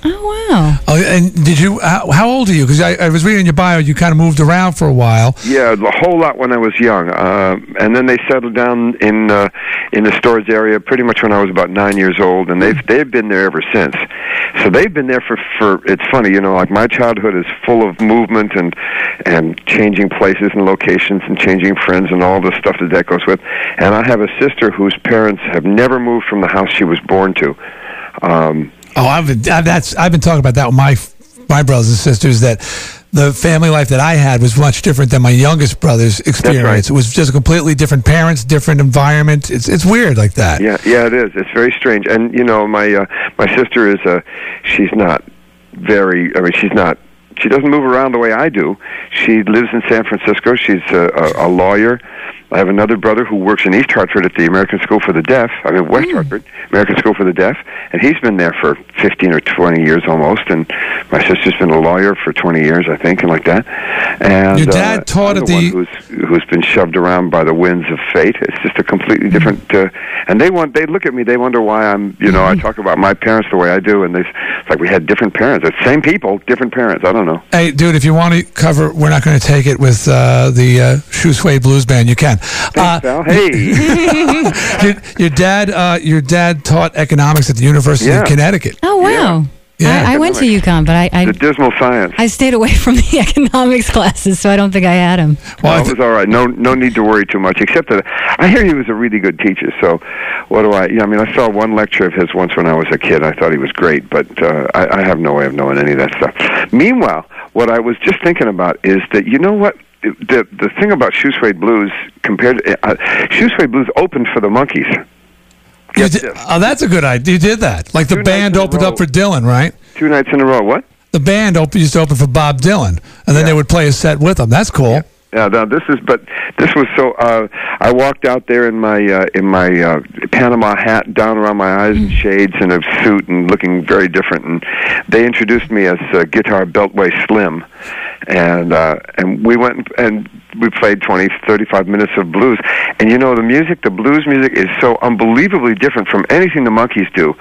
Oh wow. Oh, and did you? How, how old are you? Because I, I was reading your bio. You kind of moved around for a while. Yeah, a whole lot when I was young, uh, and then they settled down in uh, in the Storrs area pretty much when I was about nine years old, and they've they've been there ever since. So they've been there for for. It's funny, you know, like my childhood is full of movement and and changing places and locations and changing friends and all the stuff that that goes with. And I have a sister whose parents have never moved from the house she was born to. Um, Oh, I've been, that's I've been talking about that with my my brothers and sisters that the family life that I had was much different than my youngest brother's experience. It was just completely different parents, different environment. It's it's weird like that. Yeah, yeah, it is. It's very strange. And you know, my uh, my sister is uh she's not very. I mean, she's not. She doesn't move around the way I do. She lives in San Francisco. She's a, a, a lawyer. I have another brother who works in East Hartford at the American School for the Deaf. I mean, West Hartford, American School for the Deaf, and he's been there for 15 or 20 years almost. And my sister's been a lawyer for 20 years, I think, and like that. And Your dad uh, taught I'm at the one the- who's who's been shoved around by the winds of fate. It's just a completely Mm-hmm. different. Uh, and they want they look at me. They wonder why I'm. You know, I talk about my parents the way I do, and they it's like we had different parents. It's same people, different parents. I don't know. Hey, dude, if you want to cover, we're not going to take it with uh, the uh, Shoe Suede Blues Band. You can. Uh, Hey. your, your dad, uh, your dad taught economics at the University Yeah. of Connecticut. Oh wow. Yeah. I, I went to UConn, but I I, the dismal science. I stayed away from the economics classes, so I don't think I had him. Well, it was all right. No, no need to worry too much. Except that I hear he was a really good teacher. So, what do I? Yeah, I mean, I saw one lecture of his once when I was a kid. I thought he was great, but uh, I, I have no way of knowing any of that stuff. Meanwhile, what I was just thinking about is that you know what the the thing about Shoe Suede Blues compared to uh, Shoe Suede Blues opened for the Monkees. Did- oh, that's a good idea. You did that. Like the Two band nights in a opened up for Dylan, right? Two nights in a row. What? The band op- used to open for Bob Dylan, and then they would play a set with him. That's cool. Yeah, now this is, but this was so. Uh, I walked out there in my uh, in my uh, Panama hat, down around my eyes, and shades, and a suit, and looking very different. And they introduced me as uh, Guitar Beltway Slim, and uh, and we went and we played 20, 35 minutes of blues. And you know, the music, the blues music, is so unbelievably different from anything the Monkees do,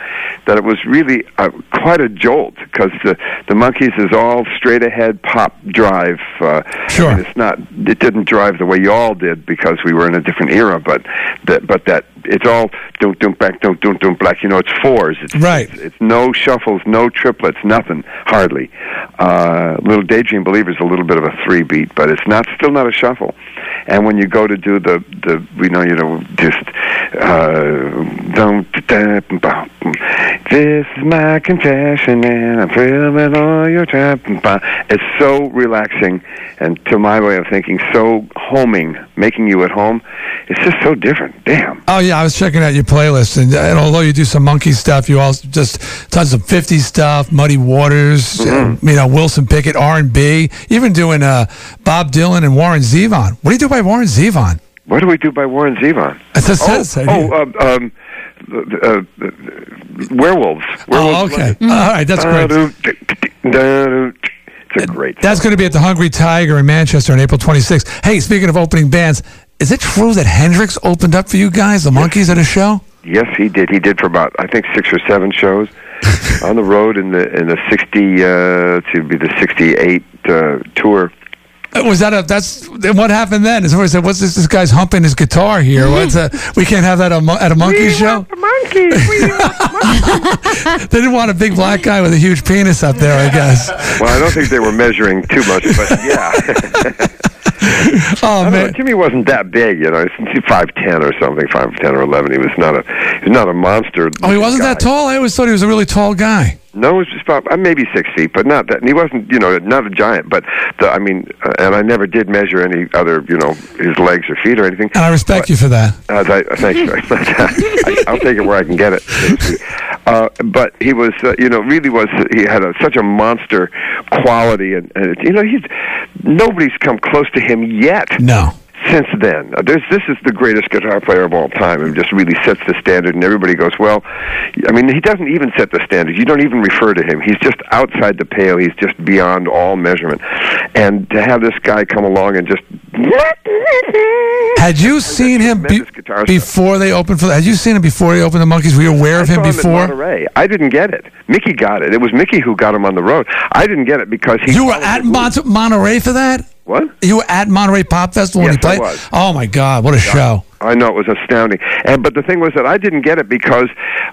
that it was really uh, quite a jolt because the the Monkees is all straight ahead pop drive. Uh, sure. it's not. It didn't drive the way you all did because we were in a different era. But that. But that. It's all don't don't back don't don't don't black. You know, it's fours. It's, right. It's, it's no shuffles, no triplets, nothing hardly. Uh, little daydream believer is a little bit of a three beat, but it's not still not a shuffle. And when you go to do the the we know you know just uh, dum, da, da, bum. this is my confession, and I'm with all your trap. It's so relaxing, and to my way of thinking, so homing, making you at home. It's just so different. Damn. Oh yeah, I was checking out your playlist, and, and although you do some monkey stuff, you also just tons of '50s stuff, Muddy Waters, Mm-hmm. you know Wilson Pickett, R and B, even doing uh, Bob Dylan and Warren Zevon. What do you do by Warren Zevon? What do we do by Warren Zevon? It says- oh, oh um, um, uh, uh, werewolves. Oh, werewolves okay. London. All right, that's great. A great. That's going to be at the Hungry Tiger in Manchester on April 26th. Hey, speaking of opening bands, is it true that Hendrix opened up for you guys, the Monkees, at a show? Yes, he did. He did for about I think six or seven shows on the road in the in the sixty uh, to be the sixty eight uh, tour. Uh, Was that a that's then what happened then? Somebody said, "What's this? This guy's humping his guitar here. What's a, we can't have that at a monkey show." Monkees. they didn't want a big black guy with a huge penis up there. I guess. Well, I don't think they were measuring too much, but yeah. oh man, Jimi wasn't that big, you know. He's five ten or something, five ten or eleven. He was not a he was not a monster. Oh, he wasn't that tall. I always thought he was a really tall guy. No, it was about uh, maybe six feet, but not that. And he wasn't, you know, not a giant. But the, I mean, uh, and I never did measure any other, you know, his legs or feet or anything. And I respect you for that. Uh, th- thank you very much. I, I'll take it where I can get it. so to speak. Uh, but he was, uh, you know, really was. He had a, such a monster quality, and, and you know, he's nobody's come close to him yet. No. Since then, uh, there's, this is the greatest guitar player of all time, and just really sets the standard. And everybody goes, "Well, I mean, he doesn't even set the standard. You don't even refer to him. He's just outside the pale. He's just beyond all measurement." And to have this guy come along and just Had you seen him be- before they opened for? The, Had you seen him before he opened the Monkees? Were you aware of I him him before? Monterey. I didn't get it. Mickey got it. It was Mickey who got him on the road. I didn't get it because he. you were at Mont- Monterey for that. What? You were at Monterey Pop Festival when Yes, he I played. Oh my God! What a show! I know it was astounding, and but the thing was that I didn't get it because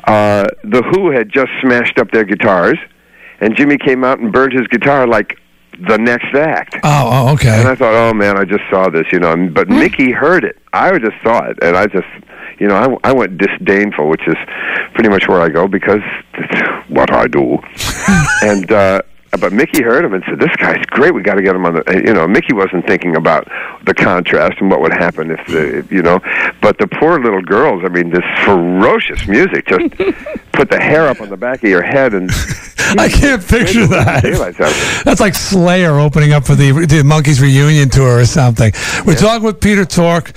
uh, the Who had just smashed up their guitars, and Jimi came out and burned his guitar like the next act. Oh, oh okay. And I thought, oh man, I just saw this, you know. But Mickey heard it. I just saw it, and I just, you know, I, I went disdainful, which is pretty much where I go because it's what I do. and uh, but Mickey heard him and said, "This guy's great. We got to get him on the." You know, Mickey wasn't thinking about the contrast and what would happen if the, you know. But the poor little girls. I mean, this ferocious music just put the hair up on the back of your head and. I can't picture that. Daylights out. That's like Slayer opening up for the the Monkees reunion tour or something. We're talking with Peter Tork.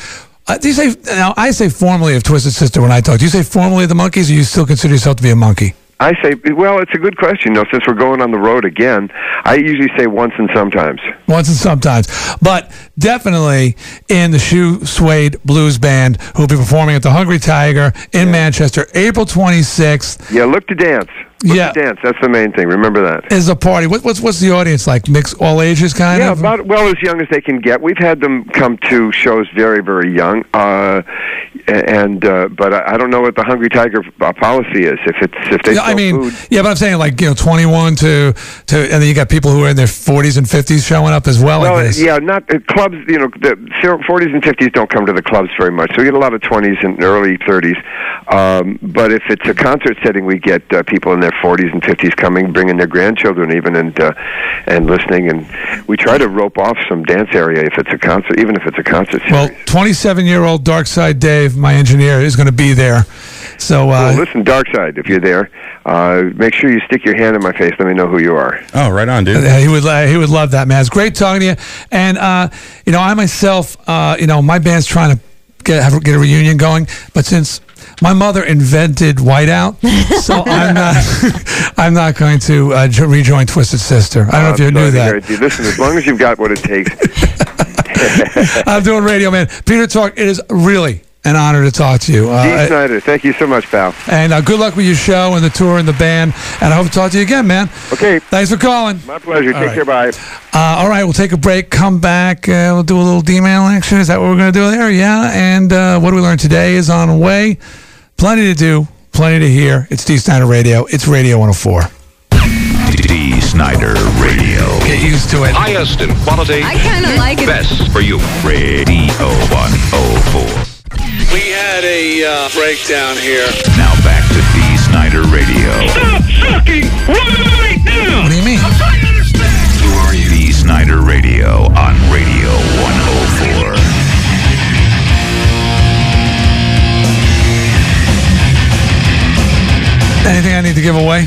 Uh, do you say now? I say formally of Twisted Sister when I talk. Do you say formally of the Monkees, or do you still consider yourself to be a Monkee? I say, well, it's a good question. You know, since we're going on the road again, I usually say once and sometimes. Once and sometimes, but definitely in the Shoe Suede Blues Band, who will be performing at the Hungry Tiger in Manchester, April 26th. Yeah, look to dance. Look Yeah. dance. That's the main thing. Remember that. Is a party. What, what's what's the audience like? Mix all ages, kind yeah, of. about well as young as they can get. We've had them come to shows very, very young, uh, and uh, but I, I don't know what the Hungry Tiger uh, policy is. If it's if they Yeah, I mean, food. yeah, but I'm saying like you know, 21 to to, and then you got people who are in their 40s and 50s showing up as well. Well, like this. yeah, not uh, clubs. You know, the 40s and 50s don't come to the clubs very much. So we get a lot of 20s and early 30s. Um, but if it's a concert setting, we get uh, people in their 40s and 50s coming, bringing their grandchildren even, and uh, and listening. And we try to rope off some dance area if it's a concert, even if it's a concert. series. Well, 27 year old Darkside Dave, my engineer, is going to be there. So uh, well, listen, Darkside, if you're there, uh, make sure you stick your hand in my face. Let me know who you are. Oh, right on, dude. Uh, he would uh, he would love that, man. It's great talking to you. And uh, you know, I myself, uh, you know, my band's trying to get have, get a reunion going, but since my mother invented Whiteout, so I'm not I'm not going to uh, jo- rejoin Twisted Sister. I don't know if you I'm knew that. Listen, as long as you've got what it takes. I'm doing radio, man. Peter Tork. It is really an honor to talk to you. Dee Uh, Snider, thank you so much, pal. and uh, good luck with your show and the tour and the band. And I hope to talk to you again, man. Okay. Thanks for calling. My pleasure. All Take right. care. Bye. Uh, all right, we'll take a break, come back, uh, we'll do a little action. Is that what we're going to do there? Yeah. And uh, what do we learn today is on the way. Plenty to do, plenty to hear. It's Dee Snider Radio. It's Radio 104. Dee Snider Radio. Get used to it. Highest in quality. I kinda like it. Best for you. Radio 104. We had a uh, breakdown here. Now back to Dee Snider Radio. Stop sucking right Need to give away?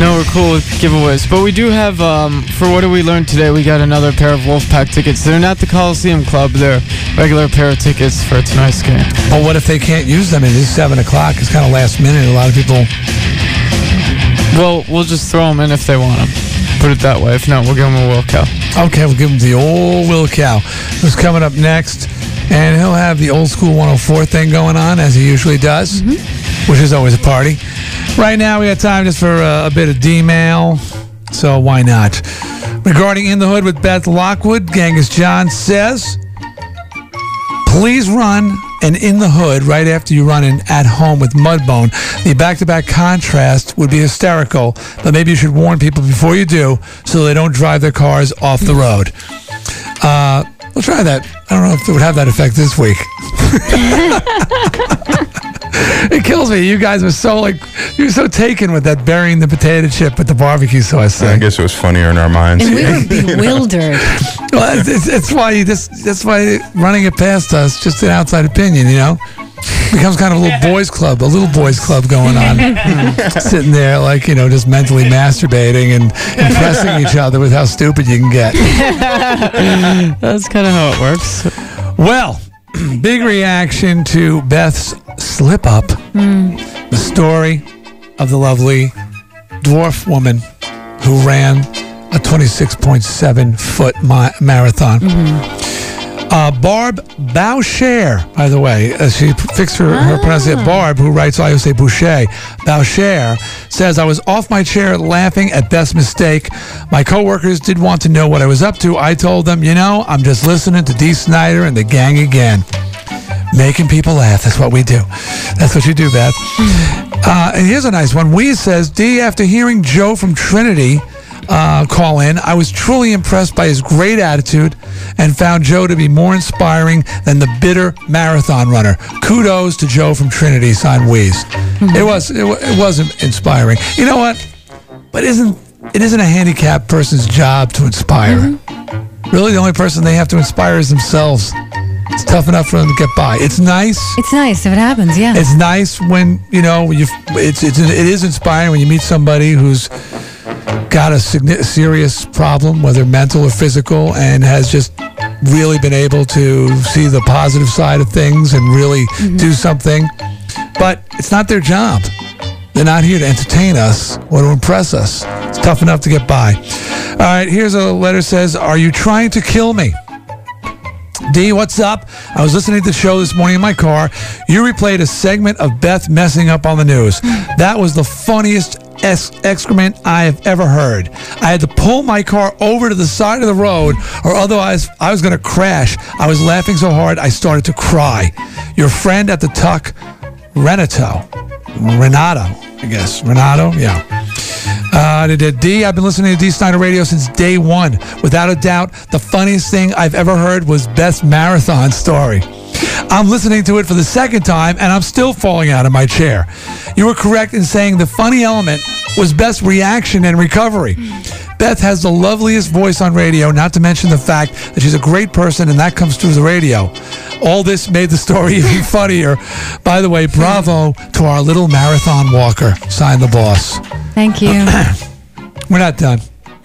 No, we're cool with giveaways, but we do have. Um, for what do we learn today? We got another pair of Wolfpack tickets. They're not the Coliseum Club. They're regular pair of tickets for tonight's game. Well, what if they can't use them? It is seven o'clock. It's kind of last minute. A lot of people. Well, we'll just throw them in if they want them. Put it that way. If not, we'll give him a Will Cow. Okay, we'll give him the old Will Cow. Who's coming up next? And he'll have the old school 104 thing going on as he usually does, which is always a party. Right now, we got time just for uh, a bit of D-mail, so why not? Regarding In the Hood with Beth Lockwood, Genghis John says, please run an In the Hood right after you run an At Home with Mudbone. The back-to-back contrast would be hysterical, but maybe you should warn people before you do so they don't drive their cars off the road. Uh, we'll try that. I don't know if it would have that effect this week. it kills me. You guys were so like you were so taken with that burying the potato chip with the barbecue sauce thing. I eh? guess it was funnier in our minds. And we were bewildered. Well, it's, it's, it's why you just that's why running it past us just an outside opinion, you know. Becomes kind of a little boys club, a little boys club going on. Sitting there, like, you know, just mentally masturbating and impressing each other with how stupid you can get. That's kind of how it works. Well, big reaction to Beth's slip up. Hmm. The story of the lovely dwarf woman who ran a 26.7 foot ma- marathon. Mm-hmm. Uh, Barb Boucher, by the way, uh, she fixed her, her pronunciation. Barb, who writes, I always say Boucher. Boucher says, I was off my chair laughing at Beth's mistake. My coworkers did want to know what I was up to. I told them, you know, I'm just listening to Dee Snider and the gang again. Making people laugh. That's what we do. That's what you do, Beth. Uh, and here's a nice one. Wee says, D, after hearing Joe from Trinity uh, call in, I was truly impressed by his great attitude and found Joe to be more inspiring than the bitter marathon runner. Kudos to Joe from Trinity, signed Wheeze. It was it, it wasn't inspiring. You know what? But isn't it isn't a handicapped person's job to inspire? Really, the only person they have to inspire is themselves. It's tough enough for them to get by. It's nice. It's nice if it happens, yeah. It's nice when you know you. It's it's it is inspiring when you meet somebody who's got a serious problem, whether mental or physical, and has just really been able to see the positive side of things and really mm-hmm. do something. But it's not their job. They're not here to entertain us or to impress us. It's tough enough to get by. All right, here's a letter says, "Are you trying to kill me?" D, what's up? I was listening to the show this morning in my car. You replayed a segment of Beth messing up on the news. That was the funniest ex- excrement I have ever heard. I had to pull my car over to the side of the road, or otherwise I was going to crash. I was laughing so hard I started to cry. Your friend at the Tuck, Renato, Renato, I guess. Renato, yeah. Uh, D, I've been listening to Dee Snider Radio since day one. Without a doubt, the funniest thing I've ever heard was Best Marathon Story. I'm listening to it for the second time and I'm still falling out of my chair. You were correct in saying the funny element was best reaction and recovery. Beth has the loveliest voice on radio, not to mention the fact that she's a great person and that comes through the radio. All this made the story even funnier. By the way, bravo to our little marathon walker. Sign the boss. Thank you. We're not done.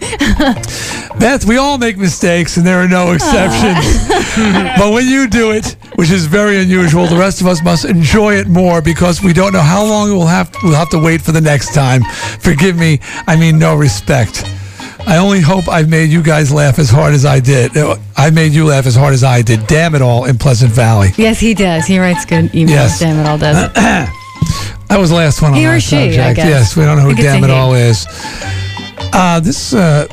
Beth, we all make mistakes and there are no exceptions. but when you do it, which is very unusual, the rest of us must enjoy it more because we don't know how long we'll have we'll have to wait for the next time. Forgive me, I mean no respect. I only hope I've made you guys laugh as hard as I did. I made you laugh as hard as I did. Damn it all in Pleasant Valley. yes, he does. He writes good emails. Yes. Damn it all does. That was the last one on He or that she, I guess. Yes, we don't know who damn it he. all is. Uh, this uh,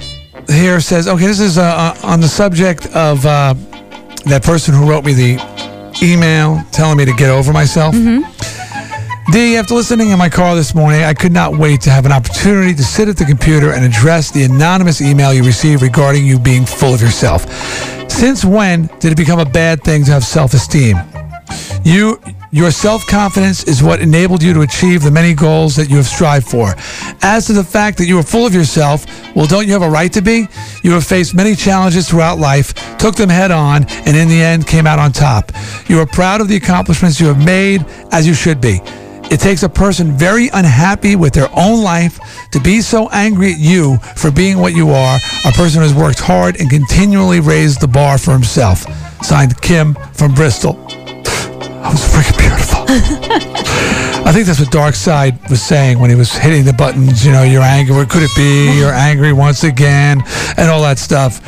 here says, okay, this is uh, uh, on the subject of uh, that person who wrote me the email telling me to get over myself. D, after listening in my car this morning, I could not wait to have an opportunity to sit at the computer and address the anonymous email you received regarding you being full of yourself. Since when did it become a bad thing to have self esteem? You Your self confidence is what enabled you to achieve the many goals that you have strived for. As to the fact that you are full of yourself, well, don't you have a right to be? You have faced many challenges throughout life, took them head on, and in the end came out on top. You are proud of the accomplishments you have made, as you should be. It takes a person very unhappy with their own life to be so angry at you for being what you are, a person who has worked hard and continually raised the bar for himself. Signed Kim from Bristol. That was freaking beautiful. I think that's what Darkside was saying when he was hitting the buttons. You know, you're angry. What could it be? You're angry once again, and all that stuff.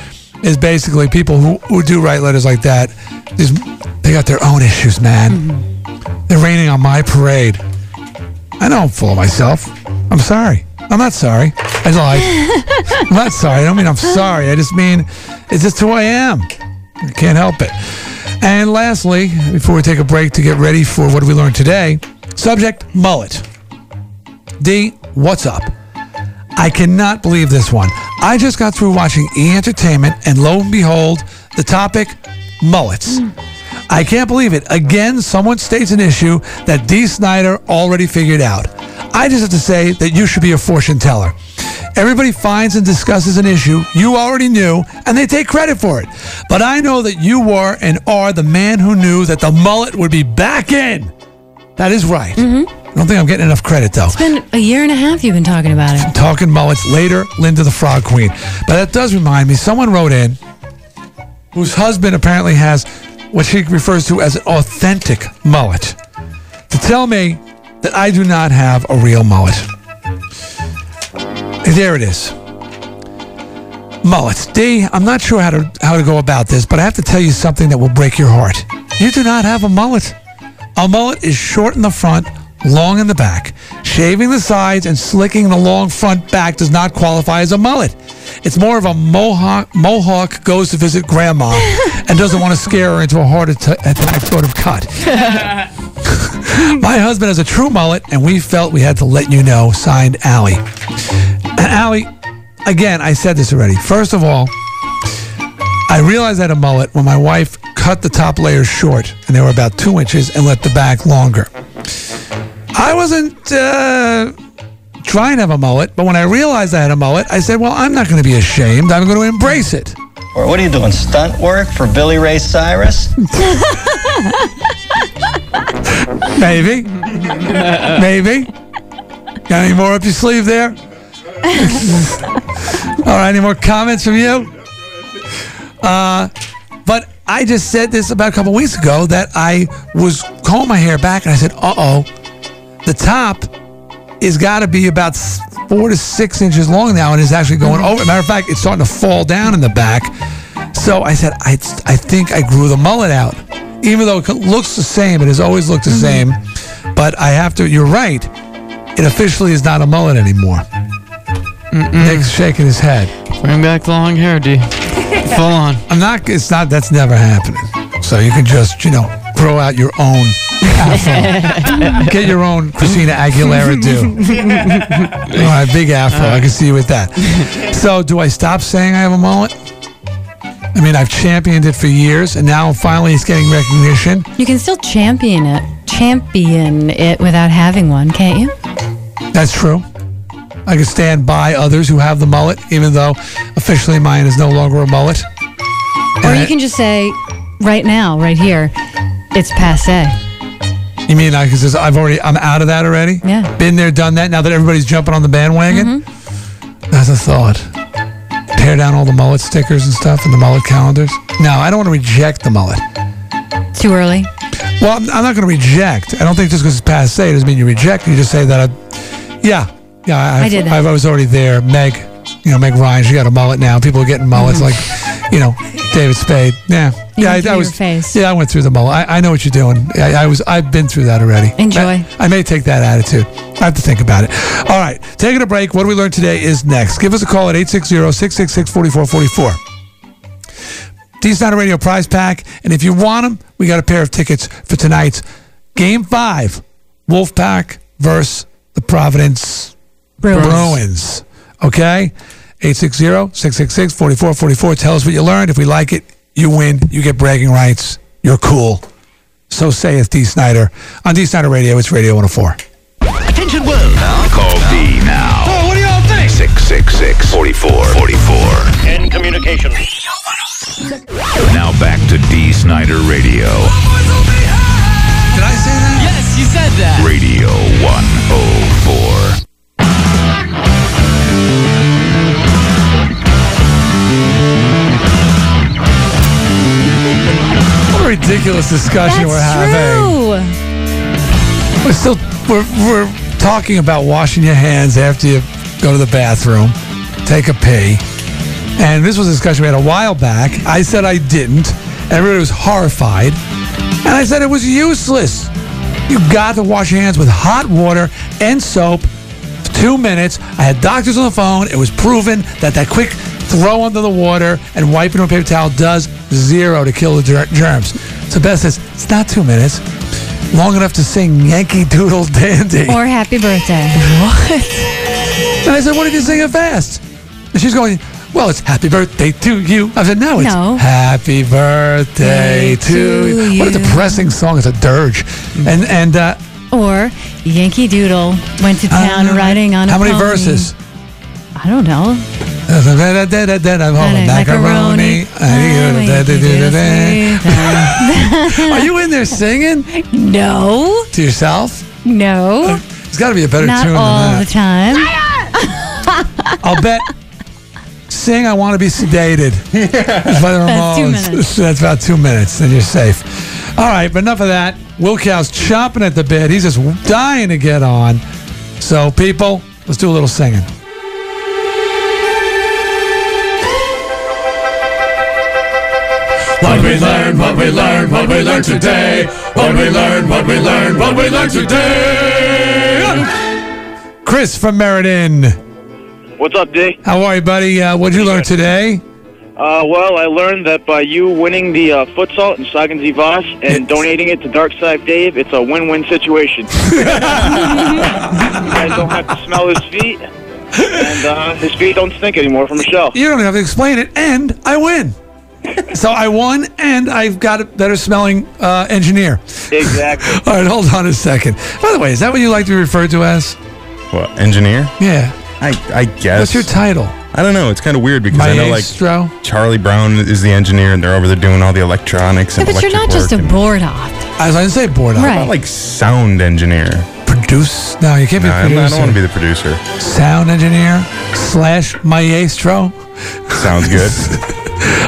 Is basically people who, who do write letters like that. They got their own issues, man. Mm-hmm. They're raining on my parade. I know I'm full of myself. I'm sorry. I'm not sorry. I lied. I'm not sorry. I don't mean I'm sorry. I just mean it's just who I am. I can't help it. And lastly, before we take a break to get ready for what we learned today, subject mullet. D, what's up? I cannot believe this one. I just got through watching E Entertainment, and lo and behold, the topic mullets. Mm. I can't believe it. Again, someone states an issue that Dee Snider already figured out. I just have to say that you should be a fortune teller. Everybody finds and discusses an issue you already knew, and they take credit for it. But I know that you were and are the man who knew that the mullet would be back in. That is right. Mm-hmm. I don't think I'm getting enough credit, though. It's been a year and a half you've been talking about it. Talking mullets later, Linda the Frog Queen. But that does remind me, someone wrote in whose husband apparently has what she refers to as an authentic mullet to tell me that I do not have a real mullet. There it is. Mullets. D, I'm not sure how to how to go about this, but I have to tell you something that will break your heart. You do not have a mullet. A mullet is short in the front, long in the back. Shaving the sides and slicking the long front back does not qualify as a mullet. It's more of a mohawk. Mohawk goes to visit grandma and doesn't want to scare her into a heart atta- attack sort of cut. My husband has a true mullet, and we felt we had to let you know. Signed, Allie. And Allie, again, I said this already. First of all, I realized I had a mullet when my wife cut the top layers short, and they were about two inches, and let the back longer. I wasn't uh, trying to have a mullet, but when I realized I had a mullet, I said, "Well, I'm not going to be ashamed. I'm going to embrace it." Or what are you doing? Stunt work for Billy Ray Cyrus? Maybe, maybe. Got any more up your sleeve there? All right, any more comments from you? Uh, but I just said this about a couple weeks ago that I was combing my hair back and I said, uh oh, the top is got to be about four to six inches long now and is actually going mm-hmm. over. Matter of fact, it's starting to fall down in the back. So I said, I, I think I grew the mullet out. Even though it looks the same, it has always looked the mm-hmm. same. But I have to, you're right, it officially is not a mullet anymore. Nick's shaking his head. Bring back the long hair, D. Full on. I'm not. It's not. That's never happening. So you can just, you know, grow out your own. Get your own Christina Aguilera do. All right, big afro. I can see you with that. So, do I stop saying I have a mullet? I mean, I've championed it for years, and now finally it's getting recognition. You can still champion it, champion it without having one, can't you? That's true. I can stand by others who have the mullet, even though officially mine is no longer a mullet. Or And you I- can just say, right now, right here, it's passe. You mean I? Because I've already, I'm out of that already. Yeah. Been there, done that. Now that everybody's jumping on the bandwagon, Mm-hmm. that's a thought. Tear down all the mullet stickers and stuff and the mullet calendars. No, I don't want to reject the mullet. Too early. Well, I'm, not going to reject. I don't think just because it's passe it doesn't mean you reject. You just say that. I, yeah, yeah. I, I did that. I was already there. Meg, you know, Meg Ryan. She got a mullet now. People are getting mullets like, you know, David Spade. Yeah, Mm-hmm. Yeah. I, I was. Yeah, I went through the mullet. I, I know what you're doing. I, I was. I've been through that already. Enjoy. I, I may take that attitude. I have to think about it. All right, taking a break. What do we learn today is next. Give us a call at 860-666-4444. Dee Snider Radio prize pack. And if you want them, we got a pair of tickets for tonight's Game 5, Wolfpack versus the Providence Bruins. Bruins. Okay? 860-666-4444. Tell us what you learned. If we like it, you win. You get bragging rights. You're cool. So saith Dee Snider. On Dee Snider Radio, it's Radio 104. Attention world now. Call Dee now. Oh, what do y'all think? 666 4444. In communication. Now back to Dee Snider Radio. Did I say that? Yes, you said that. Radio 104. A ridiculous discussion we're having. True. We're still we're, we're talking about washing your hands after you go to the bathroom, take a pee. And this was a discussion we had a while back. I said I didn't. Everybody was horrified. And I said it was useless. You got to wash your hands with hot water and soap. for Two minutes. I had doctors on the phone. It was proven that that quick throw under the water and wipe it on a paper towel does zero to kill the ger- germs. So Beth says, it's not two minutes. Long enough to sing Yankee Doodle Dandy. Or happy birthday. What? And I said, what if you sing it fast? And she's going, well, it's happy birthday to you. I said, no, it's No. happy birthday Day to, to you. What a depressing song. It's a dirge. And, and, uh, Or Yankee Doodle went to town riding on a how many pony. verses? I don't know. I'm macaroni. Are you in there singing No. to yourself? No. There's got to be a better Not tune all than the time. I'll bet. Sing "I Want to Be Sedated" by the That's two minutes. That's about two minutes, then you're safe. All right, but enough of that. Wilkow's chomping at the bit. He's just dying to get on. So, people, let's do a little singing. What we learned, what we learned, what we learned today. What we learned, what we learned, what we learned today. Chris from Meriden. What's up, Dee? How are you, buddy? Uh, what'd you learn today? Uh, well, I learned that by you winning the uh, foot salt in Sagen Sie was and donating it to Darkside Dave, it's a win-win situation. you guys don't have to smell his feet, and uh, his feet don't stink anymore from Michelle. You don't have to explain it, and I win. So I won, and I've got a better smelling uh, engineer. Exactly. All right, hold on a second. By the way, is that what you like to be referred to as? What, engineer? Yeah. I, I guess. What's your title? I don't know. It's kind of weird because I know like Charlie Brown is the engineer and they're over there doing all the electronics Yeah, and but you're not just a board op. As I didn't say board op. Right. How like sound engineer? Produce? No, you can't be No, a I'm not- producer. I don't want to be the producer. Sound engineer slash maestro. Sounds good.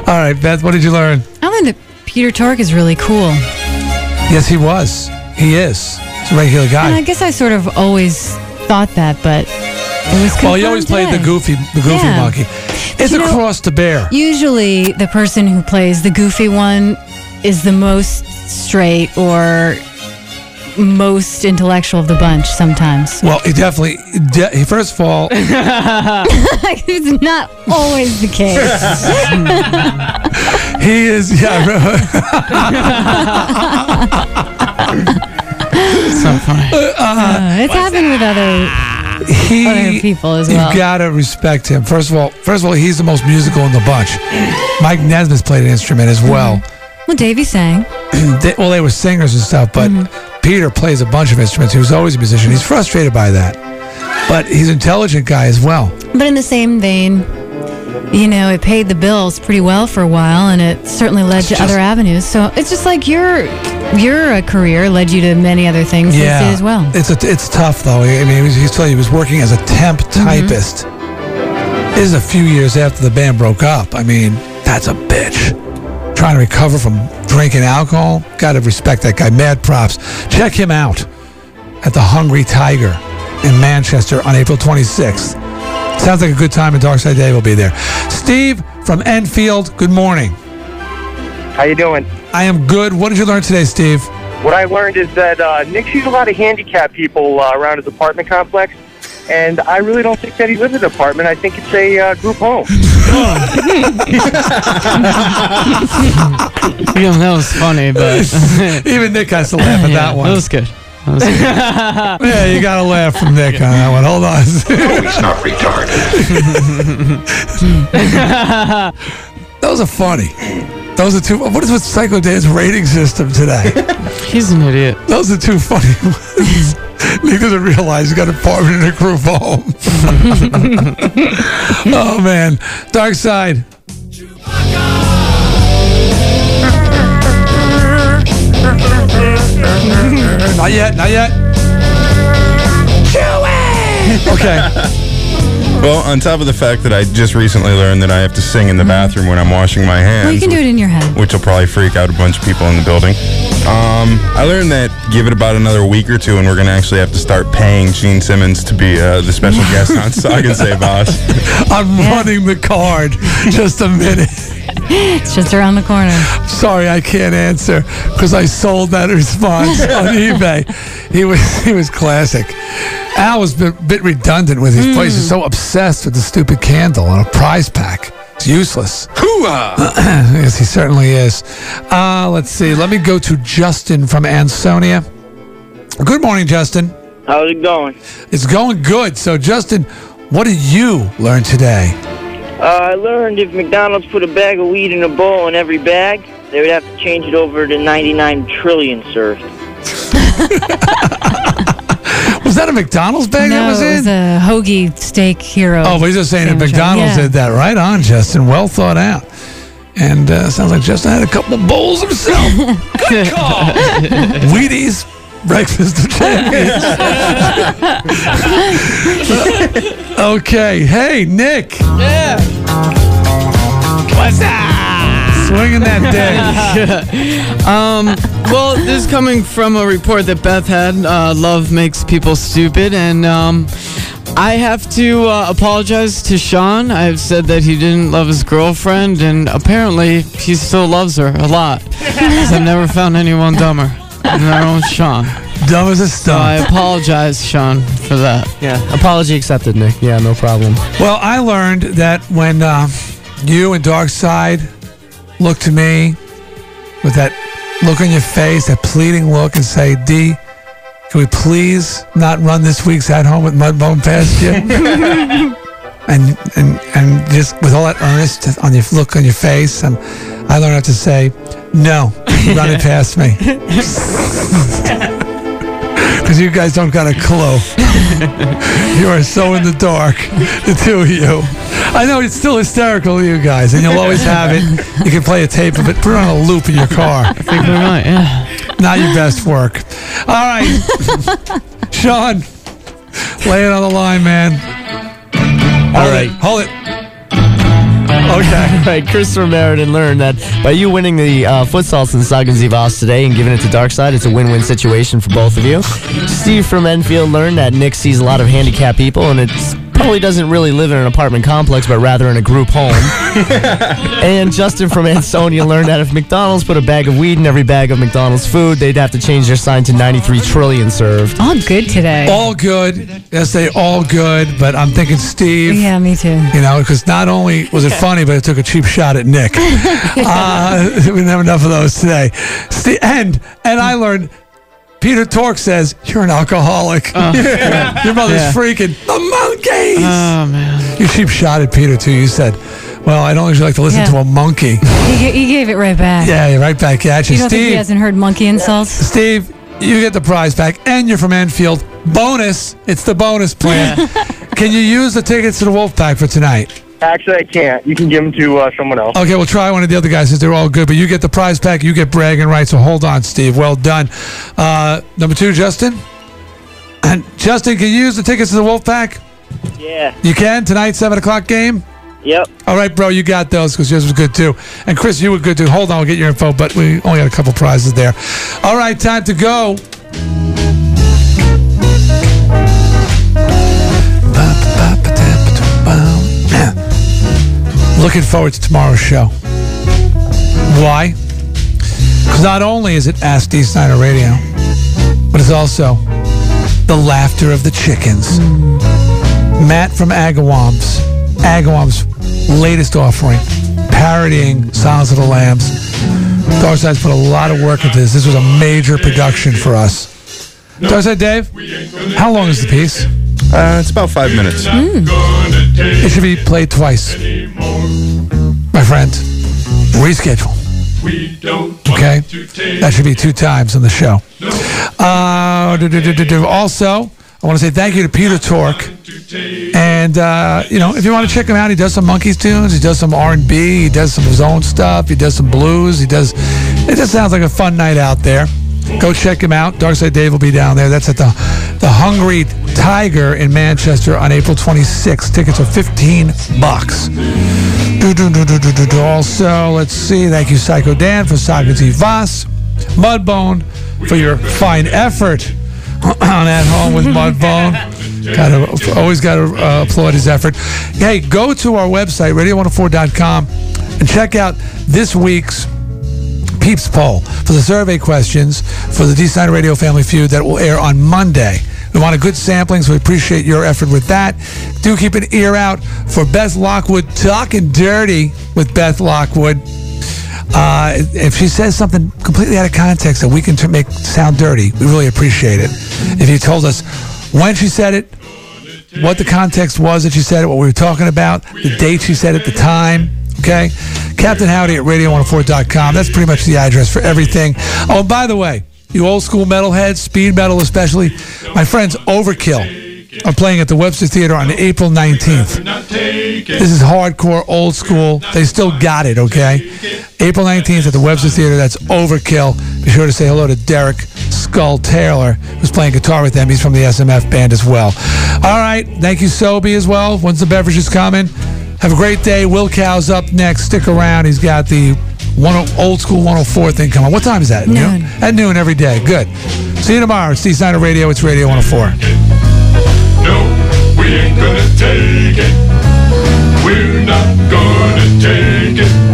All right, Beth, what did you learn? I learned that Peter Tork is really cool. Yes, he was. He is. He's a regular guy. And I guess I sort of always thought that, but it was Well, he always played the goofy, the goofy Yeah. Monkee. It's You a know- cross to bear. Usually, the person who plays the goofy one is the most straight or most intellectual of the bunch sometimes. Well, he definitely. De- first of all, it's not always the case. he is. Yeah. so funny. Uh, uh, it's happened with other, he, other people as well. You gotta respect him. First of all, first of all, he's the most musical in the bunch. Mike Nesmith played an instrument as well. Mm-hmm. Well, Davey sang. They- well, they were singers and stuff, but mm-hmm. Peter plays a bunch of instruments. He was always a musician. He's frustrated by that, but he's an intelligent guy as well. But in the same vein, you know, it paid the bills pretty well for a while, and it certainly led to other avenues. So it's just like your your uh, career led you to many other things as Yeah, as well. It's a, it's tough though. I mean, he he's telling you he was working as a temp Mm-hmm. typist. This is a few years after the band broke up. I mean, that's a bitch. Trying to recover from drinking alcohol. Got to respect that guy. Mad props. Check him out at the Hungry Tiger in Manchester on April 26th. Sounds like a good time, and Darkside Dave will be there. Steve from Enfield. Good morning. How you doing? I am good. What did you learn today, Steve? What I learned is that uh, Nick sees a lot of handicapped people uh, around his apartment complex, and I really don't think that he lives in an apartment. I think it's a uh, group home. Yeah, that was funny, but Even Nick has to laugh at Yeah, that one. That was good. That was good. yeah, you got to laugh from Nick on that one. Hold on. He's not retarded. Those are funny. Those are two. What is with Psycho Dan's rating system today? He's an idiot. Those are two funny ones. Nick doesn't realize he's got an apartment in a group home. oh man, Darkside. not yet, not yet. Okay. Well, on top of the fact that I just recently learned that I have to sing in the bathroom when I'm washing my hands. Well, you can do it in your head. which will probably freak out a bunch of people in the building. Um, I learned that give it about another week or two, and we're going to actually have to start paying Gene Simmons to be uh, the special guest on Sagen Sie was. I'm running the card. Just a minute. It's just around the corner. Sorry, I can't answer because I sold that response on eBay. He was he was classic. Al was a bit, bit redundant with his place. He's so obsessed with the stupid candle and a prize pack. It's useless. Hooah! yes, he certainly is. Uh, let's see. Let me go to Justin from Ansonia. Good morning, Justin. How's it going? It's going good. So, Justin, what did you learn today? Uh, I learned if McDonald's put a bag of weed in a bowl in every bag, they would have to change it over to 99 trillion served. Was that a McDonald's bag no, that was it was a hoagie steak hero. Oh, but he's just saying that. McDonald's Yeah. did that. Right on, Justin. Well thought out. And uh, sounds like Justin had a couple of bowls himself. Good call. Wheaties breakfast of champions. okay. Hey, Nick. Yeah. What's that? Swinging that dick. um, well, this is coming from a report that Beth had. Uh, love makes people stupid, and um, I have to uh, apologize to Sean. I've said that he didn't love his girlfriend, and apparently he still loves her a lot. I've never found anyone dumber than our own Sean. Dumb as a So I stump. apologize, Sean, for that. Yeah, apology accepted, Nick. Yeah, no problem. Well, I learned that when uh, you and Darkside look to me with that look on your face, that pleading look, and say, Dee, can we please not run this week's at home with Mudbone past you? and, and and just with all that earnest on your look on your face, and I learned how to say, no, run it past me. Because you guys don't got a clue. you are so in the dark, the two of you. I know it's still hysterical, you guys, and you'll always have it. You can play a tape of it, put it on a loop in your car. I think we might, yeah. Not your best work. All right, Sean, lay it on the line, man. All right, hold it. Okay. All right, Christopher Meriden learned that by you winning the uh, in Sagen Sie was today and giving it to Darkside, it's a win-win situation for both of you. Steve from Enfield learned that Nick sees a lot of handicapped people and it's probably doesn't really live in an apartment complex, but rather in a group home. and Justin from Ansonia learned that if McDonald's put a bag of weed in every bag of McDonald's food, they'd have to change their sign to 93 trillion served. All good today. All good. Yes, they all good, but I'm thinking Steve. Yeah, me too. You know, because not only was it funny, but it took a cheap shot at Nick. uh, we didn't have enough of those today. Ste and and I learned. Peter Tork says you're an alcoholic. Oh, yeah. Your mother's Yeah. freaking the Monkees. Oh, man. You cheap shot at Peter too. You said, "Well, I don't usually like to listen Yeah. to a Monkee." He, ga- he gave it right back. yeah, right back at you, You don't think he Steve. hasn't heard Monkee insults? Steve, you get the prize back, and you're from Enfield. Bonus, it's the bonus plan. Can you use the tickets to the Wolf Pack for tonight? Actually, I can't. You can give them to uh, someone else. Okay, we'll try one of the other guys since they're all good, but you get the prize pack, you get bragging rights. So hold on, Steve. Well done. Uh, number two, Justin. And Justin, can you use the tickets to the Wolf Pack? Yeah. You can tonight, seven o'clock game. Yep. All right, bro, you got those because yours was good too. And Chris, you were good too. Hold on, we'll get your info, but we only got a couple prizes there. All right, time to go. Looking forward to tomorrow's show. Why? Because not only is it Ask Dee Snider Radio, but it's also the laughter of the chickens. Matt from Agawam's, Agawam's latest offering, parodying Silence of the Lambs. Darkside's put a lot of work into this. This was a major production for us. Darkside Dave, how long is the piece? Uh, it's about five minutes. It should be played twice. My friend, reschedule. Okay, that should be two times on the show. Uh, do, do, do. Also, I want to say thank you to Peter Tork. And uh, you know, if you want to check him out, he does some Monkees tunes. He does some R and B. He does some of his own stuff. He does some blues. He does. It just sounds like a fun night out there. Go check him out. Darkside Dave will be down there. That's at the the Hungry Tiger in Manchester on April 26th. Tickets are 15 bucks. Also, let's see. Thank you, Psycho Dan, for Z Voss. Mudbone for your fine effort on At Home with Mudbone. Got to always got to uh, applaud his effort. Hey, go to our website radio104.com and check out this week's Peeps poll for the survey questions for the D-Side Radio Family Feud that will air on Monday. We want a good sampling, so we appreciate your effort with that. Do keep an ear out for Beth Lockwood talking dirty with Beth Lockwood. Uh, if she says something completely out of context that we can t- make sound dirty, we really appreciate it. If you told us when she said it, what the context was that she said it, what we were talking about, the date she said it, the time. Okay? Captain Howdy at radio104.com. That's pretty much the address for everything. Oh, by the way, you old school metalheads, speed metal especially, my friends Overkill are playing at the Webster Theater on April 19th. This is hardcore, old school. They still got it, okay? April 19th at the Webster Theater. That's Overkill. Be sure to say hello to Derek Skull Tailer, who's playing guitar with them. He's from the SMF band as well. All right. Thank you, Sobe, as well. Once the beverages coming, have a great day. Wilkow's up next. Stick around. He's got the one, old school 104 thing coming. What time is that? Noon. noon. At noon every day. Good. See you tomorrow. It's Steve Snider Radio. It's Radio 104. No, we ain't gonna take it. We're not gonna take it.